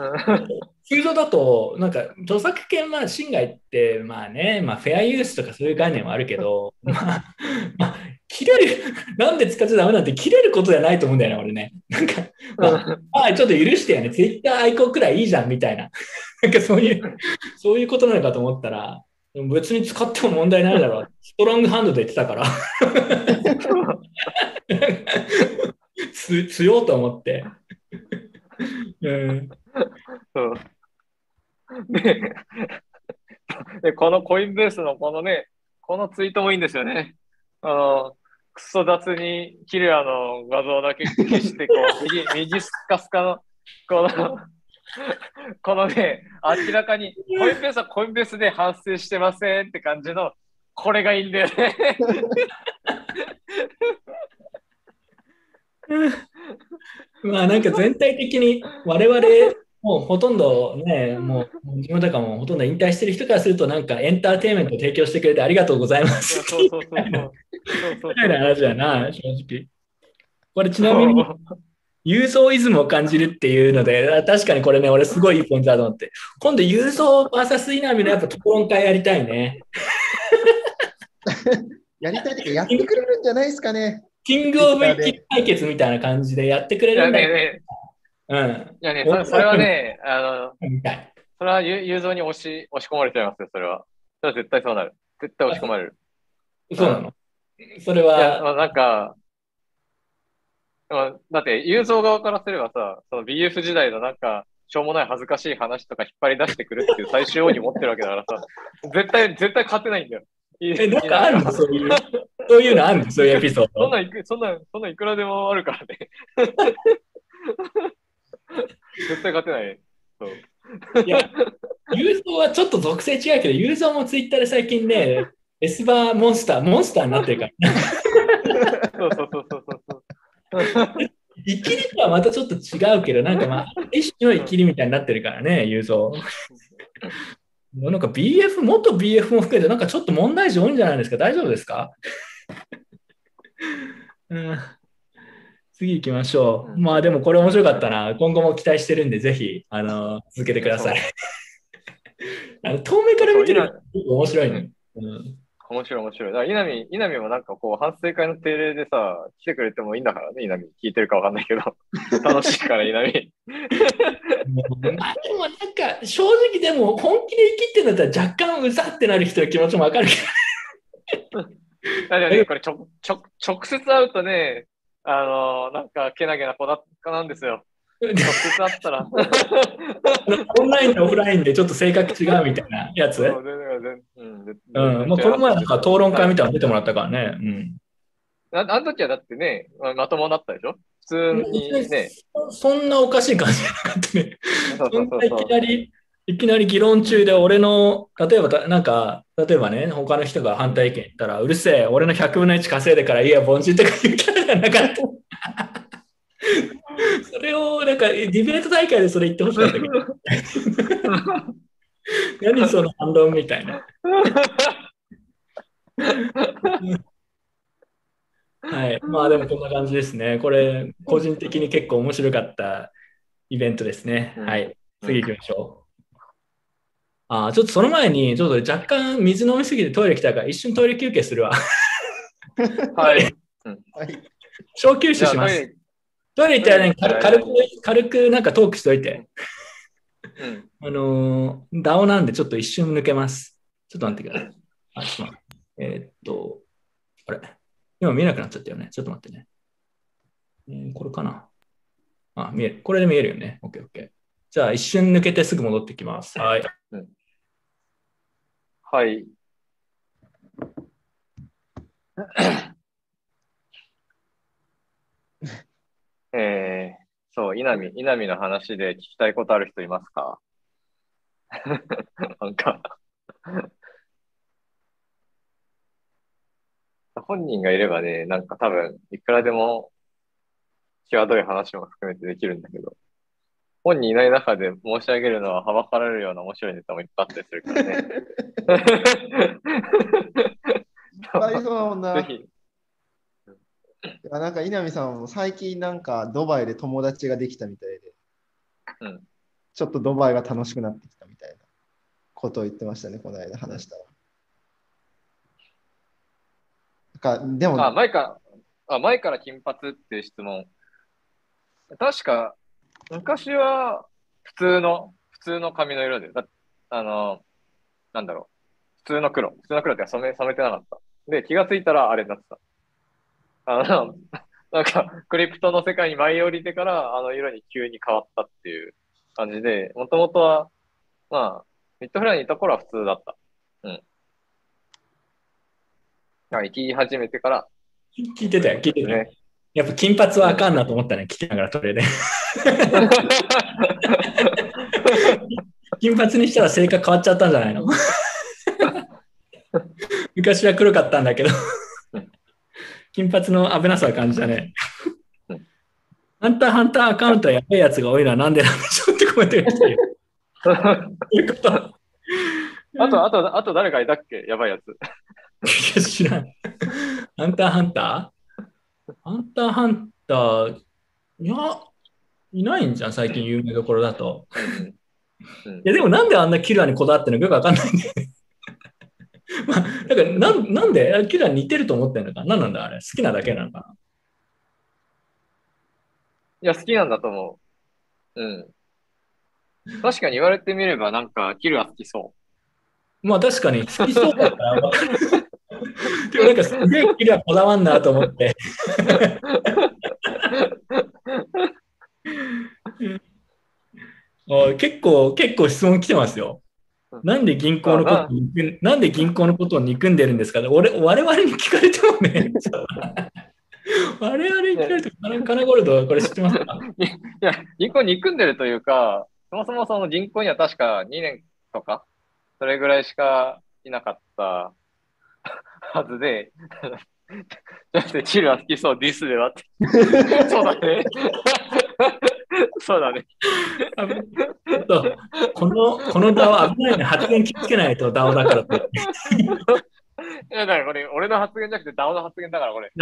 通常だと、なんか著作権は侵害って、まあね、まあフェアユースとかそういう概念はあるけど、まあ、まあ、切れる、なんで使っちゃダメなんて切れることじゃないと思うんだよね、俺ね。なんか、まあ、まあちょっと許してよね、ツイッターアイコンくらいいいじゃんみたいな。<laughs> なんかそういう、そういうことなのかと思ったら、別に使っても問題ないだろう。ストロングハンドで言ってたから。<laughs> つ強いと思って。<laughs> うん、そうで <laughs> で、このコインベースのこのね、このツイートもいいんですよね。あの、クソ雑にキルアの画像だけ消して、こう、<laughs> 右、右スカスカの、この、このね、明らかに、コインベースはコインベースで反省してませんって感じの、これがいいんだよね。<laughs> まあなんか全体的に我々もうほとんどね、もう自分とかもほとんど引退してる人からするとなんかエンターテインメント提供してくれてありがとうございます。そうそうそうそう。そうそうみたいな話だな、正直。これちなみに、ユーゾーイズムを感じるっていうので、確かにこれね、俺すごいいいポイントだと思って。今度、ユーゾー VS 稲見のやっぱ討論会やりたいね。やりたいというか、やってくれるんじゃないですかね。キングオブイッキ対決みたいな感じでやってくれるんだよ。ねね、うん。いやね、それはね、あの。それはユユーゾーに押し押し込まれちゃいますよ、それは。それは絶対そうなる。絶対押し込まれる。そうなのそれいや、は、まあ、なんか、まあだって、ユーゾー側からすればさ、その BF 時代のなんか、しょうもない恥ずかしい話とか引っ張り出してくるっていう最終王に持ってるわけだからさ、絶対、絶対勝てないんだよ。え、なんかあるの？そういう、そういうのあるの？そういうエピソード？そんなんいく、そんなん、そんなんいくらでもあるからね。絶対勝てない。そう。いや、ユーゾーはちょっと属性違うけど、ユーゾーもツイッターで最近ね、エスバーモンスター、モンスターになってるから。そうそうそうそうそう。生きりとはまたちょっと違うけど、なんかまあ、一種の生きりみたいになってるからね、ユーゾー。なんか BF、元 BF も含めて、なんかちょっと問題児多いんじゃないですか？大丈夫ですか、<laughs> うん、次行きましょう。まあでもこれ面白かったな。今後も期待してるんで、ぜひ、あの、続けてください。<laughs> あの遠目から見てると面白いね。うん面白い面白い。だから稲見、稲見もなんかこう、反省会の定例でさ、来てくれてもいいんだからね、稲見。聞いてるかわかんないけど。<laughs> 楽しいから、稲見。まあでもなんか正直でも本気で生きてんだったら若干うざってなる人の気持ちもわかるけど。だからね、これちょ、ちょ、直接会うとね、あのなんか、けなげな子だったなんですよ。直接会ったら。<laughs> オンラインとオフラインでちょっと性格違うみたいなやつ？そうんまあ、この前なんか討論会みたいなの出てもらったからね。うん。ああの時はだってね、ままともだったでしょ？普通にね。そそんなおかしい感じじゃなかったね。そうそんないきなり、いきなり議論中で俺の、例えばた、なんか、例えばね、他の人が反対意見言ったら、うるせえ、俺の100分の1稼いでからいいや、凡人とか言うキャラがなかった。<laughs> それを、なんか、ディベート大会でそれ言ってほしかったけど。<laughs> 何その反論みたいな。はい。まあでもこんな感じですね。これ、個人的に結構面白かったイベントですね。うんはい。次行きましょう。あーちょっとその前に、ちょっと若干水飲みすぎてトイレ来たから、一瞬トイレ休憩するわ。はい。はい。小休止します。トイレ行ったらね、軽軽く、軽くなんかトークしといて。うん。あのー、DAO なんでちょっと一瞬抜けます。ちょっと待ってください。あ、ちょっと待って。えーっと、あれ？今見えなくなっちゃったよね。ちょっと待ってね。えーこれかな？あ、見える。これで見えるよね。OK、OK。じゃあ一瞬抜けてすぐ戻ってきます。はい。はい。えー、そう、稲見、稲見の話で聞きたいことある人いますか？<laughs> なんか本人がいればね、なんか多分、いくらでも、際どい話も含めてできるんだけど、本人いない中で申し上げるのははばかられるような面白いネタもいっぱいあったりするからね。<laughs> いっぱいそうな。<laughs> ぜひ。いやなんか稲見さんも最近なんかドバイで友達ができたみたいで、うんちょっとドバイが楽しくなってきたみたいなことを言ってましたね、この間話したら。かでも、あ、前から、あ、前から金髪っていう質問。確か、昔は普通の、普通の髪の色で、だあの、なんだろう。普通の黒。普通の黒って染め、染めてなかった。で、気がついたらあれになってた。あの、なんか、クリプトの世界に舞い降りてから、あの色に急に変わったっていう感じで、もともとは、まあ、ミッドフライにいた頃は普通だった。うん。あ生き始めてから、聞いてたよ、聞いてたよ。ね。やっぱ金髪はあかんなと思ったね、聞きながらトレで。<laughs> 金髪にしたら性格変わっちゃったんじゃないの？<laughs> 昔は黒かったんだけど、金髪の危なさを感じたね。ハンターハンターアカウントはやべえやつが多いのはなんでなんでしょうってコメントが来てる。<laughs> そういうこと。あと、あと、あと誰かいたっけ？やばいやつ。いや知らん。ハンターハンター？ハンターハンター、いや、いないんじゃん、最近有名どころだと。うんいや、でもなんであんなキラーにこだわってるのかよくわかんないんだよね。<laughs> まあ、だからなん、なんでキラーに似てると思ってるのか何なんだあれ好きなだけなのかないや、好きなんだと思う。うん。確かに言われてみれば、なんか、キルは好きそまあ確かに好きそうだった。<laughs> でもなんかすげえキラーこだわんなと思って。<laughs> 結構、結構質問来てますよ。なんで銀行のことを憎ん、なんで銀行のことを憎んでるんですか？俺、我々に聞かれてもね、<laughs> 我々に聞かれても、カナゴールド、これ知ってますか？う。いや、銀行に憎んでるというか、そもそもその銀行には確か2年とか、それぐらいしかいなかったはずで、<laughs> だってキルは好きそう、ディスではって。<laughs> そうだね。そうだね。あちょっと、この、この DAO 危ないね。発言気をつけないと DAO だからって。いや、だからこれ、俺の発言じゃなくて、ダオの発言だから、これ。<laughs>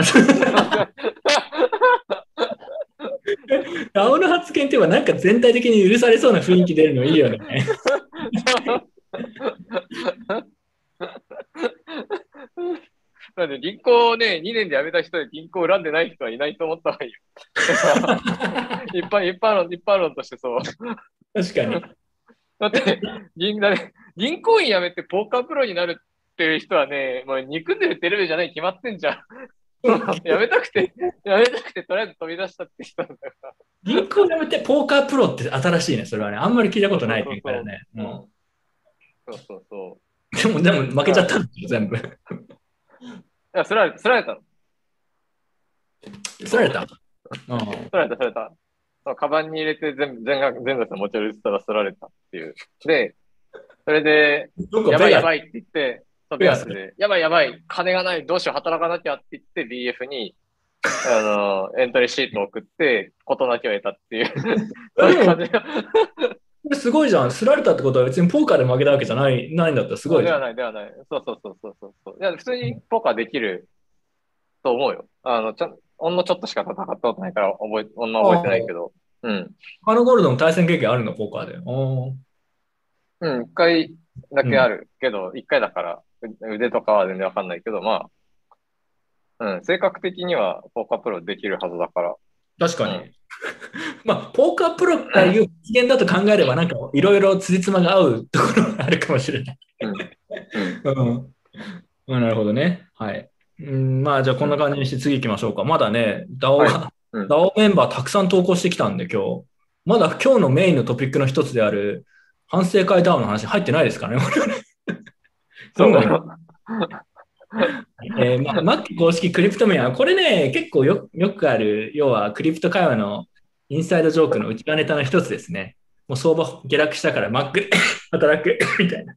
DAO の発言っていうのはなんか全体的に許されそうな雰囲気出るのいいよね。<laughs> なんで銀行をね、2年で辞めた人で銀行を恨んでない人はいないと思った方がいいよ。<laughs> 一般、一般論、一般論としてそう。確かに。だって、銀だね、銀行員辞めてポーカープロになるっていう人はね、もう憎んでるテレビじゃないに決まってんじゃん。<laughs> 辞めたくて、辞めたくてとりあえず飛び出したって人なんだから。銀行辞めてポーカープロって新しいね、それはね。あんまり聞いたことないからね。もそうそうそう。うでも、でも負けちゃったんですよ、全部。いや、すられた、すられたの。すられた。うん。すられた、すられた。そうカバンに入れて全部、全額、全部持ち歩いてたらすられたっていう。で、それで、やばいやい。ばいって言って、そうベガスで、やばいやばい、金がない、どうしよう、働かなきゃって言って、BF に、あの、エントリーシートを送って、事なきを得たっていう、<laughs> そういう感じが。これすごいじゃん。すられたってことは別にポーカーで負けたわけじゃない、ないんだったらすごいじゃん。ではない、ではない。そうそうそうそうそうそう。いや、普通にポーカーできると思うよ。あの、ちょほんのちょっとしか戦ったことないから、覚え、ほんま覚えてないけど。うん。カナゴールドも対戦経験あるの、ポーカーで。うん、一回だけあるけど、一、回だから、う腕とかは全然わかんないけど、まあ、うん、性格的にはポーカープロできるはずだから。確かに。う <laughs> んまあ、ポーカープロがいう発言だと考えれば、なんかいろいろつじつまが合うところがあるかもしれない。うん。うん。まあなるほどね。はい。うん、まあ、じゃあこんな感じにして次行きましょうか。まだね、DAO が、はうん DAO メンバーたくさん投稿してきたんで、今日。まだ今日のメインのトピックの一つである、反省会 DAO の話入ってないですからね、そうえーまあ、マック公式クリプトメア、これね、結構よよくある、要はクリプト会話のインサイドジョークの内輪ネタの一つですね。もう相場下落したからマックで働く <coughs> みたいな。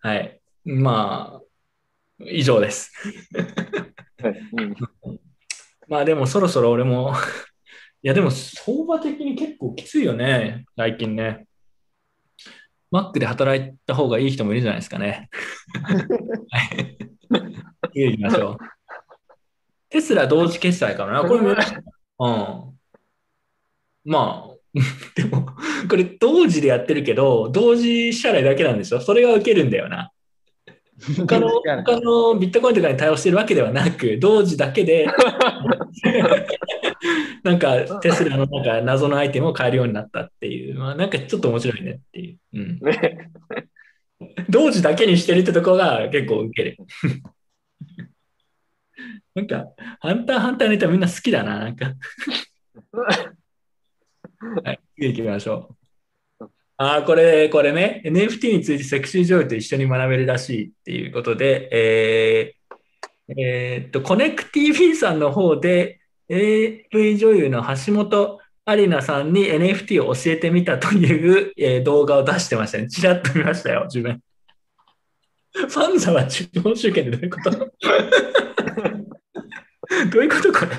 はい。まあ、以上です。うんまあでもそろそろ俺も、いやでも相場的に結構きついよね、最近ね。マックで働いた方がいい人もいるじゃないですかね。はい。次行きましょう。テスラ同時決済かな。これ見ました。うん。まあ、<laughs> でも、これ同時でやってるけど、同時支払いだけなんでしょそれが受けるんだよな。他の、<laughs> 他のビットコインとかに対応してるわけではなく、同時だけで、<laughs> <laughs> なんかテスラのなんか謎のアイテムを買えるようになったっていう、まあ、なんかちょっと面白いねっていう。うん、ね。同時だけにしてるってところが結構受ける。<laughs> なんか、ハンターハンターのネタみんな好きだな、なんか。<laughs> はい、次行きましょう。ああ、これ、これね、NFT についてセクシー女優と一緒に学べるらしいっていうことで、えーえーっと、コネクティ v さんの方で、AV 女優の橋本アリナさんに NFT を教えてみたという、えー動画を出してましたね。ちらっと見ましたよ、自分。<laughs> ファンザは中央集権でどういうこと？<laughs> どういうことこれ？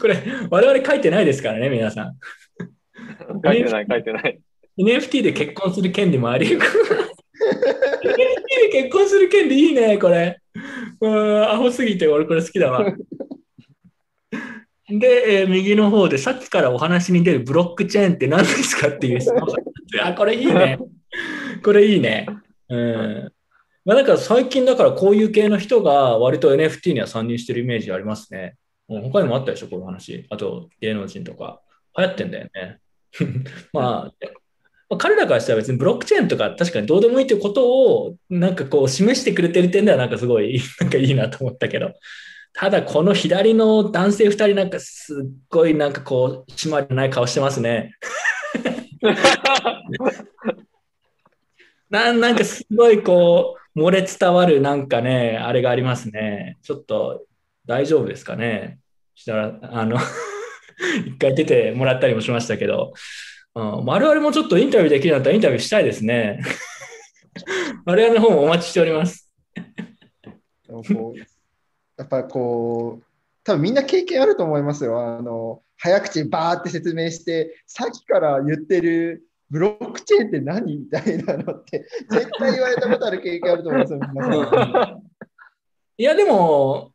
これ、我々書いてないですからね、皆さん。書いてない、書いてない。NFT で結婚する権利もあり。NFT で結婚する権利いいね、これ。うん、アホすぎて俺これ好きだわ。で、えー右の方でさっきからお話に出るブロックチェーンって何ですかっていう質問があ、これいいね。これいいね。うん。まあ、だから最近だからこういう系の人が割と NFT には参入してるイメージありますね。うん他にもあったでしょ、こういう話。あと芸能人とか。流行ってんだよね。<laughs> まあ、まあ彼らからしたら別にブロックチェーンとか確かにどうでもいいということをなんかこう示してくれてる点ではなんかすごいなんかいいなと思ったけど、ただこの左の男性2人なんかすっごいなんかこう締まりない顔してますね。<laughs> なんなんかすごいこう漏れ伝わるなんかね、あれがありますね。ちょっと大丈夫ですかね。したら、あの <laughs> 一回出てもらったりもしましたけど、うん、我々もちょっとインタビューできるようになったらインタビューしたいですね。<laughs> 我々の方もお待ちしております。やっぱこう、多分みんな経験あると思いますよ。あの早口バーって説明して、さっきから言ってるブロックチェーンって何みたいなのって、<laughs> 絶対言われたことある経験あると思いますよ、皆さん。いや、でも、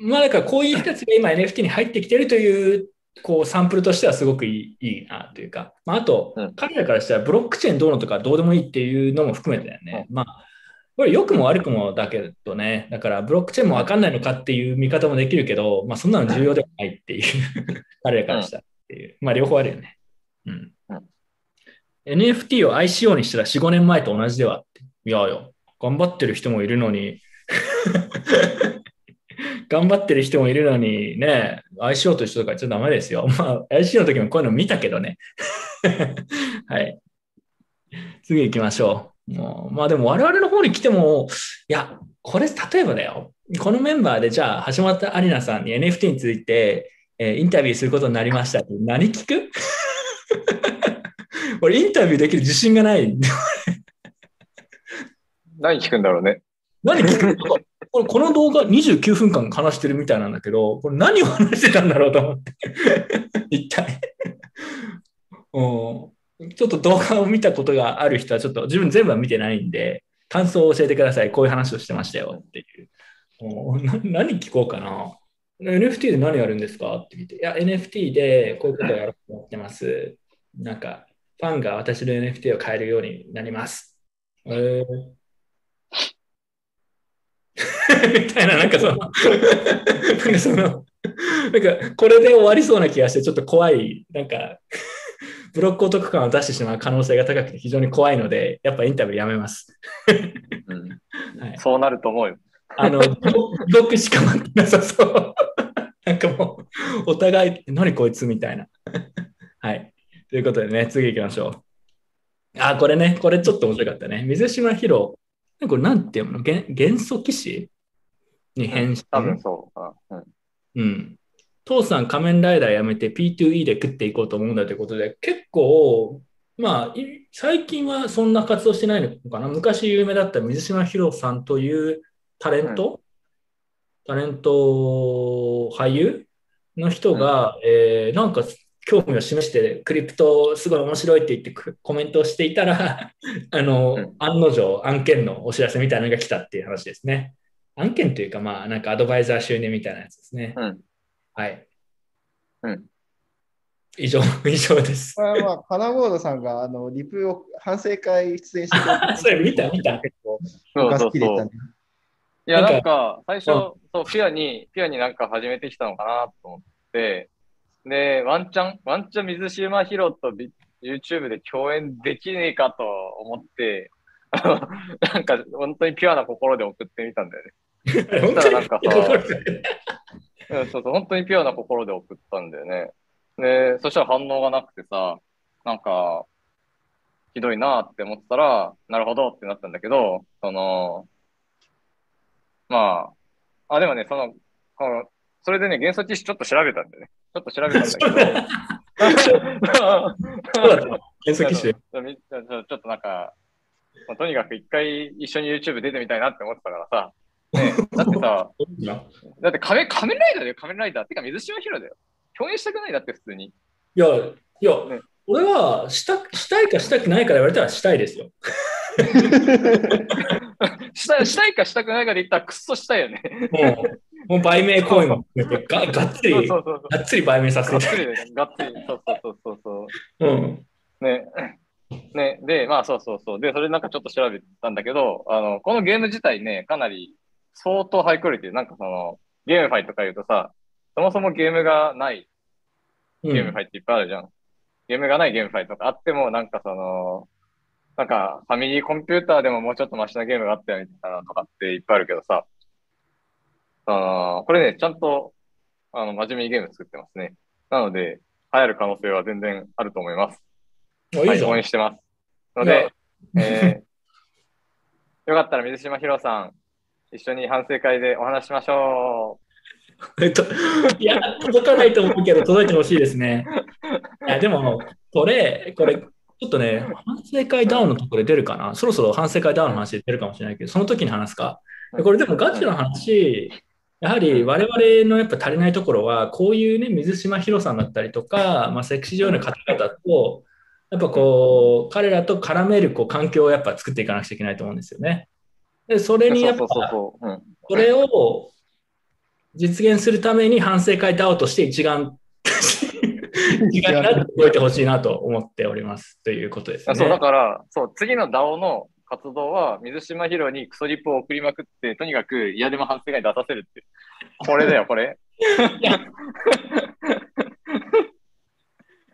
まあ、だからこういう人たちが今 NFT に入ってきてるという、こうサンプルとしてはすごくいいいいなというか、まあ、あとうん、彼らからしたらブロックチェーンどうのとかどうでもいいっていうのも含めてだよね。まあ、これ良くも悪くもだけどね、だからブロックチェーンも分かんないのかっていう見方もできるけど、まあ、そんなの重要ではないっていう、<laughs> 彼らからしたらっていう、まあ、両方あるよね。うんうん NFT を ICO にしたら4、5年前と同じではって。いやいや、頑張ってる人もいるのに、<laughs> 頑張ってる人もいるのにね、ICO と一緒とか言っちゃダメですよ。まあ、ICO の時もこういうの見たけどね。<laughs> はい。次行きましょう。もうまあでも我々の方に来ても、いや、これ例えばだよ。このメンバーでじゃあ橋本アリナさんに NFT について、えーインタビューすることになりましたって何聞く？<laughs> 俺インタビューできる自信がない。<laughs> 何聞くんだろうね。何聞く？のこれこの動画29分間話してるみたいなんだけど、これ何を話してたんだろうと思って。<laughs> 一体。うん。ちょっと動画を見たことがある人はちょっと自分全部は見てないんで、感想を教えてください。こういう話をしてましたよっていう。もう何聞こうかな。NFT で何やるんですかって聞いて、いや、NFT でこういうことをやろうと思ってます。なんか、ファンが私の NFT を買えるようになります。えー <laughs> みたいな、なんかその、<laughs> なんかその、なんかこれで終わりそうな気がして、ちょっと怖い、なんか、ブロックお得感を出してしまう可能性が高くて非常に怖いので、やっぱインタビューやめます。うん <laughs> はい、そうなると思うよ。あの、ブロックしか待ってなさそう。<laughs> なんかもう、お互い、何こいつみたいな。<laughs> はい。ということでね、次行きましょう。あ、これね、これちょっと面白かったね。水島ヒロ、これなんていうの？元元素騎士？に変身？多分そう。うんうん。父さん仮面ライダーやめて P2E で食っていこうと思うんだということで、結構、まあ、い最近はそんな活動してないのかな。昔有名だった水島ヒロさんというタレント、タレント俳優の人が、えーなんか興味を示して、クリプトすごい面白いって言ってくコメントをしていたら、<laughs> あの、うん案の定案件のお知らせみたいなのが来たっていう話ですね。案件というか、まあ、なんかアドバイザー収入みたいなやつですね。うんはい。うん。以上、<laughs> 以上です。これはまあ、カナボードさんがあのリプを反省会出演してくれて <laughs> それ見た？見た？結構、そうがそうそう好きでしたね。。いや、なんか最初、そう、ピュアに、ピュアになんか始めてきたのかなと思って、で、ワンチャン、ワンチャン水島ヒロとビ YouTube で共演できねえかと思って、<laughs> なんか、本当にピュアな心で送ってみたんだよね。本そしたらなんかさうん、そうそう、本当にピュアな心で送ったんだよね。で、そしたら反応がなくてさ、なんか、ひどいなって思ってたら、なるほどってなったんだけど、その、まあ、あ、でもね、その、このそれでね、元素知識ちょっと調べたんだよね。ちょっと調べたんだけど。<laughs> そうだった。検索して。ちょみちょちょちょっとなんか、まあとにかく一回一緒に YouTube 出てみたいなって思ってたからさ、ね、だってさ、<laughs> だって仮面仮面ライダーだよ、仮面ライダー。てか、水島ヒロだよ。共演したくないだって、普通に。いや、いや、ね俺はしたしたいかしたくないかで言われたらしたいですよ。<laughs> したしたいかしたくないかで言ったら、くっそしたいよね。もう、もう売名行為も含めてががっつり、そうそうそうがっつり売名させがっつりね、がっつり。そうそうそうそう。うん。ね。ね、で、まあそうそうそう。で、それなんかちょっと調べたんだけど、あの、このゲーム自体ね、かなり相当ハイクオリティ。なんかその、ゲームファイとか言うとさ、そもそもゲームがないうんゲームファイっていっぱいあるじゃん。ゲームがないゲームファイとかあっても、なんかその、なんかファミリーコンピューターでももうちょっとマシなゲームがあったよみたいなのとかっていっぱいあるけどさ、あのこれね、ちゃんと、あの、真面目にゲーム作ってますね。なので、流行る可能性は全然あると思います。はいい、あい。応援してます。ので、えー、<laughs> よかったら水島ひろさん、一緒に反省会でお話ししましょえっと、いや、届かないと思うけど、届いてほしいですね。<laughs> いや、でも、これ、これ、ちょっとね、反省会ダウンのところで出るかな。そろそろ反省会ダウンの話で出るかもしれないけど、その時に話すか。う。これでもガチの話、やはり我々のやっぱ足りないところは、こういうね、水島ヒロさんだったりとか、まあ、セクシー女優の方々と、やっぱこう、彼らと絡めるこう環境をやっぱ作っていかなくちゃいけないと思うんですよね。で、それにやっぱそれを実現するために反省会ダウとして一丸、<laughs> 一丸になって動いてほしいなと思っております。ということですね。あそう、だから、そう、次の DAO の活動は、水島ヒロにクソリップを送りまくって、とにかく嫌でも反省会出させるって。これだよ、これ。<laughs>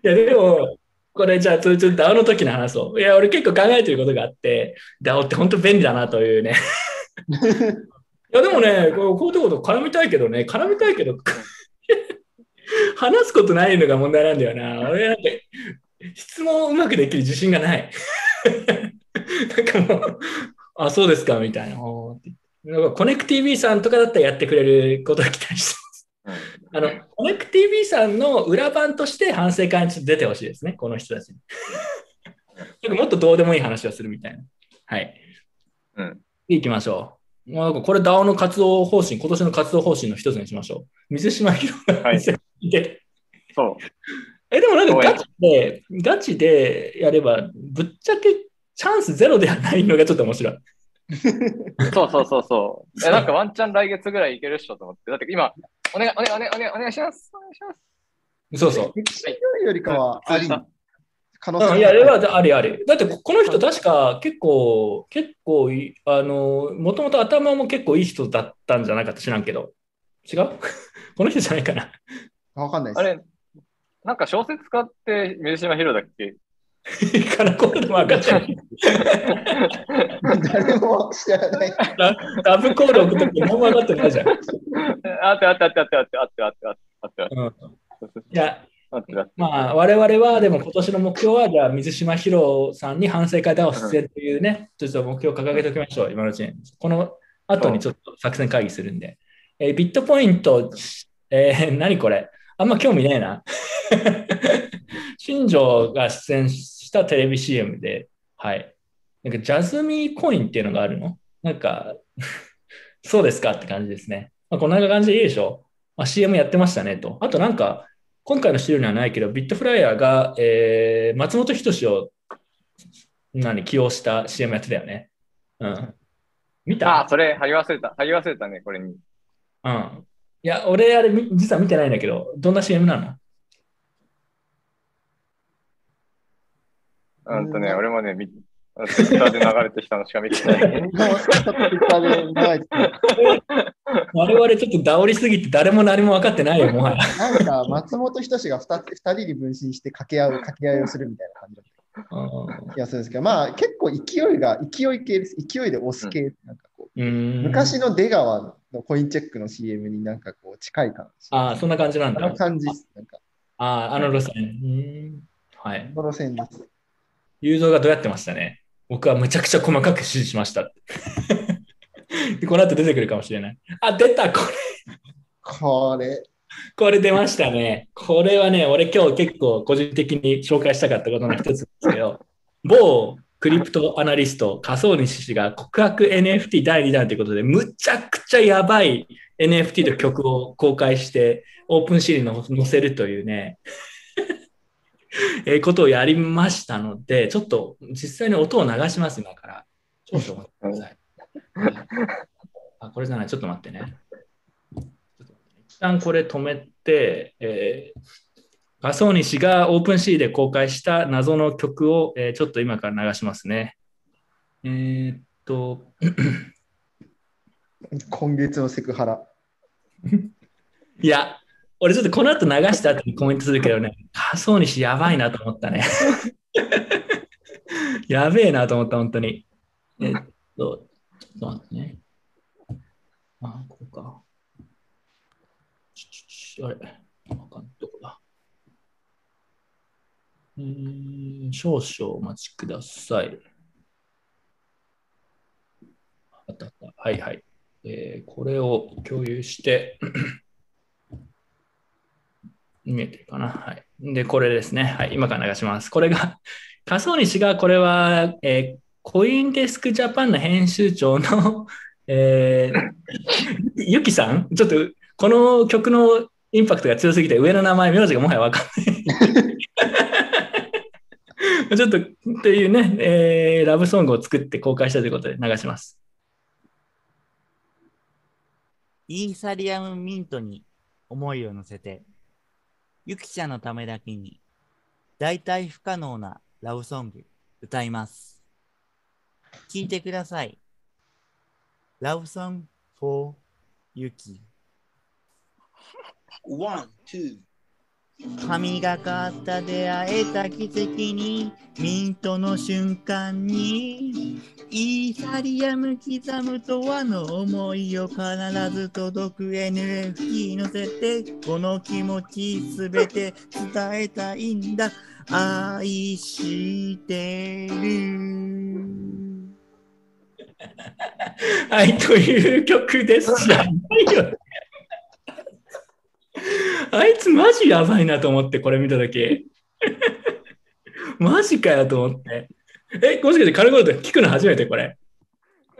いや、でも、これじゃあ、ちょっと DAO の時の話を。いや、俺結構考えてることがあって、DAO って本当便利だなというね。いや、でもね、こうこういうとこと絡みたいけどね、絡みたいけど、<laughs> 話すことないのが問題なんだよな。俺なんか、質問をうまくできる自信がない。<laughs> なんかもう、あ、そうですか、みたいな。なんかコネク TV さんとかだったらやってくれることを期待して。あの、コネク TV さんの裏番として反省会に出てほしいですね、この人たちに。<laughs> もっとどうでもいい話をするみたいな。はい。うん。行きましょう。もうなんかこれ DAO の活動方針、今年の活動方針の一つにしましょう。水島ひろがはい反省会でそう。え、でもなんかガチで、ガチでやれば、ぶっちゃけチャンスゼロではないのがちょっと面白い。<laughs> そうそうそうそう。え、なんかワンチャン来月ぐらいいけるっしょと思って。だって今、お願い、お願い、お願い、お願いお願いします。お願いします。そうそう。よりかはあり可能性うん、いや、あれはありあり。だって、この人確か結構、結構い、あの、もともと頭も結構いい人だったんじゃなかった知らんけど。違う？<laughs> この人じゃないかな。わかんないです。あれ、なんか小説家って水島ヒロだっけ？かな、これでも分かっちゃう。<laughs> 誰も知らない。ララブコール送った時何も分かってないじゃん。あってあってあってあってあってあってあってあってあってあってうん、いや、まあ、我々はでも今年の目標は、じゃあ、水島ひろさんに反省会談を出演というね、ちょっと目標を掲げておきましょう、今のうちに。この後にちょっと作戦会議するんで。えービットポイント、えー何これあんま興味ねえな。新庄が出演したテレビ CM で、はい。なんかジャズミーコインっていうのがあるの？なんか、<laughs> そうですかって感じですね。まあ、こんな感じでいいでしょ？う。まあ、CM やってましたねと。あとなんか、今回の資料にはないけど、ビットフライヤーが、えー松本人志を何起用した CM やってたよね。うん。見た？あ、それ貼り忘れた。貼り忘れたね、これに。うん。いや、俺あれみ実は見てないんだけど、どんな CM なの？うんとね、俺もね、みツイッターで流れてきたのしか見てない。<laughs> 僕もちょっとツイッターで流れてて我々ちょっと煽りすぎて誰も何も分かってないよ、もはや。なんか松本人志が 2, 二人に分身して掛け合う、掛け合いをするみたいな感じだった気がするんですけど、まあ結構勢いが、勢い系です。勢いで押す系、なんかこう、昔の出川のコインチェックの CM になんかこう近い感じ。ああ、そんな感じなんだあの。感じです。なんか、ああ、あの路線。はい。この線です。雄三がどうやってましたね。僕はむちゃくちゃ細かく指示しました。<laughs> でこの後出てくるかもしれない。あ、出たこれこれ、これ出ましたね。これはね、俺今日結構個人的に紹介したかったことの一つですけど、<laughs> 某クリプトアナリスト、仮想西氏が告白 NFT 第2弾ということで、むちゃくちゃやばい NFT と曲を公開して、オープンシーに載せるというね、<laughs> えーことをやりましたので、ちょっと実際に音を流します、今から。ちょっと待ってください。あ、これじゃない、ちょっと待ってね。ちょっと待ってね一旦これ止めて、えー、ガソーニ氏がオープンシーで公開した謎の曲を、えーちょっと今から流しますね。えーっと、今月のセクハラ。<laughs> いや、俺ちょっとこの後流した後にコメントするけどね、ガソーニ氏やばいなと思ったね。<laughs> やべえなと思った、本当に。えっと、ちょっと待ってね。あ、ここか。あれ、わかんどこだ。えー少々お待ちください。あったあった。はいはい。えーこれを共有して、見えてるかな。はい。で、これですね。はい。今から流します。これが、<laughs> 仮想西が、これは、えーコインデスクジャパンの編集長の、<laughs> えー <laughs> ゆきさん？ちょっと、この曲のインパクトが強すぎて、上の名前、名字がもはやわかんない。ちょっと、っていうね、えーラブソングを作って公開したということで流します。イーサリアムミントに思いを乗せて、ゆきちゃんのためだけに、大体不可能なラブソング歌います。聴いてください。ラブソング for ゆき。One, two. 神がかった出会えた奇跡にミントの瞬間にイーサリアム刻むとはの思いを必ず届く NFT 乗せてこの気持ちすべて伝えたいんだ愛してる <laughs> はい、という曲です。やばいよね。あいつマジやばいなと思って、これ見たとき。<laughs> マジかよと思って。え、もしかしてカルゴールド聞くの初めてこれ？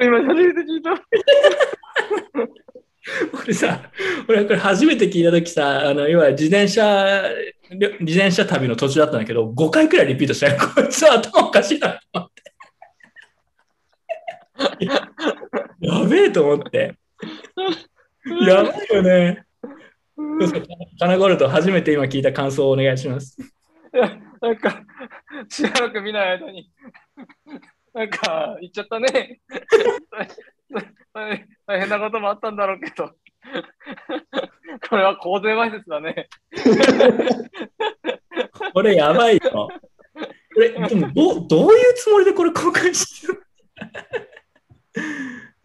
今初めて聞いた。<laughs> 俺さ、俺これ初めて聞いたときさ、あの、要は自転車、自転車旅の途中だったんだけど、5回くらいリピートしたよ。<laughs> こいつは頭おかしいなと思って。やべえと思って。やばいよね。どうぞカナゴールド、初めて今聞いた感想をお願いします。いや、なんか、しばらく見ない間に、なんか、言っちゃったね。大 <laughs> 大変なこともあったんだろうけど、これは公然わいせつだね。これやばいよ。これ、でもどう、どういうつもりでこれ公開してる？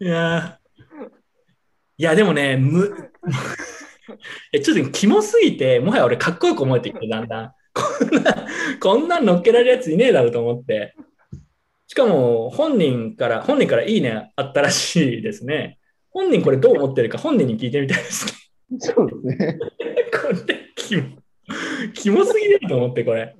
<laughs> いやーいや、でもね、む、<laughs> え、ちょっとキモすぎて、もはや俺かっこよく思えてきて、だんだん。こんな、こんなん乗っけられるやついねえだろうと思って。しかも、本人から、本人からいいねあったらしいですね。本人これどう思ってるか本人に聞いてみたいですね。そうですね。<laughs> これ、キモ、キモすぎると思って、これ。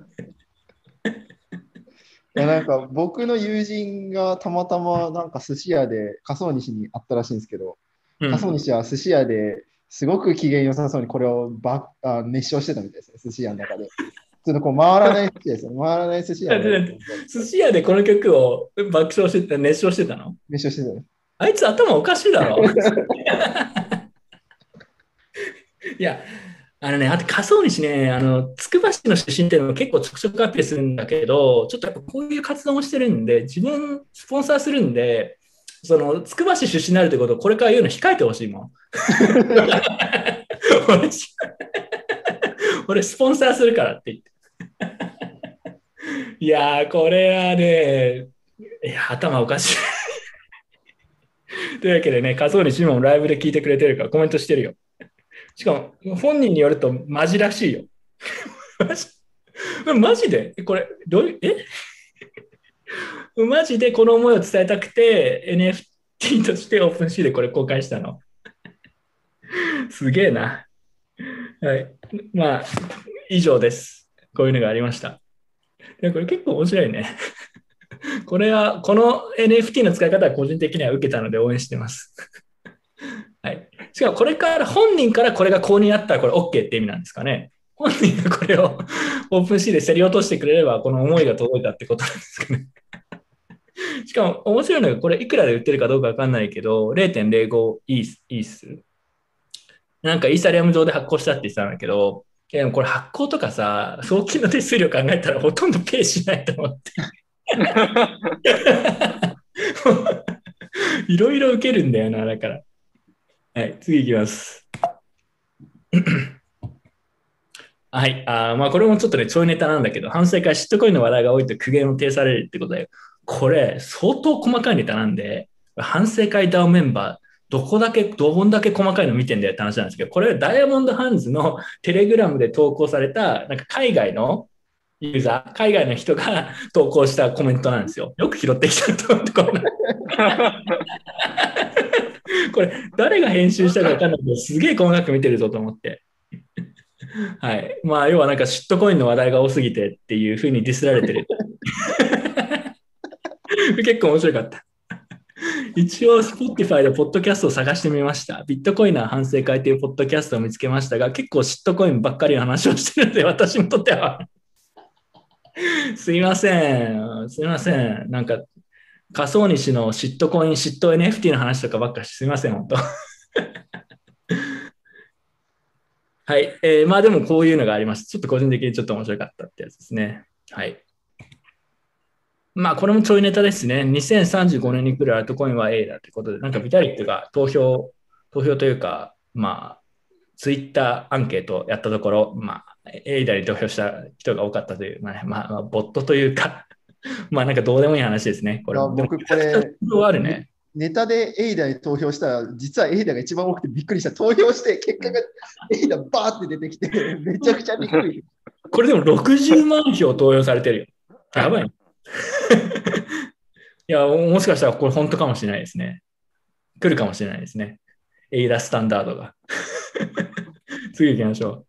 いやなんか僕の友人がたまたまなんか寿司屋で仮想西に会ったらしいんですけど、うん仮想西は寿司屋ですごく機嫌良さそうにこれをばあ熱唱してたみたいですね、寿司屋の中で。普通のこう回らない寿司屋ですよ。回らない寿司屋で <laughs> 寿司屋でこの曲を爆笑してた、熱唱してたの？熱唱してたよ。あいつ頭おかしいだろ。いや、あのね、あと仮想にしね、あの、つくば市の出身っていうのも結構ちょくちょくアピールするんだけど、ちょっとやっぱこういう活動もしてるんで、自分、スポンサーするんで、その、つくば市出身になるってことをこれから言うの控えてほしいもん。<laughs> 俺、俺スポンサーするからって言って。いや、これはね、いや、頭おかしい。というわけでね、仮想にシモンライブで聞いてくれてるからコメントしてるよ。しかも、本人によるとマジらしいよ。<laughs> マジ？マジで？これ、どういう、え？マジでこの思いを伝えたくて NFT としてオープンシーでこれ公開したの。<laughs> すげえな。はい。まあ、以上です。こういうのがありました。でこれ結構面白いね。<laughs> これは、この NFT の使い方は個人的には受けたので応援してます。<laughs> はい。しかもこれから、本人からこれが公認になったらこれ OK って意味なんですかね。本人がこれをオープンシーで競り落としてくれれば、この思いが届いたってことなんですかね。<laughs> しかも面白いのが、これいくらで売ってるかどうかわかんないけど、0.05イース、イース。なんかイーサリアム上で発行したって言ってたんだけど、でもこれ発行とかさ、送金の手数料考えたら <laughs> ほとんどペイしないと思って。<laughs> いろいろ受けるんだよな、だから。はい、次いきます。<coughs> はい、あーまあこれもちょっとね、ちょいネタなんだけど、反省会、シットコインの話題が多いと苦言を呈されるってことで、これ、相当細かいネタなんで、反省会 DAO メンバー、どこだけ、どんだけ細かいの見てんだよって話なんですけど、これダイヤモンドハンズのテレグラムで投稿された、なんか海外のユーザー、海外の人が <laughs> 投稿したコメントなんですよ。よく拾ってきたと思って、こ <laughs> れこれ、誰が編集したか分かんないけど、すげえ細かく見てるぞと思って。はい。まあ、要はなんか、シットコインの話題が多すぎてっていうふうにディスられてる。<laughs> 結構面白かった。一応、Spotify でポッドキャストを探してみました。ビットコイナー反省会というポッドキャストを見つけましたが、結構シットコインばっかりの話をしてるので、私にとっては。すいません。すいません。なんか、仮想西のシットコイン、シット NFT の話とかばっかりすいません、本当。<laughs> はい。えーまあでもこういうのがありました。ちょっと個人的にちょっと面白かったってやつですね。はい。まあこれもちょいネタですね。2035年に来るアルトコインは A だってことで、なんかビタリックが投票、投票というか、まあ、ツイッターアンケートをやったところ、まあ、エイダに投票した人が多かったという、まあ、まあ、まあボットというか、<laughs> まあなんかどうでもいい話ですね。これ僕これあるね。ネタでエイダに投票したら、実はエイダが一番多くてびっくりした。投票して、結果がエイダバーって出てきて、めちゃくちゃびっくり。これでも60万票投票されてるよ。やばい。<laughs> いや、もしかしたらこれ本当かもしれないですね。来るかもしれないですね。エイダスタンダードが。<laughs> 次行きましょう。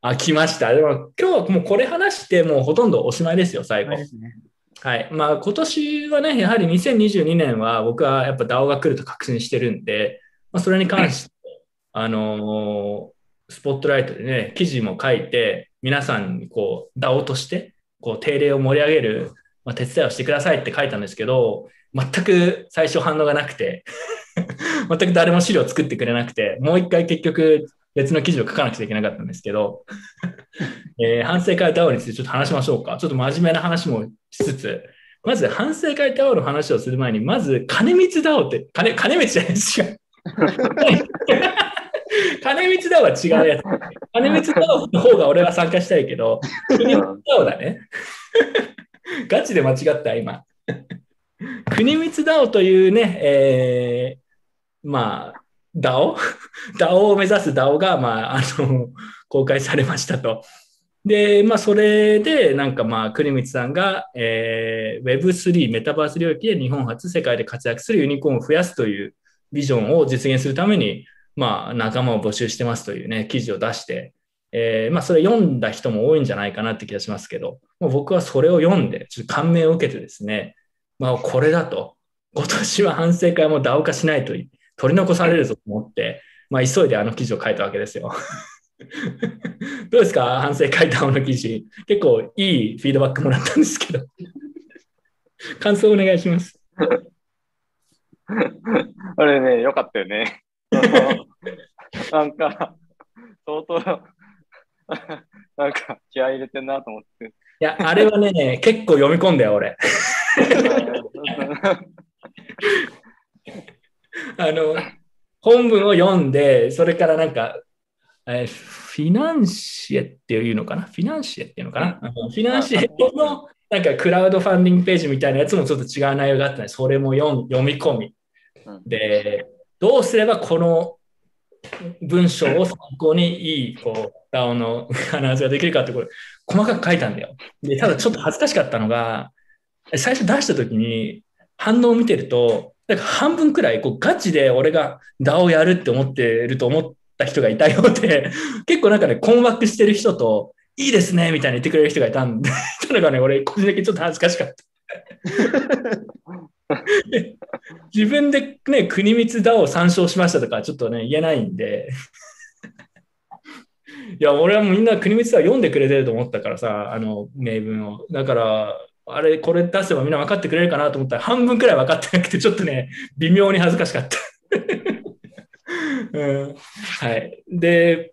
あ、来ました。でも今日はもうこれ話してもうほとんどおしまいですよ、最後。はい。まあ今年はね、やはり2022年は僕はやっぱ DAO が来ると確信してるんで、まあ、それに関して、あのースポットライトでね、記事も書いて、皆さんにこう DAO として、こう定例を盛り上げる、まあ、手伝いをしてくださいって書いたんですけど、全く最初反応がなくて、<laughs> 全く誰も資料作ってくれなくて、もう一回結局別の記事を書かなくちゃいけなかったんですけど、<laughs> えー反省会 DAO についてちょっと話しましょうか。ちょっと真面目な話もしつつ、まず反省会 DAO の話をする前に、まず金光 DAO って、金金光じゃないですよ。<laughs> 金光 DAO は違うやつ。金光 DAO の方が俺は参加したいけど、国光 DAO だね。<laughs> ガチで間違った、今。<laughs> 国光 DAO というね、えーまあ、DAO? <laughs> DAO を目指す DAO が、まあ、あの、公開されましたと。で、まあ、それで、なんかまあ、国光さんが、えー Web3、メタバース領域で日本初世界で活躍するユニコーンを増やすというビジョンを実現するために、まあ、仲間を募集してますというね、記事を出して、えーまあ、それ読んだ人も多いんじゃないかなって気がしますけど、もう僕はそれを読んで、ちょっと感銘を受けてですね、まあ、これだと、今年は反省会も DAO 化しないと取り残されるぞと思って、まあ、急いであの記事を書いたわけですよ。<laughs> どうですか？反省会 DAO の記事。結構いいフィードバックもらったんですけど。<laughs> 感想お願いします。<laughs> あれね、よかったよね。なんか、相当、<laughs> なんか気合い入れてんなと思って。いや、あれはね、<laughs> 結構読み込んだよ、俺。<laughs> あの、本文を読んで、それからなんか、えーフィナンシエっていうのかな？フィナンシエっていうのかな、あのフィナンシエのなんかクラウドファンディングページみたいなやつもちょっと違う内容があったので、それも読み込みうん。で、どうすればこの文章を参考にいい、こう、DAO の話ができるかってこれ、細かく書いたんだよ。で、ただちょっと恥ずかしかったのが、最初出した時に反応を見てると、なんか半分くらいこうガチで俺が DAO やるって思ってると思った人がいたようで、結構なんかね、困惑してる人と、いいですねみたいに言ってくれる人がいたんで、<laughs> たのがね、俺、個人的にちょっと恥ずかしかった。<laughs> 自分でね、国光 DAO を参照しましたとか、ちょっとね、言えないんで。<laughs> いや、俺はみんな国光 DAO 読んでくれてると思ったからさ、あの、名文を。だから、あれ、これ出せばみんな分かってくれるかなと思ったら、半分くらい分かってなくて、ちょっとね、微妙に恥ずかしかった。<laughs> うん、はい。で、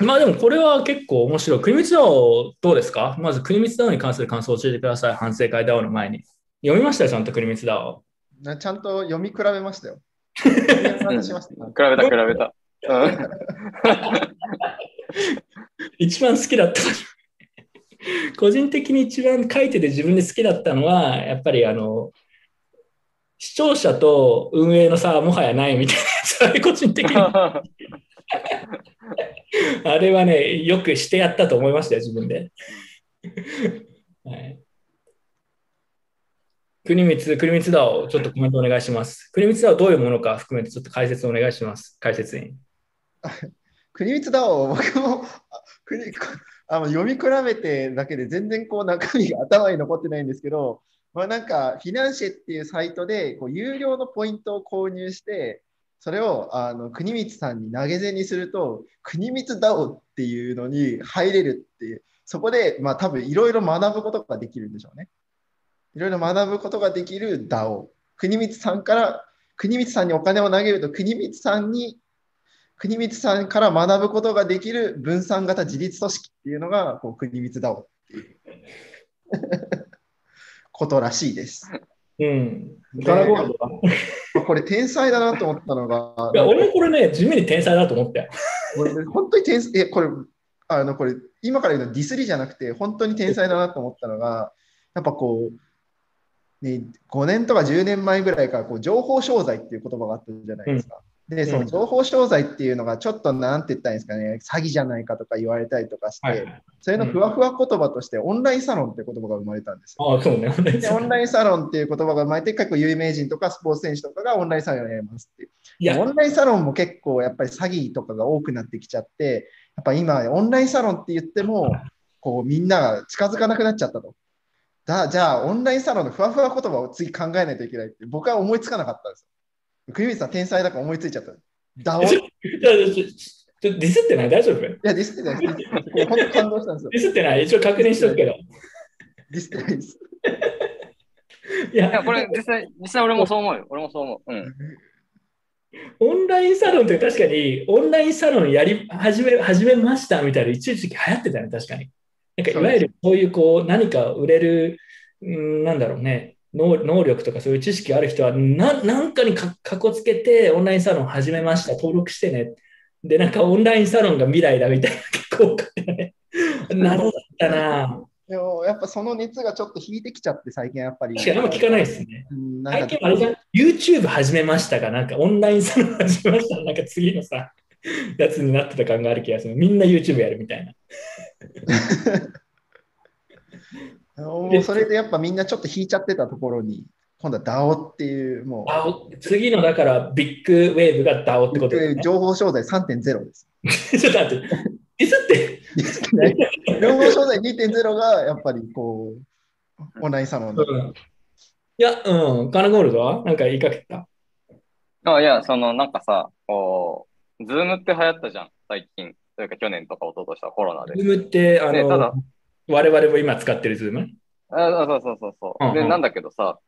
まあでもこれは結構面白い。国光 DAO どうですか？まず国光 DAO に関する感想を教えてください。反省会 DAO の前に。読みましたよ、ちゃんと国光 DAO。なちゃんと読み比べましたよ。比べた、比べた。うん一番好きだった。個人的に一番書いてて自分で好きだったのは、やっぱりあの、視聴者と運営の差はもはやないみたいな、それ個人的に。あれはね、よくしてやったと思いましたよ、自分で。はい、国光、国光だをちょっとコメントお願いします。国光だはどういうものか含めてちょっと解説お願いします。解説員。<laughs> 国光だを僕もあ国あの読み比べてだけで全然こう中身が頭に残ってないんですけど、まあ、なんかフィナンシェっていうサイトでこう有料のポイントを購入してそれをあの国光さんに投げ銭にすると国光ダオっていうのに入れるっていうそこでまあ多分いろいろ学ぶことができるんでしょうね。いろいろ学ぶことができる DAO。国光さんから国光さんにお金を投げると国光さんに国光さんから学ぶことができる分散型自立組織っていうのがこう国光 DAO っていうことらしいです。うん。これ天才だなと思ったのが、いや俺もこれね、地味に天才だと思ったよ。俺本当に天才、え、これ、あの、これ、今から言うのディスりじゃなくて、本当に天才だなと思ったのが、やっぱこう、ね、5年とか10年前ぐらいからこう情報商材っていう言葉があったじゃないですか。で、その情報商材っていうのがちょっとなんて言ったらいいんですかね、詐欺じゃないかとか言われたりとかして、はい。それのふわふわ言葉としてオンラインサロンって言葉が生まれたんですよ。ああ、そうね。で、オンラインサロンっていう言葉が生まれて、結構有名人とかスポーツ選手とかがオンラインサロンをやりますっていう。いや、オンラインサロンも結構やっぱり詐欺とかが多くなってきちゃって、やっぱ今、オンラインサロンって言っても、こうみんなが近づかなくなっちゃったと。だじゃあ、オンラインサロンのふわふわ言葉を次考えないといけないって、僕は思いつかなかったんですよ。国光さん、天才だから思いついちゃった。ダオいちょちょちょちょディスってない？大丈夫？デや、ディスってない。本当感動したんですよ。ィスってない？一応確認しとくけど。ディスってないです。いやいや、これ実際、実際俺もそう思うよ。俺もそう思う。うん。オンラインサロンって確かに、オンラインサロンやり始め始めましたみたいな、一時期流行ってたね、確かに。なんかいわゆるそういうこう何か売れる、うんなんだろうね、能能力とかそういう知識ある人はな、なんかにかかっこつけて、オンラインサロン始めました、登録してね。で、なんかオンラインサロンが未来だみたいな、結構多かったね。謎だったな。でもやっぱその熱がちょっと引いてきちゃって、最近やっぱり。確かにあんま聞かないですね。最近あれじゃん、YouTube 始めましたが、なんかオンラインサロン始めました？なんか次のさ、やつになってた感がある気がする。みんな YouTube やるみたいな。<laughs> もうそれでやっぱみんなちょっと引いちゃってたところに、今度は DAO っていう、もう、DAO 次のだからビッグウェーブが DAO ってことですね。情報商材3.0です。<laughs> ちょっと待って、ディスって、情報商材2.0がやっぱりこう、オンラインサロンだ。うんいや、うん、カナゴールドはなんか言いかけた？あいや、そのなんかさ、こう、ズームって流行ったじゃん、最近。というか去年とか一昨年はコロナで。Zoom って、あの、ねただ我々も今使ってる Zoom? あそうそうそうそう。うんうんで、なんだけどさ、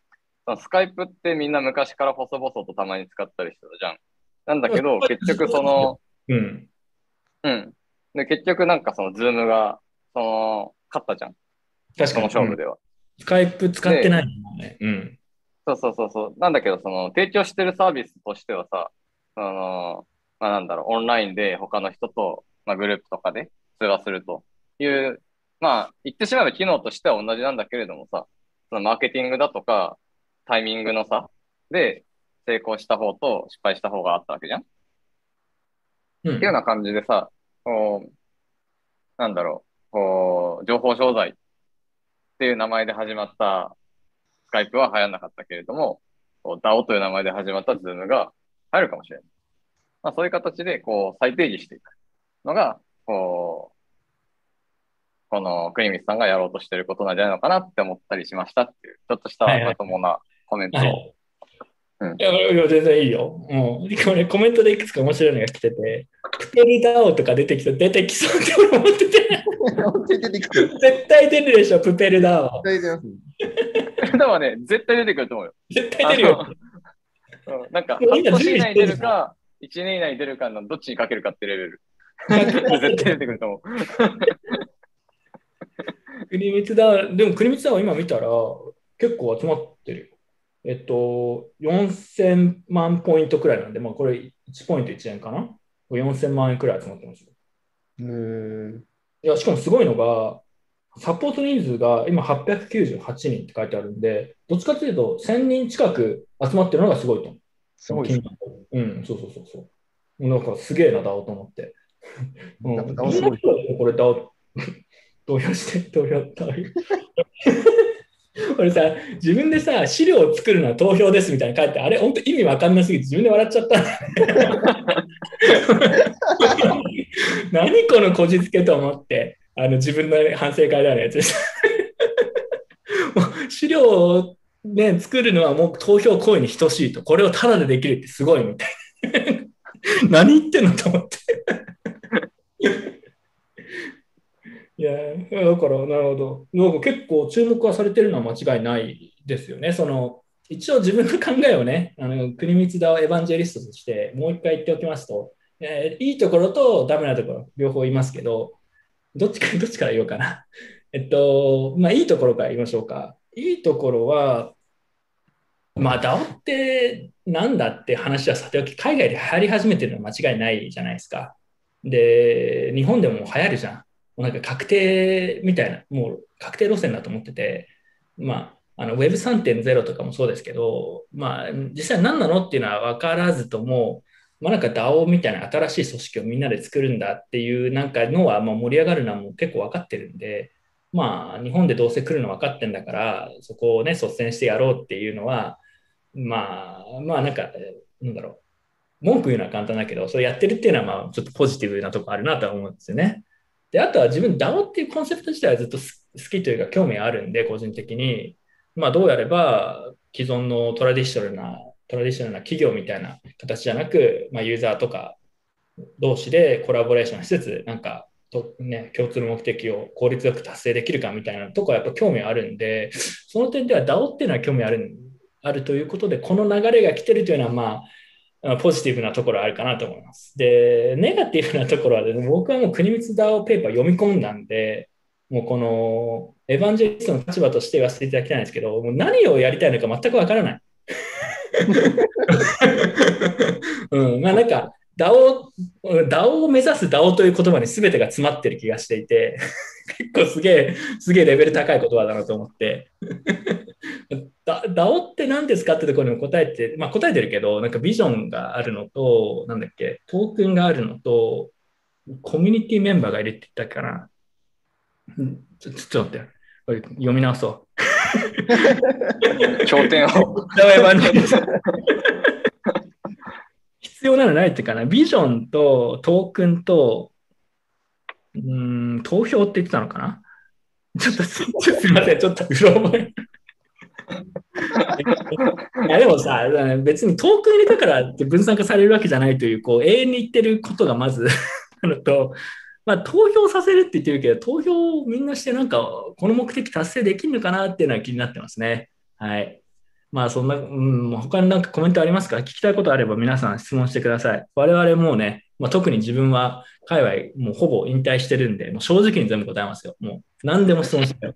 そのスカイプってみんな昔から細々とたまに使ったりしてたじゃん。なんだけど、結局その、うん。うん。で、結局なんかその Zoom が、その、勝ったじゃん。その確かに。勝負では。 Skype 使ってないもんね。うん。そうそうそうそう。なんだけど、その、提供してるサービスとしてはさ、その、まあなんだろう、オンラインで他の人と、まあグループとかで通話すると。いう、まあ言ってしまえば機能としては同じなんだけれどもさ、そのマーケティングだとか、タイミングの差で成功した方と失敗した方があったわけじゃん。うん。っていうような感じでさ、こう、なんだろう、こう、情報商材っていう名前で始まったスカイプは流行んなかったけれども、DAO という名前で始まった Zoom が流行るかもしれない。まあ、そういう形で、こう、再定義していくのが、こう、この国光さんがやろうとしてることなんじゃないのかなって思ったりしましたっていう、ちょっとしたまともなコメントを。はい。うんいや、いや全然いいよ。もう、これコメントでいくつか面白いのが来てて、プペルダオとか出てきそう、出てきそうって俺思ってて。絶対出るでしょ、プペルダオ。大丈夫です。<laughs> でもね、絶対出てくると思うよ。絶対出るよ。うん、なんか、半年以内に出る準備してるか、1年以内に出るかのどっちにかけるかってレベル。絶対出てくると思う。<laughs> 国光ダオ、でも国光ダオ今見たら結構集まってるよ。えっと、4000万ポイントくらいなんで、まあこれ1ポイント1円かな ?4000 万円くらい集まってますよ。うーん。いや、しかもすごいのが、サポート人数が今898人って書いてあるんで、どっちかというと1000人近く集まってるのがすごいと思う。すごいですね。うん、そうそうそうそう。なんかすげえな、ダオと思って。うん、なんか DAO すごいこれダオ、投票して、投票、投票。俺さ、自分でさ、資料を作るのは投票ですみたいな書いて、あれ、本当意味わかんなすぎて自分で笑っちゃった。<laughs> 何このこじつけと思って、あの自分の反省会であるやつです。も <laughs> う資料を、ね、作るのはもう投票行為に等しいと。これをタダでできるってすごいみたいな。何言ってんのと思って。いや、だから、なるほど。なんか結構注目はされてるのは間違いないですよね。その、一応自分の考えをね、あの国光田をエヴァンジェリストとしてもう一回言っておきますと、えーいいところとダメなところ、両方言いますけど、どっちか、<laughs> どっちから言おうかな。えっと、まあ、いいところから言いましょうか。いいところは、まあ、DAO ってなんだって話はさておき、海外で流行り始めてるのは間違いないじゃないですか。で、日本でも流行るじゃん。もうなんか確定みたいな、もう確定路線だと思ってて、まあ、あの Web3.0 とかもそうですけど、まあ、実際何なのっていうのは分からずとも、まあ、なんか DAO みたいな新しい組織をみんなで作るんだっていうなんかのはまあ盛り上がるのはもう結構分かってるんで、まあ、日本でどうせ来るの分かってんだから、そこをね、率先してやろうっていうのは、まあ、まあ、なんか、なんだろう、文句言うのは簡単だけど、それやってるっていうのは、まあ、ちょっとポジティブなとこあるなとは思うんですよね。で、あとは自分、DAO っていうコンセプト自体はずっと好きというか、興味あるんで、個人的に、まあ、どうやれば、既存のトラディショナルな、トラディショナルな企業みたいな形じゃなく、まあ、ユーザーとか同士でコラボレーションしつつ、なんか、とね、共通の目的を効率よく達成できるかみたいなとこはやっぱ興味あるんで、その点では DAO っていうのは興味あるあるということで、この流れが来てるというのは、まあ、ポジティブなところあるかなと思います。で、ネガティブなところは、ね、僕はもう国光ダオペーパー読み込んだんで、もうこのエヴァンジェリストの立場として言わせていただきたいんですけど、もう何をやりたいのか全くわからない。<laughs> うん、まあなんか、DAO、DAO を目指す DAO という言葉に全てが詰まってる気がしていて、<laughs> 結構すげえ、すげえレベル高い言葉だなと思って。<laughs> ダ DAO って何ですかってところにも答えて、まあ答えてるけど、なんかビジョンがあるのと、なんだっけ、トークンがあるのと、コミュニティメンバーがいるって言ったかな。うんちょちょっと待って。読み直そう。<laughs> 頂点を。必要なのないっていうかな。ビジョンとトークンと、うん、投票って言ってたのかなちょっとすちょっとすいません、ちょっとうろ覚え。いやでもさ、別にトークン入れたからって分散化されるわけじゃないという、こう、永遠に言ってることがまずあると、まあ、投票させるって言ってるけど、投票をみんなしてなんか、この目的達成できるのかなっていうのは気になってますね。はい。まあ、そんな、うん、他になんかコメントありますか？聞きたいことあれば皆さん質問してください。我々もうね、まあ、特に自分は界隈もうほぼ引退してるんで、もう正直に全部答えますよ。もう何でも質問してよ。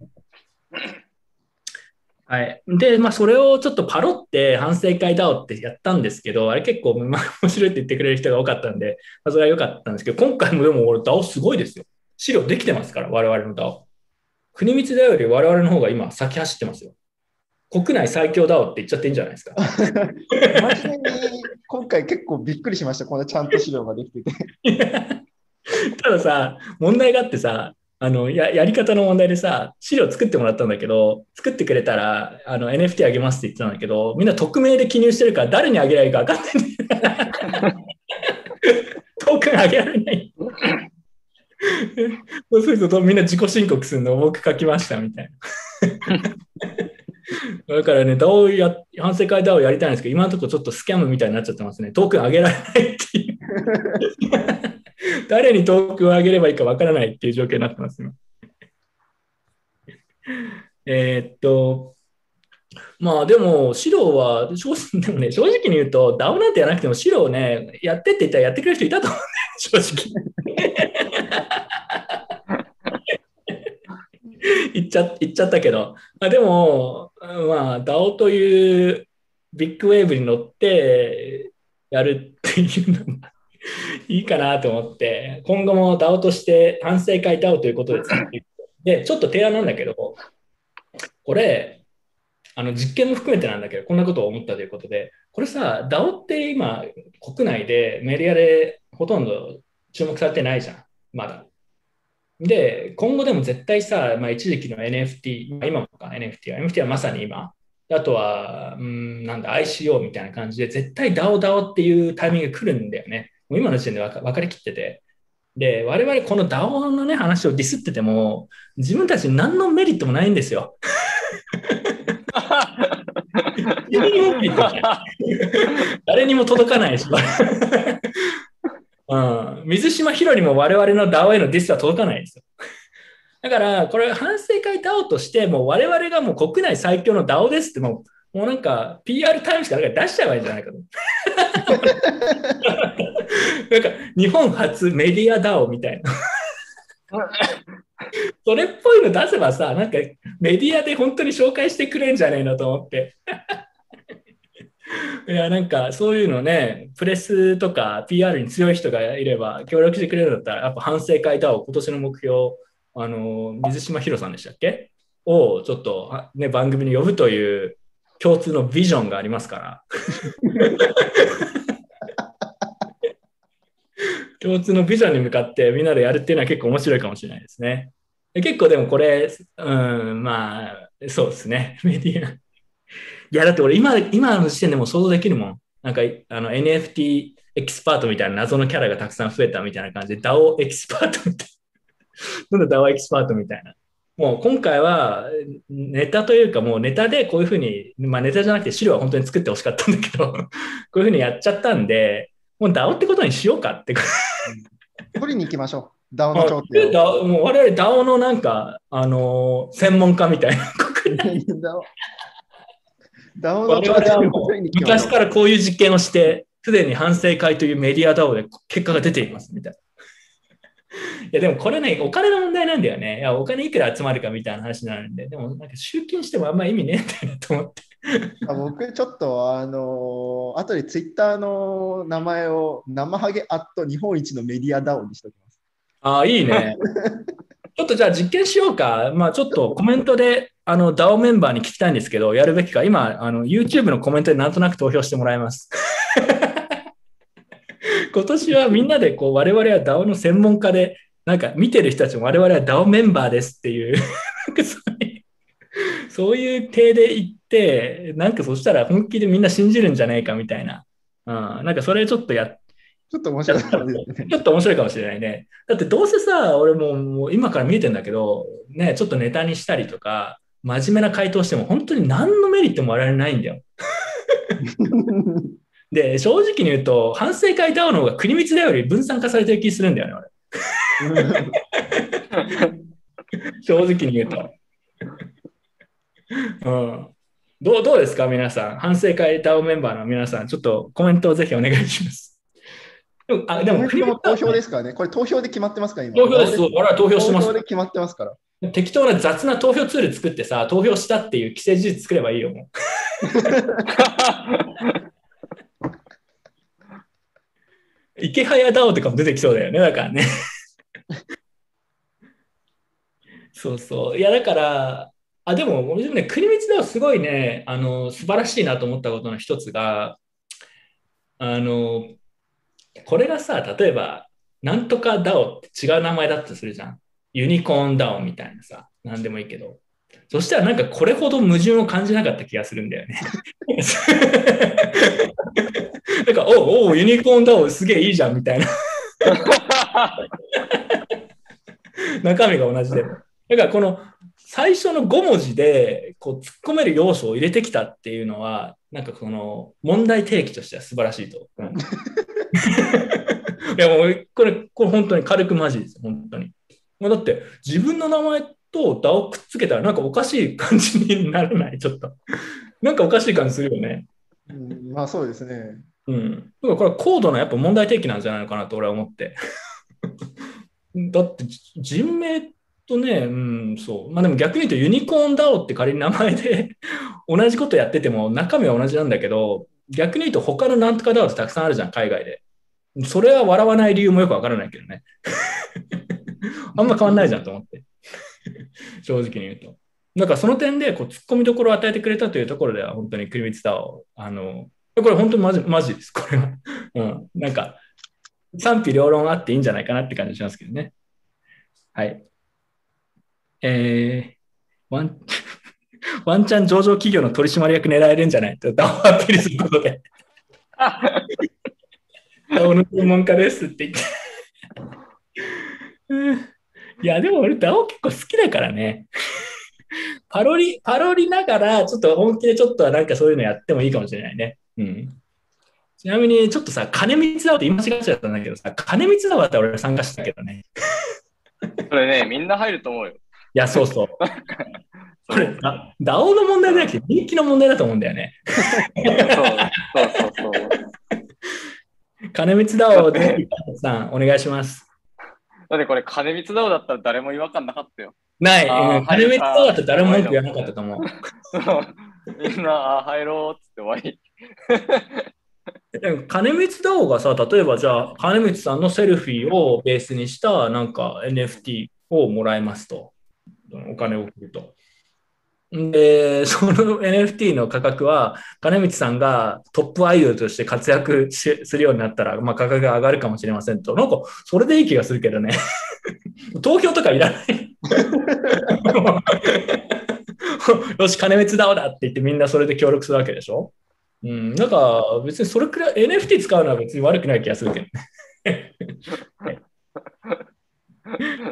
はい。で、まあ、それをちょっとパロって反省会だおってやったんですけど、あれ結構、まあ、面白いって言ってくれる人が多かったんで、まあ、それは良かったんですけど、今回もでも俺、DAO すごいですよ。資料できてますから、我々の DAO。国光 DAO より我々の方が今先走ってますよ。国内最強 DAO って言っちゃっていいんじゃないですか。真面目に今回結構びっくりしました。こんなちゃんと資料ができてて。<laughs> たださ、問題があってさ、あのややり方の問題でさ、資料作ってもらったんだけど、作ってくれたらあの NFT あげますって言ってたんだけど、みんな匿名で記入してるから誰にあげられるか分かんないんだよ。<laughs> トークンあげられない。<laughs> そうするとみんな自己申告するの僕書きましたみたいな。だからね、DAO や、反省会 DAO やりたいんですけど、今のところちょっとスキャムみたいになっちゃってますね。トークンあげられないっていう。<laughs> 誰にトークンをあげればいいかわからないっていう状況になってます、今。えっと、まあでも、白は正直、でもね、正直に言うと、DAO なんてやらなくても、白をね、やってって言ったらやってくれる人いたと思うんだよ、正直。<laughs> 言っちゃ言っちゃったけど、まあ、でも、まあ、DAO というビッグウェーブに乗ってやるっていうのもいいかなと思って、今後も DAO として反省会 DAO ということです。で、ちょっと提案なんだけど、これ、あの実験も含めてなんだけど、こんなことを思ったということで、これさ、DAO って今、国内でメディアでほとんど注目されてないじゃん、まだ。で、今後でも絶対さ、まあ、一時期の NFT、まあ今もか NFT は、NFT はまさに今、あとは、うん、なんだ、ICO みたいな感じで、絶対 DAO、DAO っていうタイミングが来るんだよね。もう今の時点で分か分かりきってて。で、我々この DAO のね、話をディスってても、自分たちに何のメリットもないんですよ。<laughs> 誰にも届かないし、うん、水島ヒロにも我々の DAO へのディスは届かないですよ。<laughs> だから、これ反省会 DAO として、もう我々がもう国内最強の DAO ですって、もうもうなんか PR タイムしかなんか出しちゃえばいいんじゃないかと。<laughs> なんか日本初メディア DAO みたいな。<laughs> それっぽいの出せばさ、なんかメディアで本当に紹介してくれんじゃねえのと思って。いや、なんかそういうのね、プレスとか PR に強い人がいれば協力してくれるんだったら、やっぱ反省会 DAO 今年の目標、あの、水島ヒロさんでしたっけ？をちょっと、ね、番組に呼ぶという共通のビジョンがありますから。<laughs> 共通のビジョンに向かってみんなでやるっていうのは結構面白いかもしれないですね。結構でもこれ、うん、まあ、そうですね。メディア。いや、だって俺今、今の時点でも想像できるもん。なんか、あの NFT エキスパートみたいな謎のキャラがたくさん増えたみたいな感じで、DAO エキスパートみたいな。<laughs> なんだ DAO エキスパートみたいな。もう今回はネタというかもうネタでこういうふうに、まあネタじゃなくて資料は本当に作ってほしかったんだけど、<laughs> こういうふうにやっちゃったんで、もう DAO ってことにしようかって。取りに行きましょう。ダウの頂点を。DAO もう我々 DAO のなんか、あのー専門家みたいな。<laughs> ダウの我頂点を々はもう取りに行きましょう。昔からこういう実験をして、すでに反省会というメディア DAO で結果が出ていますみたいな。<laughs> いやでもこれね、お金の問題なんだよね。いやお金いくら集まるかみたいな話になるんで、でもなんか集金してもあんま意味ねえんだよなと思って。あ僕ちょっとあのー後でツイッターの名前を生ハゲアット日本一のメディアダウンにしておきます。ああ、いいね。<laughs> ちょっとじゃあ実験しようか。まあちょっとコメントで、あの、DAO メンバーに聞きたいんですけど、やるべきか。今、あの、YouTube のコメントでなんとなく投票してもらいます。<laughs> 今年はみんなで、こう、我々は DAO の専門家で、なんか見てる人たちも我々は DAO メンバーですっていう、そういうそういう体で言って、なんかそしたら本気でみんな信じるんじゃないかみたいな。うん、なんかそれちょっとやっちょっと面白かったですね。ちょっと面白いかもしれないね。だってどうせさ、俺ももう今から見えてんだけど、ね、ちょっとネタにしたりとか、真面目な回答しても本当に何のメリットも我々ないんだよ。で、正直に言うと、反省会 DAO の方が国光だより分散化されてる気するんだよね、俺。<laughs> 正直に言うと。うん、どうどうですか、皆さん？反省会 DAO メンバーの皆さん、ちょっとコメントをぜひお願いします。でも、あでも投票でですからね。これ投票で決まってますから、今。投票です。そう我々投票してます投票で。決まってますから。適当な雑な投票ツール作ってさ、投票したっていう既成事実作ればいいよ、もう。<laughs> 池早ダオとかも出てきそうだよね、だからね。そうそう。いや、だから、あ、でも、俺でもね、国光ダオすごいね、あの、素晴らしいなと思ったことの一つが、あの、これがさ、例えば、なんとかダオって違う名前だったとするじゃん。ユニコーンダオみたいなさ、なんでもいいけど。そしたらなんかこれほど矛盾を感じなかった気がするんだよね。<laughs> なんか、おうおう、ユニコーンダオすげえいいじゃんみたいな。<laughs> 中身が同じでも。だからこの最初の5文字でこう突っ込める要素を入れてきたっていうのは、なんかこの問題提起としては素晴らしいと。うん <laughs> いやもうこれ、これ本当に軽くマジです。本当に。まあだって自分の名前とダをくっつけたらなんかおかしい感じにならない？ちょっと。なんかおかしい感じするよね。うん、まあそうですね。うん。だからこれは高度なやっぱ問題提起なんじゃないのかなと俺は思って。だってじ人名とね、うん、そう。まあでも逆に言うとユニコーンダオって仮に名前で <laughs> 同じことやってても中身は同じなんだけど、逆に言うと他のなんとかダオってたくさんあるじゃん、海外で。それは笑わない理由もよくわからないけどね。<laughs> あんま変わんないじゃんと思って。<laughs> 正直に言うと。だかその点でこう突っ込みどころを与えてくれたというところでは本当にクリミツダオ、あの、これ本当にマジマジです、これは。うん。なんか、賛否両論あっていいんじゃないかなって感じしますけどね。はい。えー、ワン、<laughs> ワンチャン上場企業の取締役狙えるんじゃない？と、ダオアピールすることで。<laughs> ダオの専門家ですって言って。うんいや、でも俺、ダオ結構好きだからね。パロリ、パロリながら、ちょっと本気でちょっとはなんかそういうのやってもいいかもしれないね。うん。ちなみに、ちょっとさ、金光だわって言い間違えちゃったんだけどさ、金光だわって俺参加したけどね。<laughs> それね、みんな入ると思うよ。いや、そうそう。<laughs> これ、ダダオの問題じゃなくて人気の問題だと思うんだよね。そうそうそうそう。金光ダオで、さん、お願いします。だってこれ、金光ダオだったら誰も違和感なかったよ。ない。金光ダオだって誰も文句言わなかったと思う。みんな、あ入ろう。っつって終わり。でも金光ダオがさ、例えばじゃあ、金光さんのセルフィーをベースにしたなんか NFT をもらえますと。お金を送ると。で、<laughs> その NFT の価格は、金光さんがトップアイドルとして活躍しするようになったら、まあ、価格が上がるかもしれませんと。なんか、それでいい気がするけどね。<laughs> 投票とかいらない。<laughs> よし、金光ダオだって言ってみんなそれで協力するわけでしょ？うん、なんか別にそれくらい NFT 使うのは別に悪くない気がするけどね。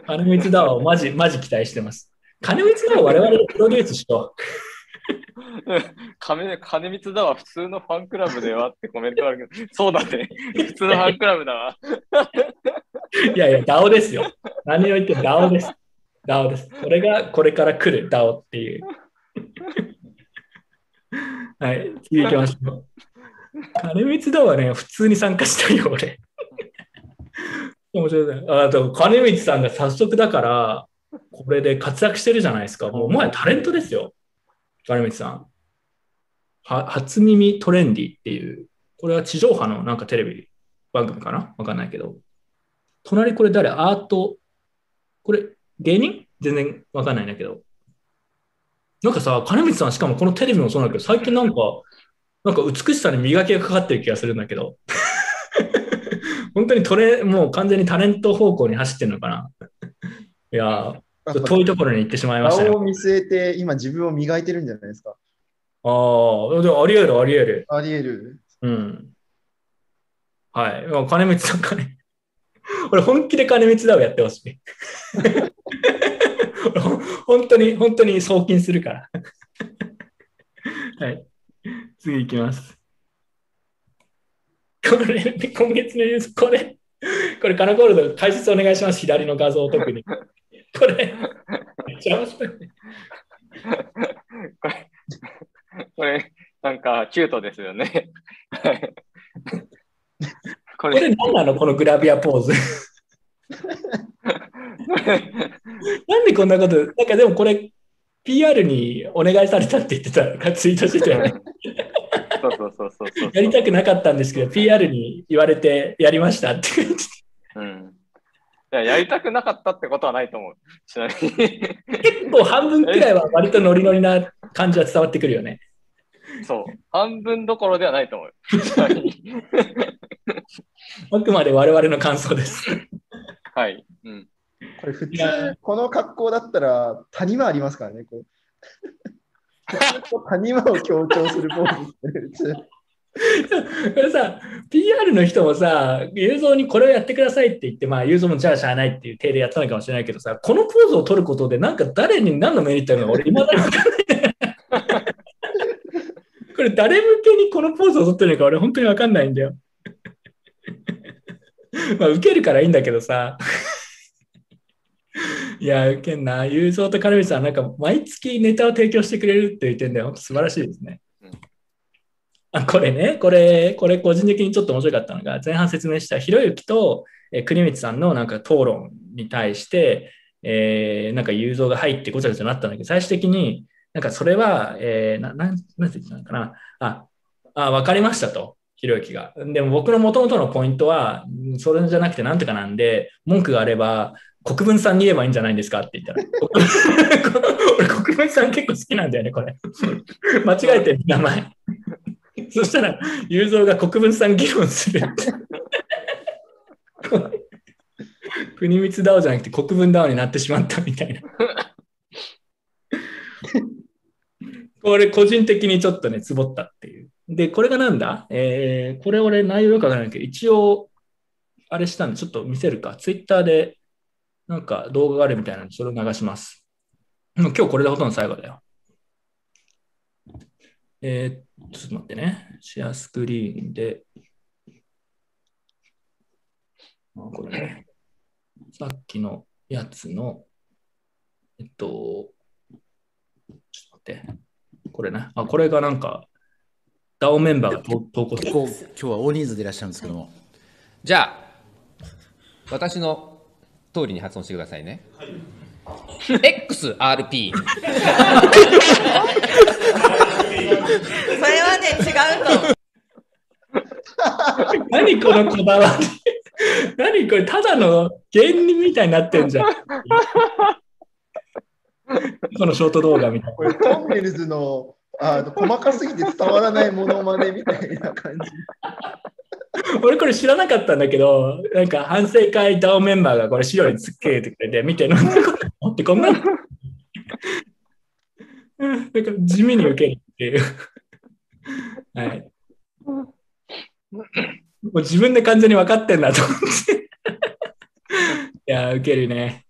金光ダオマジ、マジ期待してます。金光ダオ我々でプロデュースしよ金金光だわ、普通のファンクラブではってコメントあるけど、そうだね。普通のファンクラブだわ。う。いやいや、DAO ですよ。何を言って DAO です。DAO です。これがこれから来る DAO っていう。はい、次行きましょう。金光 DAO はね、普通に参加したいよ、俺。面白いね。あと、金光さんが早速だから、これで活躍してるじゃないですか。もう、もはやタレントですよ。金光さん。は初耳トレンディっていう、これは地上波のなんかテレビ番組かな？わかんないけど。隣これ誰？アート、これ芸人？全然わかんないんだけど。なんかさ、金光さんしかもこのテレビもそうなんだけど、最近なんか、なんか美しさに磨きがかかってる気がするんだけど。<laughs> 本当にトレ、もう完全にタレント方向に走ってるのかな？いやー、遠いところに行ってしまいましたね。顔を見据えて今自分を磨いてるんじゃないですか？ああ、でもあり得る、あり得る。あり得る？うん。はい。まあ金光さん、金。<laughs> 俺、本気で金光だをやってほしい。<laughs> 本当に、本当に送金するから。はい。次行きます。これ、今月のニュース、これ、これ、カナコールド、解説お願いします。左の画像、特に。<laughs> これ、めっちゃ面白い。これ、これ、なんか、キュートですよね。<laughs> これ、これ何なの？このグラビアポーズ。なんでこんなこと、なんかでもこれ、PR にお願いされたって言ってたツイートしてたよね。<laughs> そうそうそうそう。やりたくなかったんですけど、PR に言われてやりましたってや、やりたくなかったってことはないと思う。ちなみに。結構半分くらいは割とノリノリな感じは伝わってくるよね。そう。半分どころではないと思う。<laughs> あくまで我々の感想です。はい。うん。これ普通、この格好だったら谷間ありますからね。こう <laughs> 谷間を強調するポーズさ、PR の人もさ、雄三にこれをやってくださいって言って、まあ、雄三もじゃあしゃあないっていう体でやったのかもしれないけどさ、このポーズを取ることで、なんか誰に何のメリットあるのか、俺、今だに分かんない。<laughs> これ、誰向けにこのポーズを取ってるのか、俺、本当に分かんないんだよ。<laughs> まあ、受けるからいいんだけどさ。いや、受けんな。雄三と金光さん、なんか、毎月ネタを提供してくれるって言ってんだよ。本当素晴らしいですね。あこれね、これ、これ個人的にちょっと面白かったのが、前半説明したひろゆきと、え国光さんのなんか討論に対して、えーなんか雄三が入ってごちゃごちゃなったんだけど、最終的に、なんかそれは、えーななんなんて言ったのかな、あ、あ分かりましたと、ひろゆきが。でも僕の元々のポイントは、それじゃなくてなんとかなんで、文句があれば、国分さんに言えばいいんじゃないんですかって言ったら。<laughs> <laughs> 俺、国分さん結構好きなんだよね、これ。<laughs> 間違えてる、名前。<laughs> そしたら、雄三が国分さん議論するって。<laughs> 国光 DAO じゃなくて国分 DAO になってしまったみたいな。これ個人的にちょっとね、つぼったっていう。で、これがなんだ？えー、これ俺内容よくわからないけど、一応、あれしたんで、ちょっと見せるか。ツイッターで、なんか動画があるみたいなんで、それを流します。今日これでほとんど最後だよ。えー、ちょっと待ってね。シェアスクリーンで。あこれね。さっきのやつの、えっと、ちょっと待って。これね。あ、これがなんか、DAO メンバーが投投稿して結構今日は大人数でいらっしゃるんですけども。じゃあ、私の通りに発音してくださいね。XRP。それ <laughs> はね、違うと思う。何このこだわり。<laughs> 何これ、ただの芸人みたいになってんじゃん。<laughs> このショート動画みたいこれトンネルズのあの細かすぎて伝わらないモノマネみたいな感じ。な。<laughs> 俺これ知らなかったんだけど、なんか反省会 DAO メンバーがこれ資料につけてくれて、見て、なんだこれってこんなの。うんなんか地味に受けるっていう。はい。もう自分で完全に分かってんなと思って。いやー、受けるね。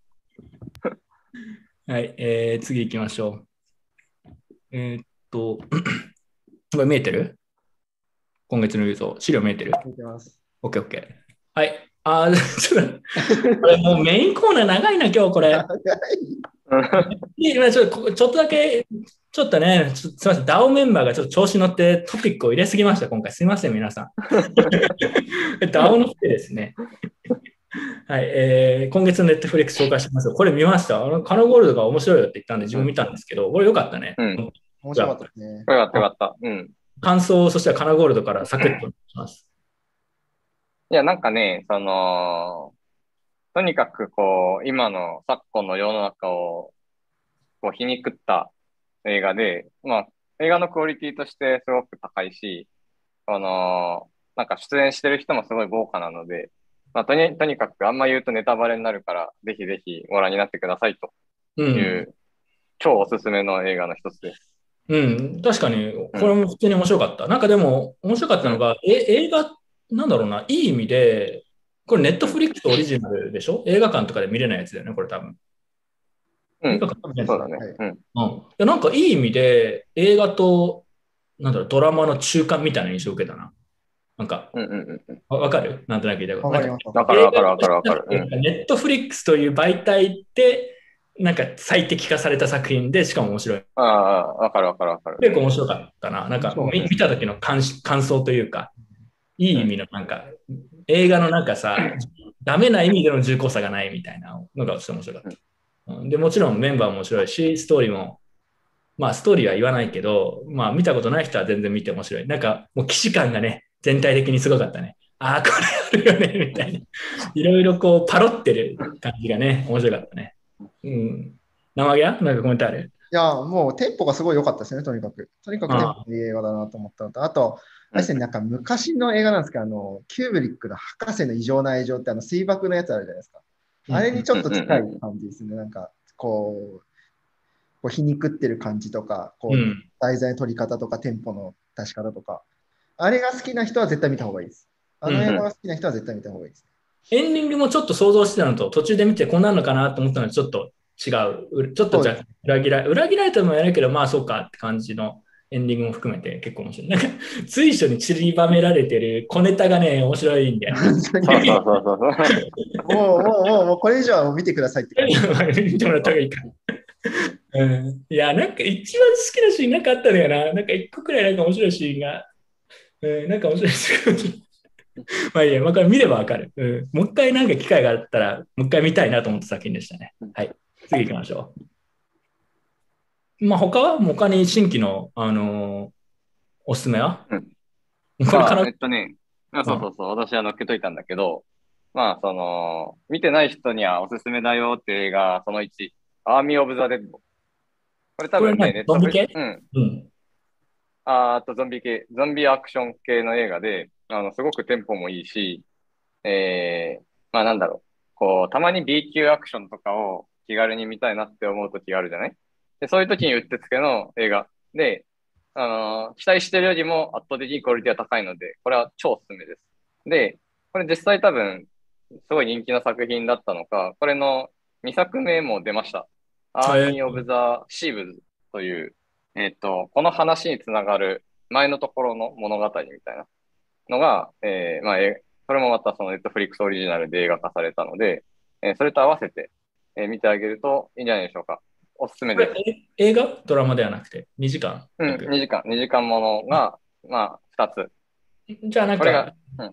はい、えー、次行きましょう。えーっと、<clears throat> これ見えてる？今月の映像。資料見えてる？見てます。?OKOK。はい。あー、ちょっと、これもうメインコーナー長いな、今日これ。いやちょっとこちょっとだけ、ちょっとね、ちょすみません、DAO メンバーがちょっと調子乗ってトピックを入れすぎました、今回。すみません、皆さん。<laughs> DAO のせいですね。はい、えー今月のネットフリックス紹介しますよ。これ見ました？あのカノゴールドが面白いよって言ったんで、自分見たんですけど、これ良かったね。うん面白かったですね。よかったよかった。うん。感想を、そしたらカナゴールドからサクッとお願いします。いや、なんかね、その、とにかくこう、今の昨今の世の中を、こう、皮肉った映画で、まあ、映画のクオリティとしてすごく高いし、あのなんか出演してる人もすごい豪華なので、まあ、とに、とにかくあんま言うとネタバレになるから、ぜひぜひご覧になってくださいとう。いうん超おすすめの映画の一つです。うん、確かに、これも普通に面白かった。なんかでも、面白かったのが、え映画、なんだろうな、いい意味で、これネットフリックスオリジナルでしょ？映画館とかで見れないやつだよね、これ多分。うんそうだね。はいうん。うん。いやなんかいい意味で、映画と、なんだろう、ドラマの中間みたいな印象を受けたな。なんか、うんうんうんうん。わわかる？なんとなく言いたいこと。わかります。わかるわかるわかるわかる。うん。ネットフリックスという媒体で、なんか最適化された作品で、しかも面白い。ああ、わかるわかるわかる。結構面白かったな。なんかそう見見た時の感し感想というか、いい意味のなんか、映画のなんかさ、<clears throat> ダメな意味での重厚さがないみたいなのがちょっと面白かった。うんで、もちろんメンバーも面白いし、ストーリーも、まあストーリーは言わないけど、まあ見たことない人は全然見て面白い。なんかもう既視感がね、全体的にすごかったね。ああ、これあるよね、みたいな。いろいろこうパロってる感じがね、面白かったね。うん。生毛は？なんかコメントある？いや、もうテンポがすごい良かったですね、とにかく。とにかくテンポのいい映画だなと思ったのと、あと、あれですね、なんか昔の映画なんですけど、あの、キューブリックの博士の異常な愛情って、あの、水爆のやつあるじゃないですか。あれにちょっと近い感じですね。なんか、こう、こう皮肉ってる感じとか、こう、うん。題材の取り方とか、テンポの出し方とか。あれが好きな人は絶対見た方がいいです。あの映画が好きな人は絶対見た方がいいです。エンディングもちょっと想像してたのと、途中で見てこんなのかなと思ったのとちょっと違う。うちょっとじゃあ裏切ら裏切られてもやるけど、まあそうかって感じのエンディングも含めて結構面白い。なんか随所に散りばめられてる小ネタがね、面白いんだよ。もう、もう、もう、もうこれ以上は見てくださいって感じ。見てもらった方がいいか。うん、いや、なんか一番好きなシーンなんかあったのよな。なんか一個くらいなんか面白いシーンが。うん、なんか面白いシーンが。まあいいや、まあ、これ見ればわかる、うん。もう一回なんか機会があったら、もう一回見たいなと思った作品でしたね。はい。次行きましょう。まあ他は他に新規の、あのーおすすめは、うん。これから？まあ、えっとね、あそうそうそう、私は載っけといたんだけど、まあ、その、見てない人にはおすすめだよっていう映画、その1、アーミー・オブ・ザ・デッド。これ多分ね、これ何ゾンビ系？うん。うん。あとゾンビ系、ゾンビアクション系の映画で、あの、すごくテンポもいいし、えー、まあなんだろう。こう、たまに B 級アクションとかを気軽に見たいなって思う時があるじゃない？で、そういう時にうってつけの映画で、あのー期待してるよりも圧倒的にクオリティは高いので、これは超おすすめです。で、これ実際多分、すごい人気な作品だったのか、これの2作目も出ました。アーミー・オブ・ザ・シーブズという、えっ、と、この話につながる前のところの物語みたいなのが、えーまあ、それもまたそのネットフリックスオリジナルで映画化されたので、えーそれと合わせて、えー見てあげるといいんじゃないでしょうか。おすすめです。え映画？ドラマではなくて、2時間？うん、2時間、2時間ものが、まあ、2つ。じゃあなんか、うん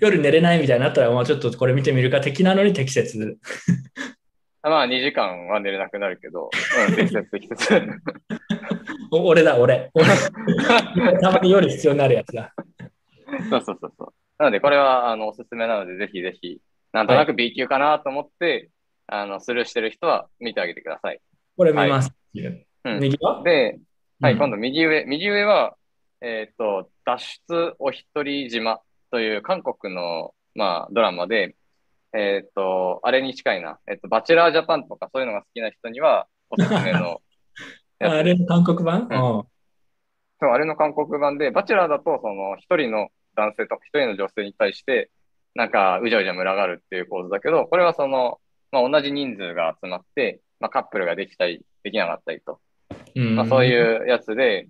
夜寝れないみたいになったら、まあちょっとこれ見てみるか的なのに適切。まあ、2時間は寝れなくなるけど、うん、適切、適切。<laughs> お俺だ、俺。俺 <laughs> たまに夜必要になるやつだ。そうそうそうそう。なので、これは、あの、おすすめなので、ぜひぜひ、なんとなく B 級かなと思って、あの、スルーしてる人は見てあげてください。これ見ます。うん。右はで、はい、うん。今度右上。右上は、えっ、と、脱出お一人島という韓国の、まあ、ドラマで、えっ、と、あれに近いな。えっ、と、バチェラージャパンとかそういうのが好きな人には、おすすめの <laughs> あれの韓国版、うん。うん。そう、あれの韓国版で、バチェラーだと、その、一人の男性と一人の女性に対して、なんか、うじゃうじゃ群がるっていう構図だけど、これはその、まあ、同じ人数が集まって、まあ、カップルができたり、できなかったりと。うんまあ、そういうやつで、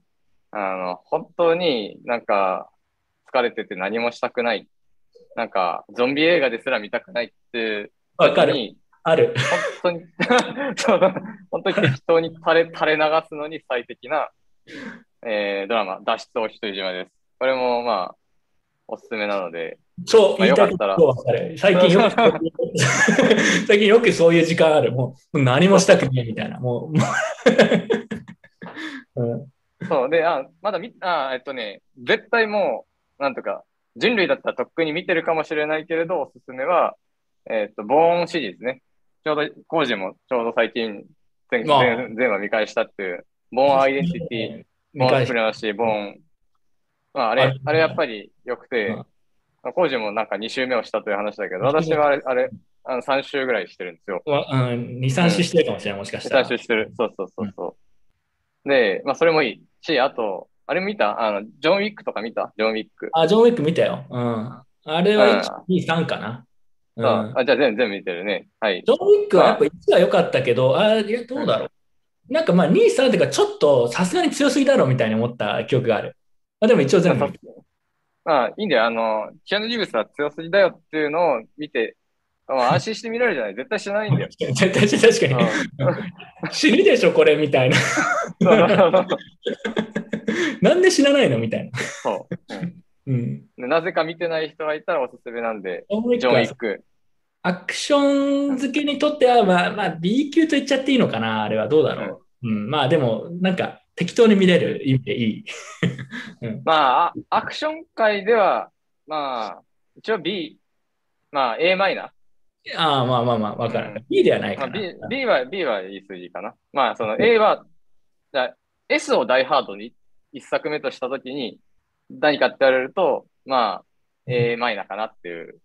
あの、本当になんか、疲れてて何もしたくない。なんか、ゾンビ映画ですら見たくないっていうわかる。に、ある。本当に、<laughs> そう本当に適当に垂れ、垂れ流すのに最適な、えードラマ、脱出お一人島です。これもまあ、おすすめなので、超言いたいこまあよかったらと。最近よく、<laughs> 最近よくそういう時間ある。もう何もしたくないみたいな。もう、もう <laughs> うんそう、で、あ、まだ見、あ、えっとね、絶対もう、なんとか、人類だったらとっくに見てるかもしれないけれど、おすすめは、えっと、ボーンシリーズね。ちょうど、コージもちょうど最近、前、ああ前、前話見返したっていう、ボーンアイデンティティ、ボーンスプレマシー、ボーン。まあ、あれ、あれやっぱり良くてうん、コージもなんか2週目をしたという話だけど、私はあれ、<laughs> あれ、あの3週ぐらいしてるんですよ。わうん、2、3周してるかもしれない、もしかしたら。3週してる。そうそうそうそう。で、まあ、それもいいし、あと、あれ見た？あの、ジョン・ウィックとか見た？ジョン・ウィック。あ、ジョン・ウィック見たよ。うん。あれはうん1、2、3かな。うんああ、じゃあ全部見てるね。はい。ジョン・ウィックはやっぱ1は良かったけど、あ、いや、どうだろう。なんかまあ2、3っていうか、ちょっとさすがに強すぎだろうみたいに思った記憶がある。まあでも一応全部。まあ、いいんだよ。あの、キアヌ・リーブスは強すぎだよっていうのを見て、まあ、<laughs> 安心して見られるじゃない。絶対しないんだよ。絶対確かに。死ぬでしょ、これみたいな。なんで死なないの？みたいな。そう。うんうん。でなぜか見てない人がいたらおすすめなんで、ジョンウィックク。アクション好きにとっては、まあ、まあ、B 級と言っちゃっていいのかな、あれはどうだろう。うん、まあでも、なんか適当に見れる意味でいい。<laughs> うん、まあ、あアクション界では、まあ、一応 B、まあ A マイナー。ああ、まあまあまあ、わかる。うん B ではないまあ、かな。B, B は、B は言い過ぎかな。まあ、その A は、じゃあ S をダイハードに一作目としたときに、何かって言われると、まあ、A マイナーかなっていう。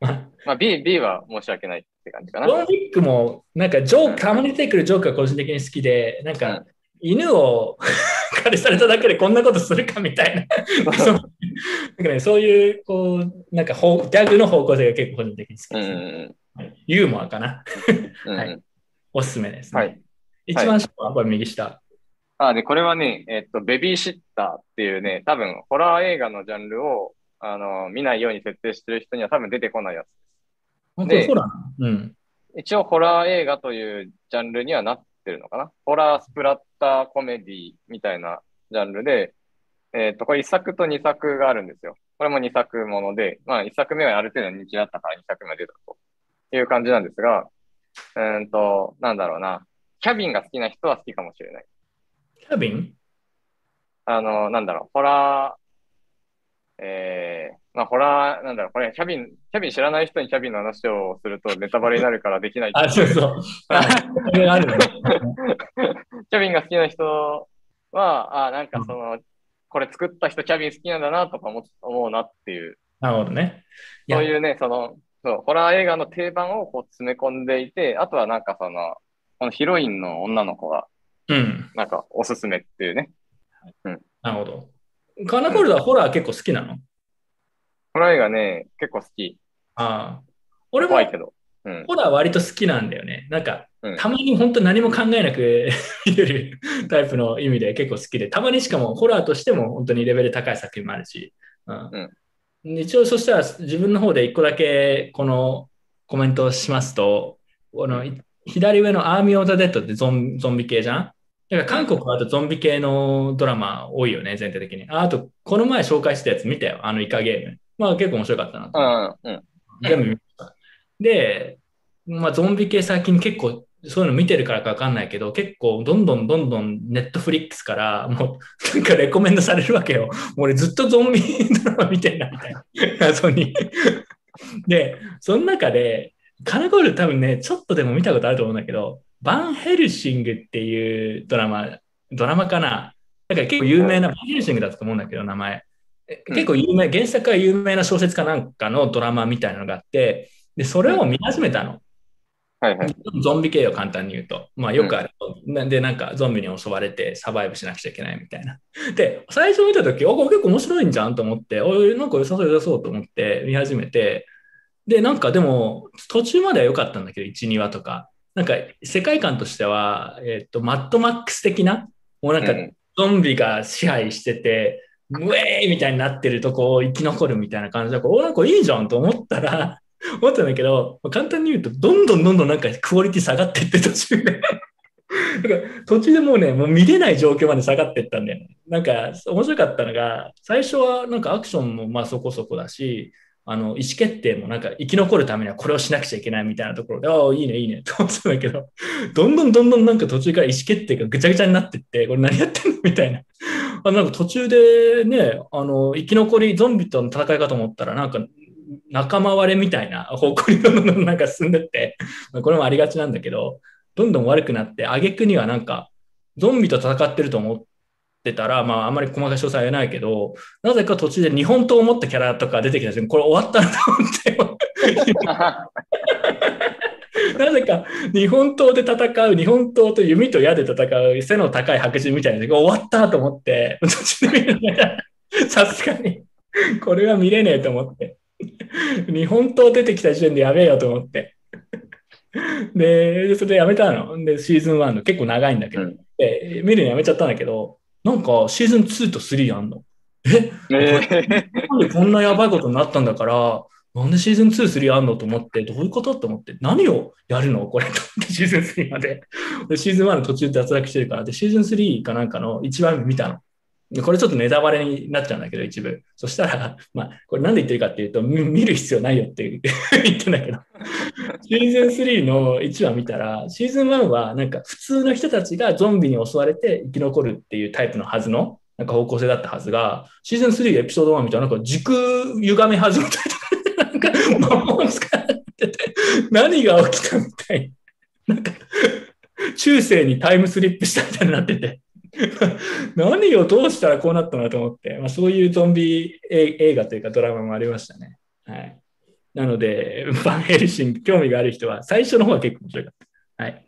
<laughs> まあ、B、B は申し訳ないって感じかな。ジョン・ウィックも、なんかジョーク、たまに出てくるジョークが個人的に好きで、なんか、犬を <laughs> 狩りされただけでこんなことするかみたいな。<laughs> そうなんかね、そういう、こう、なんかギャグの方向性が結構個人的に好きうんです、ねユーモアかな。うん。はいうんおすすめです、ね。はい。一番下はこれ右下。あ、で、これはね、えっと、ベビーシッターっていうね、多分、ホラー映画のジャンルを、あの、見ないように設定してる人には多分出てこないやつ。で本当そうだな。うん。一応、ホラー映画というジャンルにはなってるのかな？ホラースプラッターコメディみたいなジャンルで、えっと、これ1作と2作があるんですよ。これも2作もので、まあ1作目はある程度人気だったから2作目が出たという感じなんですが、うーんと、なんだろうな。キャビンが好きな人は好きかもしれない。キャビン？あの、なんだろう、ホラー、えー、まあ、ホラー、なんだろう、これ、キャビン、キャビン知らない人にキャビンの話をするとネタバレになるからできない。あ、そうそう。<laughs> あるね。キャビンが好きな人は、あ、なんかその、これ作った人キャビン好きなんだなとか思思うなっていう、なるほどね。そういうね、その、そう、ホラー映画の定番をこう詰め込んでいて、あとはなんかその、このヒロインの女の子が、うん。なんかおすすめっていうね。なるほど。カナコールドはホラー結構好きなの？ホラー映画ね、結構好き。ああ。俺も怖いけど。うん。ホラー割と好きなんだよね。なんか、うんたまに本当何も考えなく見れる <laughs> タイプの意味で結構好きで、たまにしかもホラーとしても本当にレベル高い作品もあるし。うん一応そしたら自分の方で一個だけこのコメントをしますと、このい左上のアーミー・オブ・ザ・デッドってゾンゾンビ系じゃん？だから韓国はあとゾンビ系のドラマ多いよね、全体的に。ああと、この前紹介したやつ見たよ、あのイカゲーム。まあ結構面白かったなとうん、うん。全部見ました。で、まあ、ゾンビ系最近結構そういうの見てるからかわかんないけど、結構どんどんどんどん Netflix からもうなんかレコメンドされるわけよ。もう俺ずっとゾンビドラマ見てんなみたいな。謎に。で、その中で、カナゴール多分ね、ちょっとでも見たことあると思うんだけど、バンヘルシングっていうドラマ、ドラマかななんか結構有名な、バンヘルシングだったと思うんだけど、名前。え結構有名、原作は有名な小説かなんかのドラマみたいなのがあって、で、それを見始めたの。はいはい。ゾンビ系を簡単に言うと。まあよくある。なんで、なんかゾンビに襲われてサバイブしなくちゃいけないみたいな。で、最初見たとき、お、これ結構面白いんじゃんと思って、おい、なんか良さそう良さそうと思って見始めて、で、なんかでも、途中までは良かったんだけど、1、2話とか。なんか、世界観としては、えっ、と、マッドマックス的な、もうなんかうん、ゾンビが支配してて、ウェーイみたいになってるとこを生き残るみたいな感じで、お、なんかいいじゃんと思ったら、<laughs> 思ったんだけど、簡単に言うと、どんどんどんどんなんかクオリティ下がってって途中で。<laughs> だか途中でもうね、もう見れない状況まで下がってったんだよ。なんか面白かったのが、最初はなんかアクションもまあそこそこだし、あの意思決定もなんか生き残るためにはこれをしなくちゃいけないみたいなところで、ああ、いいね、いいねと思ってたんだけど、どんどんどんどんなんか途中から意思決定がぐちゃぐちゃになってって、これ何やってんのみたいな。あなんか途中でね、あの生き残り、ゾンビとの戦いかと思ったら、なんか仲間割れみたいな方向にどんどんなんか進んでって、これもありがちなんだけど、どんどん悪くなって、挙句にはなんか、ゾンビと戦ってると思ってたら、まあ、あんまり細かい詳細は言えないけど、なぜか途中で日本刀を持ったキャラとか出てきた瞬間、これ終わったなと思って。<laughs> なぜか日本刀で戦う、日本刀と弓と矢で戦う背の高い白人みたいなのが終わったと思って、途中で見るさすがに、これは見れねえと思って。日本刀出てきた時点でやべえよと思って。で、それでやめたの。で、シーズン1の結構長いんだけど、うんで見るのやめちゃったんだけど、なんかシーズン2と3あんの？え？えなんでこんなやばいことになったんだから、なんでシーズン2、3あんの？と思って、どういうこと？と思って、何をやるの？これ。と思って、シーズン3まで。で、シーズン1の途中で脱落してるから、で、シーズン3かなんかの1話目見たの。これちょっとネタバレになっちゃうんだけど、一部。そしたら、<laughs> まあ、これなんで言ってるかっていうと、見る必要ないよって <laughs> 言ってんだけど、シーズン3の1話見たら、シーズン1はなんか普通の人たちがゾンビに襲われて生き残るっていうタイプのはずの、なんか方向性だったはずが、シーズン3エピソード1見たら、なんか軸歪め始めたりとか、なんか魔法使ってて、何が起きたみたいな。なんか、中世にタイムスリップしたみたいになってて。<laughs> 何をどうしたらこうなったのかと思って、まあ、そういうゾンビ映映画というかドラマもありましたね。はい。なので、<laughs> ファンヘルシング、興味がある人は、最初の方は結構面白かった。はい。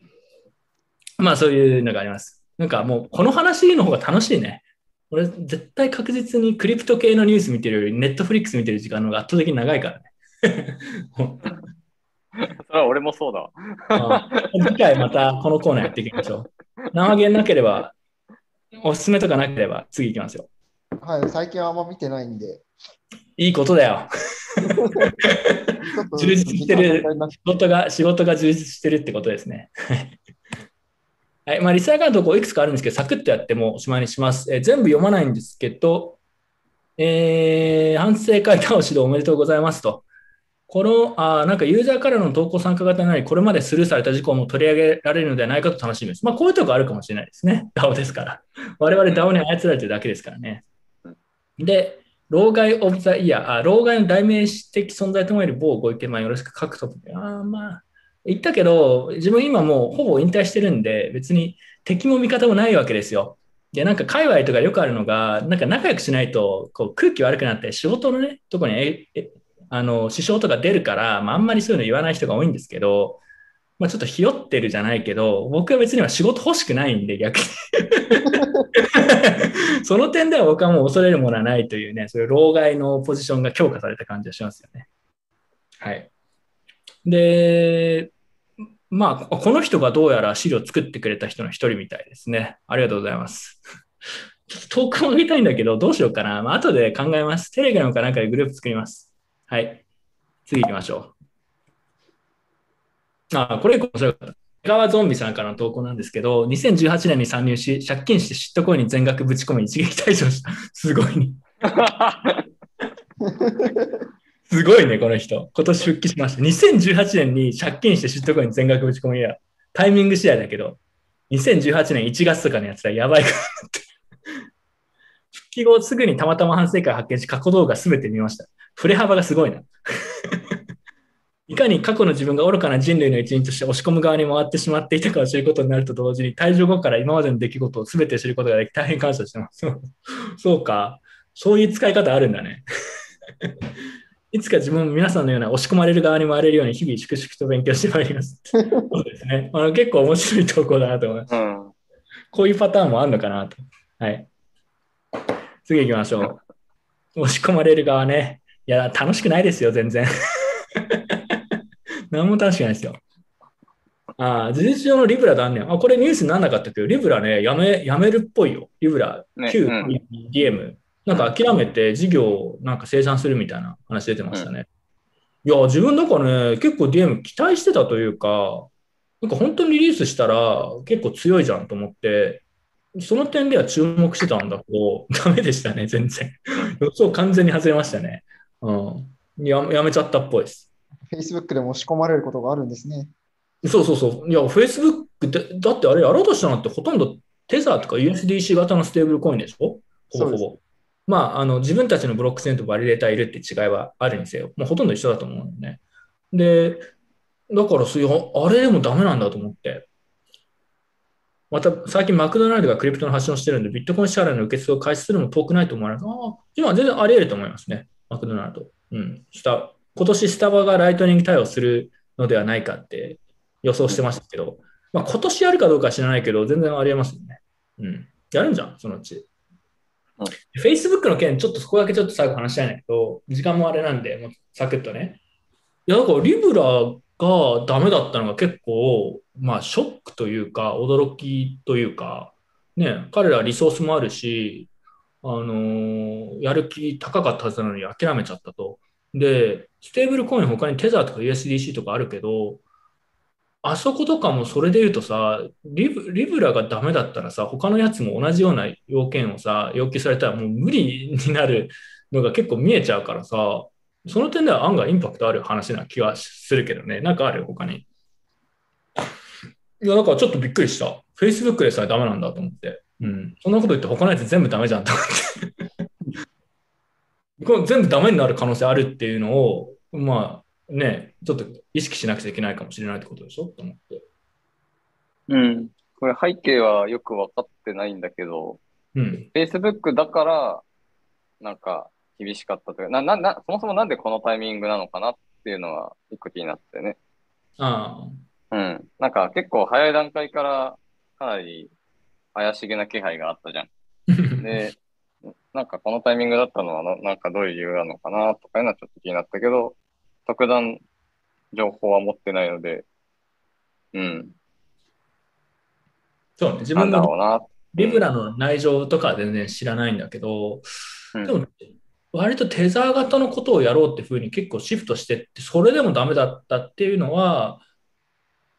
まあ、そういうのがあります。なんかもう、この話の方が楽しいね。俺、絶対確実にクリプト系のニュース見てるより、ネットフリックス見てる時間の方が圧倒的に長いからね。<laughs> それは俺もそうだわ。あ次回またこのコーナーやっていきましょう。生ゲンなければ、おすすめとかなければ次行きますよ。はい、最近はあんま見てないんで。いいことだよ。充実してる仕事が、仕事が充実してるってことですね。<laughs> はい。まあ、リサーカードこういくつかあるんですけど、サクッとやってもおしまいにします。えー全部読まないんですけど、えー反省会倒しでおめでとうございますと。この、あーなんかユーザーからの投稿参加型になり、これまでスルーされた事項も取り上げられるのではないかと楽しみです。まあ、こういうとこあるかもしれないですね。<laughs> DAO ですから。<laughs> 我々 DAO に操られてるだけですからね。で、老害オブザイヤー、あ老害の代名詞的存在ともいえる某ご意見、まあよろしく書くと。あーまあ、言ったけど、自分今もうほぼ引退してるんで、別に敵も味方もないわけですよ。で、なんか界隈とかよくあるのが、なんか仲良くしないとこう空気悪くなって仕事のね、とこにええあの支障とか出るから、まあ、あんまりそういうの言わない人が多いんですけど、まあ、ちょっとひよってるじゃないけど、僕は別には仕事欲しくないんで、逆に。<laughs> その点では僕はもう恐れるものはないというね、そういう老害のポジションが強化された感じがしますよね。はい。で、まあ、この人がどうやら資料を作ってくれた人の一人みたいですね。ありがとうございます。ちょっとトークも上げたいんだけど、どうしようかな。まあ、後で考えます。テレグラムかなんかでグループ作ります。はい。次行きましょう。あ、これ面白かった。川ゾンビさんからの投稿なんですけど、2018年に参入し、借金してシットコインに全額ぶち込み一撃退場した。すごいね。<laughs> すごいね、この人。今年復帰しました。2018年に借金してシットコインに全額ぶち込みや、タイミング次第だけど、2018年1月とかのやつらやばいからって。復帰後すぐにたまたま反省会発見し、過去動画すべて見ました。振れ幅がすごいな。いかに過去の自分が愚かな人類の一員として押し込む側に回ってしまっていたかを知ることになると同時に、退場後から今までの出来事を全て知ることができ、大変感謝してます。<laughs> そうか。そういう使い方あるんだね。いつか自分も皆さんのような押し込まれる側に回れるように日々粛々と勉強してまいります。そうですね。あの結構面白い投稿だなと思います。うん。こういうパターンもあるのかなと。はい。次行きましょう。押し込まれる側ね。いや、楽しくないですよ、全然。<laughs> 何も楽しくないですよ。ああ、事実上のリブラ断念。あ、これニュースにならなかったけど、リブラね、やめ、やめるっぽいよ。リブラ、ね旧うん DM。なんか諦めて事業をなんか生産するみたいな話出てましたね。いや、自分だからね、結構 DM 期待してたというか、なんか本当にリリースしたら結構強いじゃんと思って、その点では注目してたんだけど、<laughs> ダメでしたね、全然。予想完全に外れましたね。うん。ややめちゃったっぽいです。Facebook でも仕込まれることがあるんですね。そうそうそう。いや、Facebook で、だってあれやろうとしたのってほとんどテザーとか USDC 型のステーブルコインでしょ？ほぼほぼ。まあ、あの、自分たちのブロックチェーンとバリデータいるって違いはあるにせよ。もうほとんど一緒だと思うのね。で、だからそういう、あれでもダメなんだと思って。また、最近マクドナルドがクリプトの発信をしてるんで、ビットコイン支払いの受付を開始するのも遠くないと思われます。ああ、今全然あり得ると思いますね。マクドナルド。うん。した今年スタバがライトニング対応するのではないかって予想してましたけど、まあ、今年やるかどうかは知らないけど、全然ありえますよね。うん。やるんじゃん、そのうち。うん Facebook の件、ちょっとそこだけちょっと最後話したいんだけど、時間もあれなんで、もうサクッとね。いや、だからリブラがダメだったのが結構、まあ、ショックというか、驚きというか、ね、彼らリソースもあるし、あのーやる気高かったはずなのに諦めちゃったと。で、ステーブルコイン他にテザーとか USDC とかあるけど、あそことかもそれで言うとさ、リブリブラがダメだったらさ、他のやつも同じような要件をさ、要求されたらもう無理になるのが結構見えちゃうからさ、その点では案外インパクトある話な気はするけどね。なんかある他に。いや、だからちょっとびっくりした。Facebook でさえダメなんだと思って。うん。そんなこと言って他のやつ全部ダメじゃんと思って。<laughs> これ全部ダメになる可能性あるっていうのを、まあね、ちょっと意識しなくちゃいけないかもしれないってことでしょ？と思って。うん。これ背景はよく分かってないんだけど、うん。Facebook だから、なんか厳しかったというか、な、な、な、そもそもなんでこのタイミングなのかなっていうのは一個気になってね。あうん。なんか結構早い段階からかなり怪しげな気配があったじゃん。あ。<laughs> で、なんかこのタイミングだったのはな、なんかどういう理由なのかなとかいうのはちょっと気になったけど、特段情報は持ってないので、うん。そうね。自分のだろうな。リブラの内情とかは全然知らないんだけど、うんでも、割とテザー型のことをやろうっていうふうに結構シフトしてって、それでもダメだったっていうのは、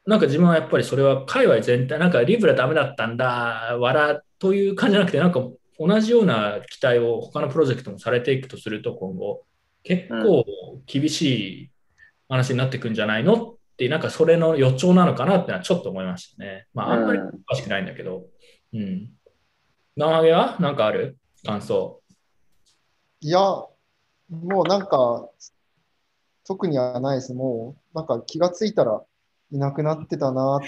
なんか自分はやっぱりそれは界隈全体、なんかリブラダメだったんだ、わらという感じじゃなくて、なんか同じような期待を他のプロジェクトもされていくとすると、今後、結構厳しい話になってくんじゃないのって、なんかそれの予兆なのかなってのはちょっと思いましたね。まあ、あんまりうん詳しくないんだけど。うん。生揚げはなんかある？感想。いや、もうなんか、特にはないです。もう、なんか気がついたらいなくなってたなって。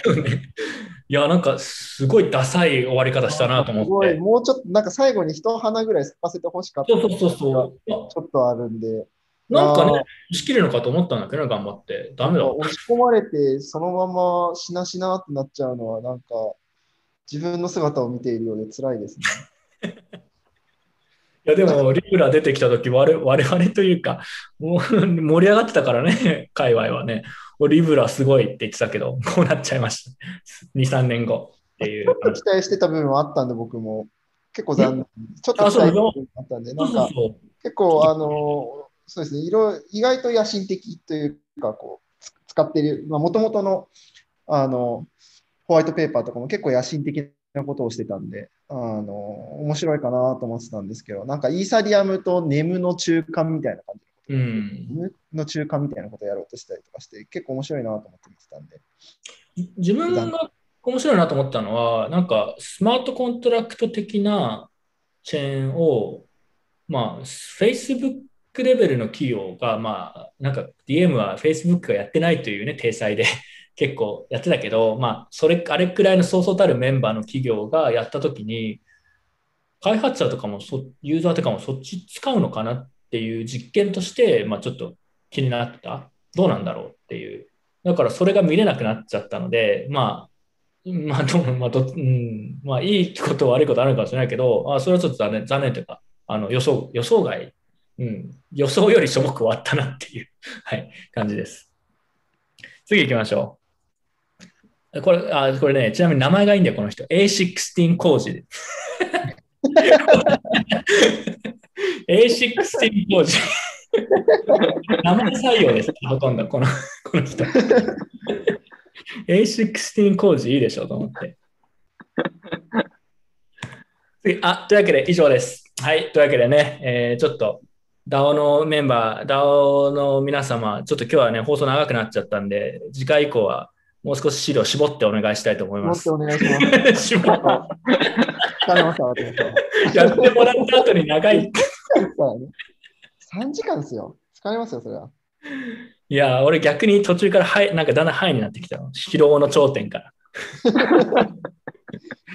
いや、なんかすごいダサい終わり方したなとすごい、思って。もうちょっと、なんか最後に一花ぐらい咲かせてほしかったそうそうそう。ちょっとあるんで、なんかね、仕切るのかと思ったんだけどね、頑張って。ダメだ。押し込まれて、そのまましなしなってなっちゃうのは、なんか、自分の姿を見ているようで辛いですね。<laughs> いや、でも、リブラ出てきたとき、我々というか、もう <laughs> 盛り上がってたからね、<laughs> 界隈はね。おリブラすごいって言ってたけど、こうなっちゃいました。2、3年後っていう話。期待してた部分はあったんで、僕も。結構残念。ちょっと期待部分があったんで、そなんそうそう。結構、あの、そうですね、いろ意外と野心的というか、こう、つ使っている、まあ、もともとの、あの、ホワイトペーパーとかも結構野心的なことをしてたんで、あの、面白いかなと思ってたんですけど、なんかイーサリアムとネムの中間みたいな感じうん。ネムの中間みたいなことをやろうとしたりとかして、結構面白いなと思って見てたんで。自分が面白いなと思ったのは、なんかスマートコントラクト的なチェーンを、まあ、Facebook レベルの企業が、まあ、なんか DM は Facebook がやってないというね、体裁で結構やってたけど、まあ、それ、あれくらいのそうそうたるメンバーの企業がやったときに、開発者とかもそ、ユーザーとかもそっち使うのかなっていう実験として、まあ、ちょっと気になってた。どうなんだろうっていう。だからそれが見れなくなっちゃったので、まあ、まあ、どまあどうん、まあ、いいこと悪いことあるかもしれないけど、あそれはちょっと残念、残念というか、あの予想、予想外、うん、予想よりしょぼく終わったなっていう、はい、感じです。次行きましょう。これ、あ、これね、ちなみに名前がいいんだよ、この人。A16 工事。A16 工事。<laughs> 名前採用です、ほとんど、このこの人。A16 工事いいでしょうと思って。次あ、というわけで以上です。はい、というわけでね、えーちょっと DAO のメンバー、DAO の皆様、ちょっと今日はね、放送長くなっちゃったんで、次回以降はもう少し資料絞ってお願いしたいと思います。もっとお願いします。やってもらった後に長い。3時間ですよ。疲れますよ、それは。いや、俺逆に途中からハイ、なんかだんだんハイになってきたの。疲労の頂点から。<laughs>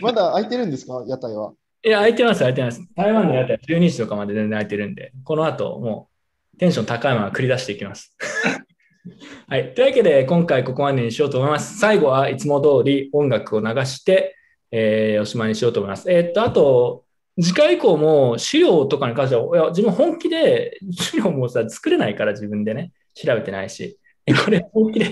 まだ空いてるんですか、屋台は。いや、空いてます、空いてます。台湾のやったら12時とかまで全然空いてるんで、この後もうテンション高いまま繰り出していきます。はい。というわけで、今回ここまでにしようと思います。最後はいつも通り音楽を流して、えーおしまいにしようと思います。えーっと、あと、次回以降も資料とかに関しては、いや自分本気で資料もさ、作れないから自分でね、調べてないし、これ本気で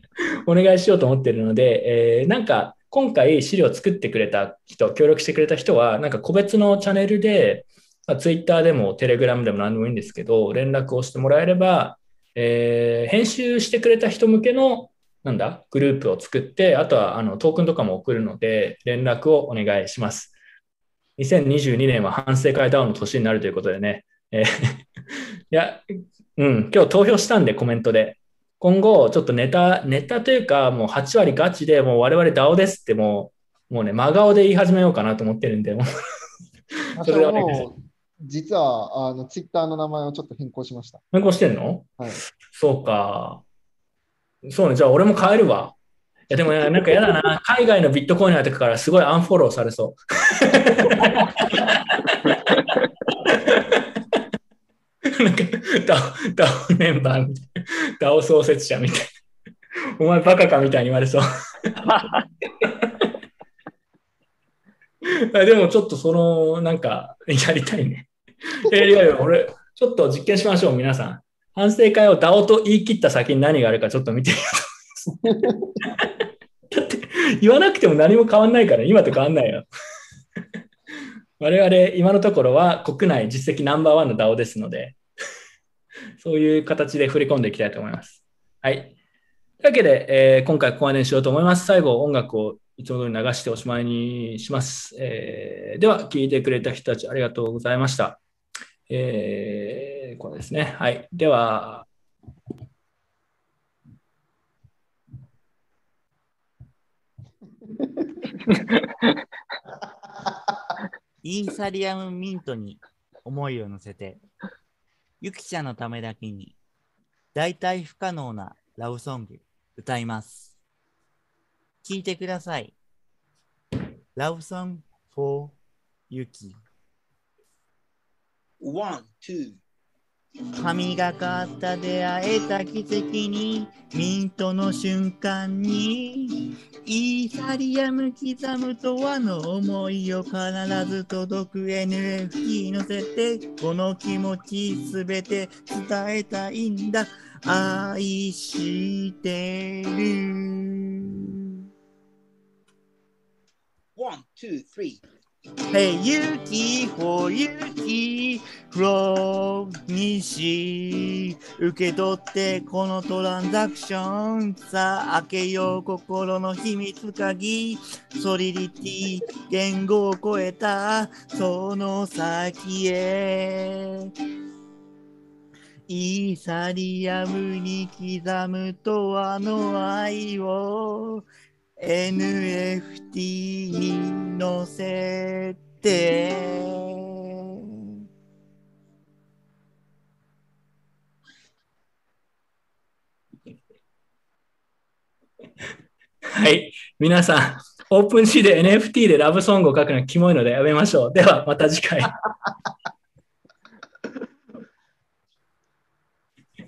<laughs> お願いしようと思ってるので、えーなんか今回資料作ってくれた人、協力してくれた人は、なんか個別のチャンネルで、まあ、Twitter でも Telegram でも何でもいいんですけど、連絡をしてもらえれば、えー編集してくれた人向けの、なんだ、グループを作って、あとはあのトークンとかも送るので、連絡をお願いします。2022年は反省会ダウンの年になるということでね、えー <laughs> いや、うん、今日投票したんで、コメントで。今後、ちょっとネタ、ネタというか、もう8割ガチで、もう我々 DAO ですって、もう、もうね、真顔で言い始めようかなと思ってるんで、もうそれでお願いします実はあのツイッターの名前をちょっと変更しました。変更してんの？はい。そうか。そうね、じゃあ俺も変えるわ。いやでもね、なんか嫌だな。海外のビットコインのとかからすごいアンフォローされそう。なんか、ダオ、メンバーみたいな。ダオ創設者みたいな。お前バカかみたいに言われそう。<laughs> あでもちょっとその、なんか、やりたいね。<laughs> いやいや、俺、ちょっと実験しましょう、皆さん。反省会を DAO と言い切った先に何があるかちょっと見てみよう。<laughs> だって、言わなくても何も変わんないから、今と変わんないよ。<laughs> 我々、今のところは国内実績ナンバーワンの DAO ですので、そういう形で振り込んでいきたいと思います。はい。というわけで、えー今回ここまでにしようと思います。最後、音楽をいつも通り流しておしまいにします。えーでは、聞いてくれた人たちありがとうございました。えーこれですね。はい。では、イーサリアムミントに思いを乗せて、ゆきちゃんのためだけに、大体不可能なラブソング歌います。聞いてください。ラブソング for ゆき。One, two. 神がかった出会えた奇跡にミントの瞬間にイーサリアム刻むとはの思いを必ず届く NFT 乗せてこの気持ちすべて伝えたいんだ愛してる One, two, three. Hey Yuki for Yuki from 西受け取ってこのトランザクションさあ開けよう心の秘密鍵ソリリティ言語を超えたその先へイーサリアムに刻むとあの愛を NFT に乗せてはい。皆さん、オープンシーで NFT でラブソングを書くのはキモいのでやめましょう。では、また次回。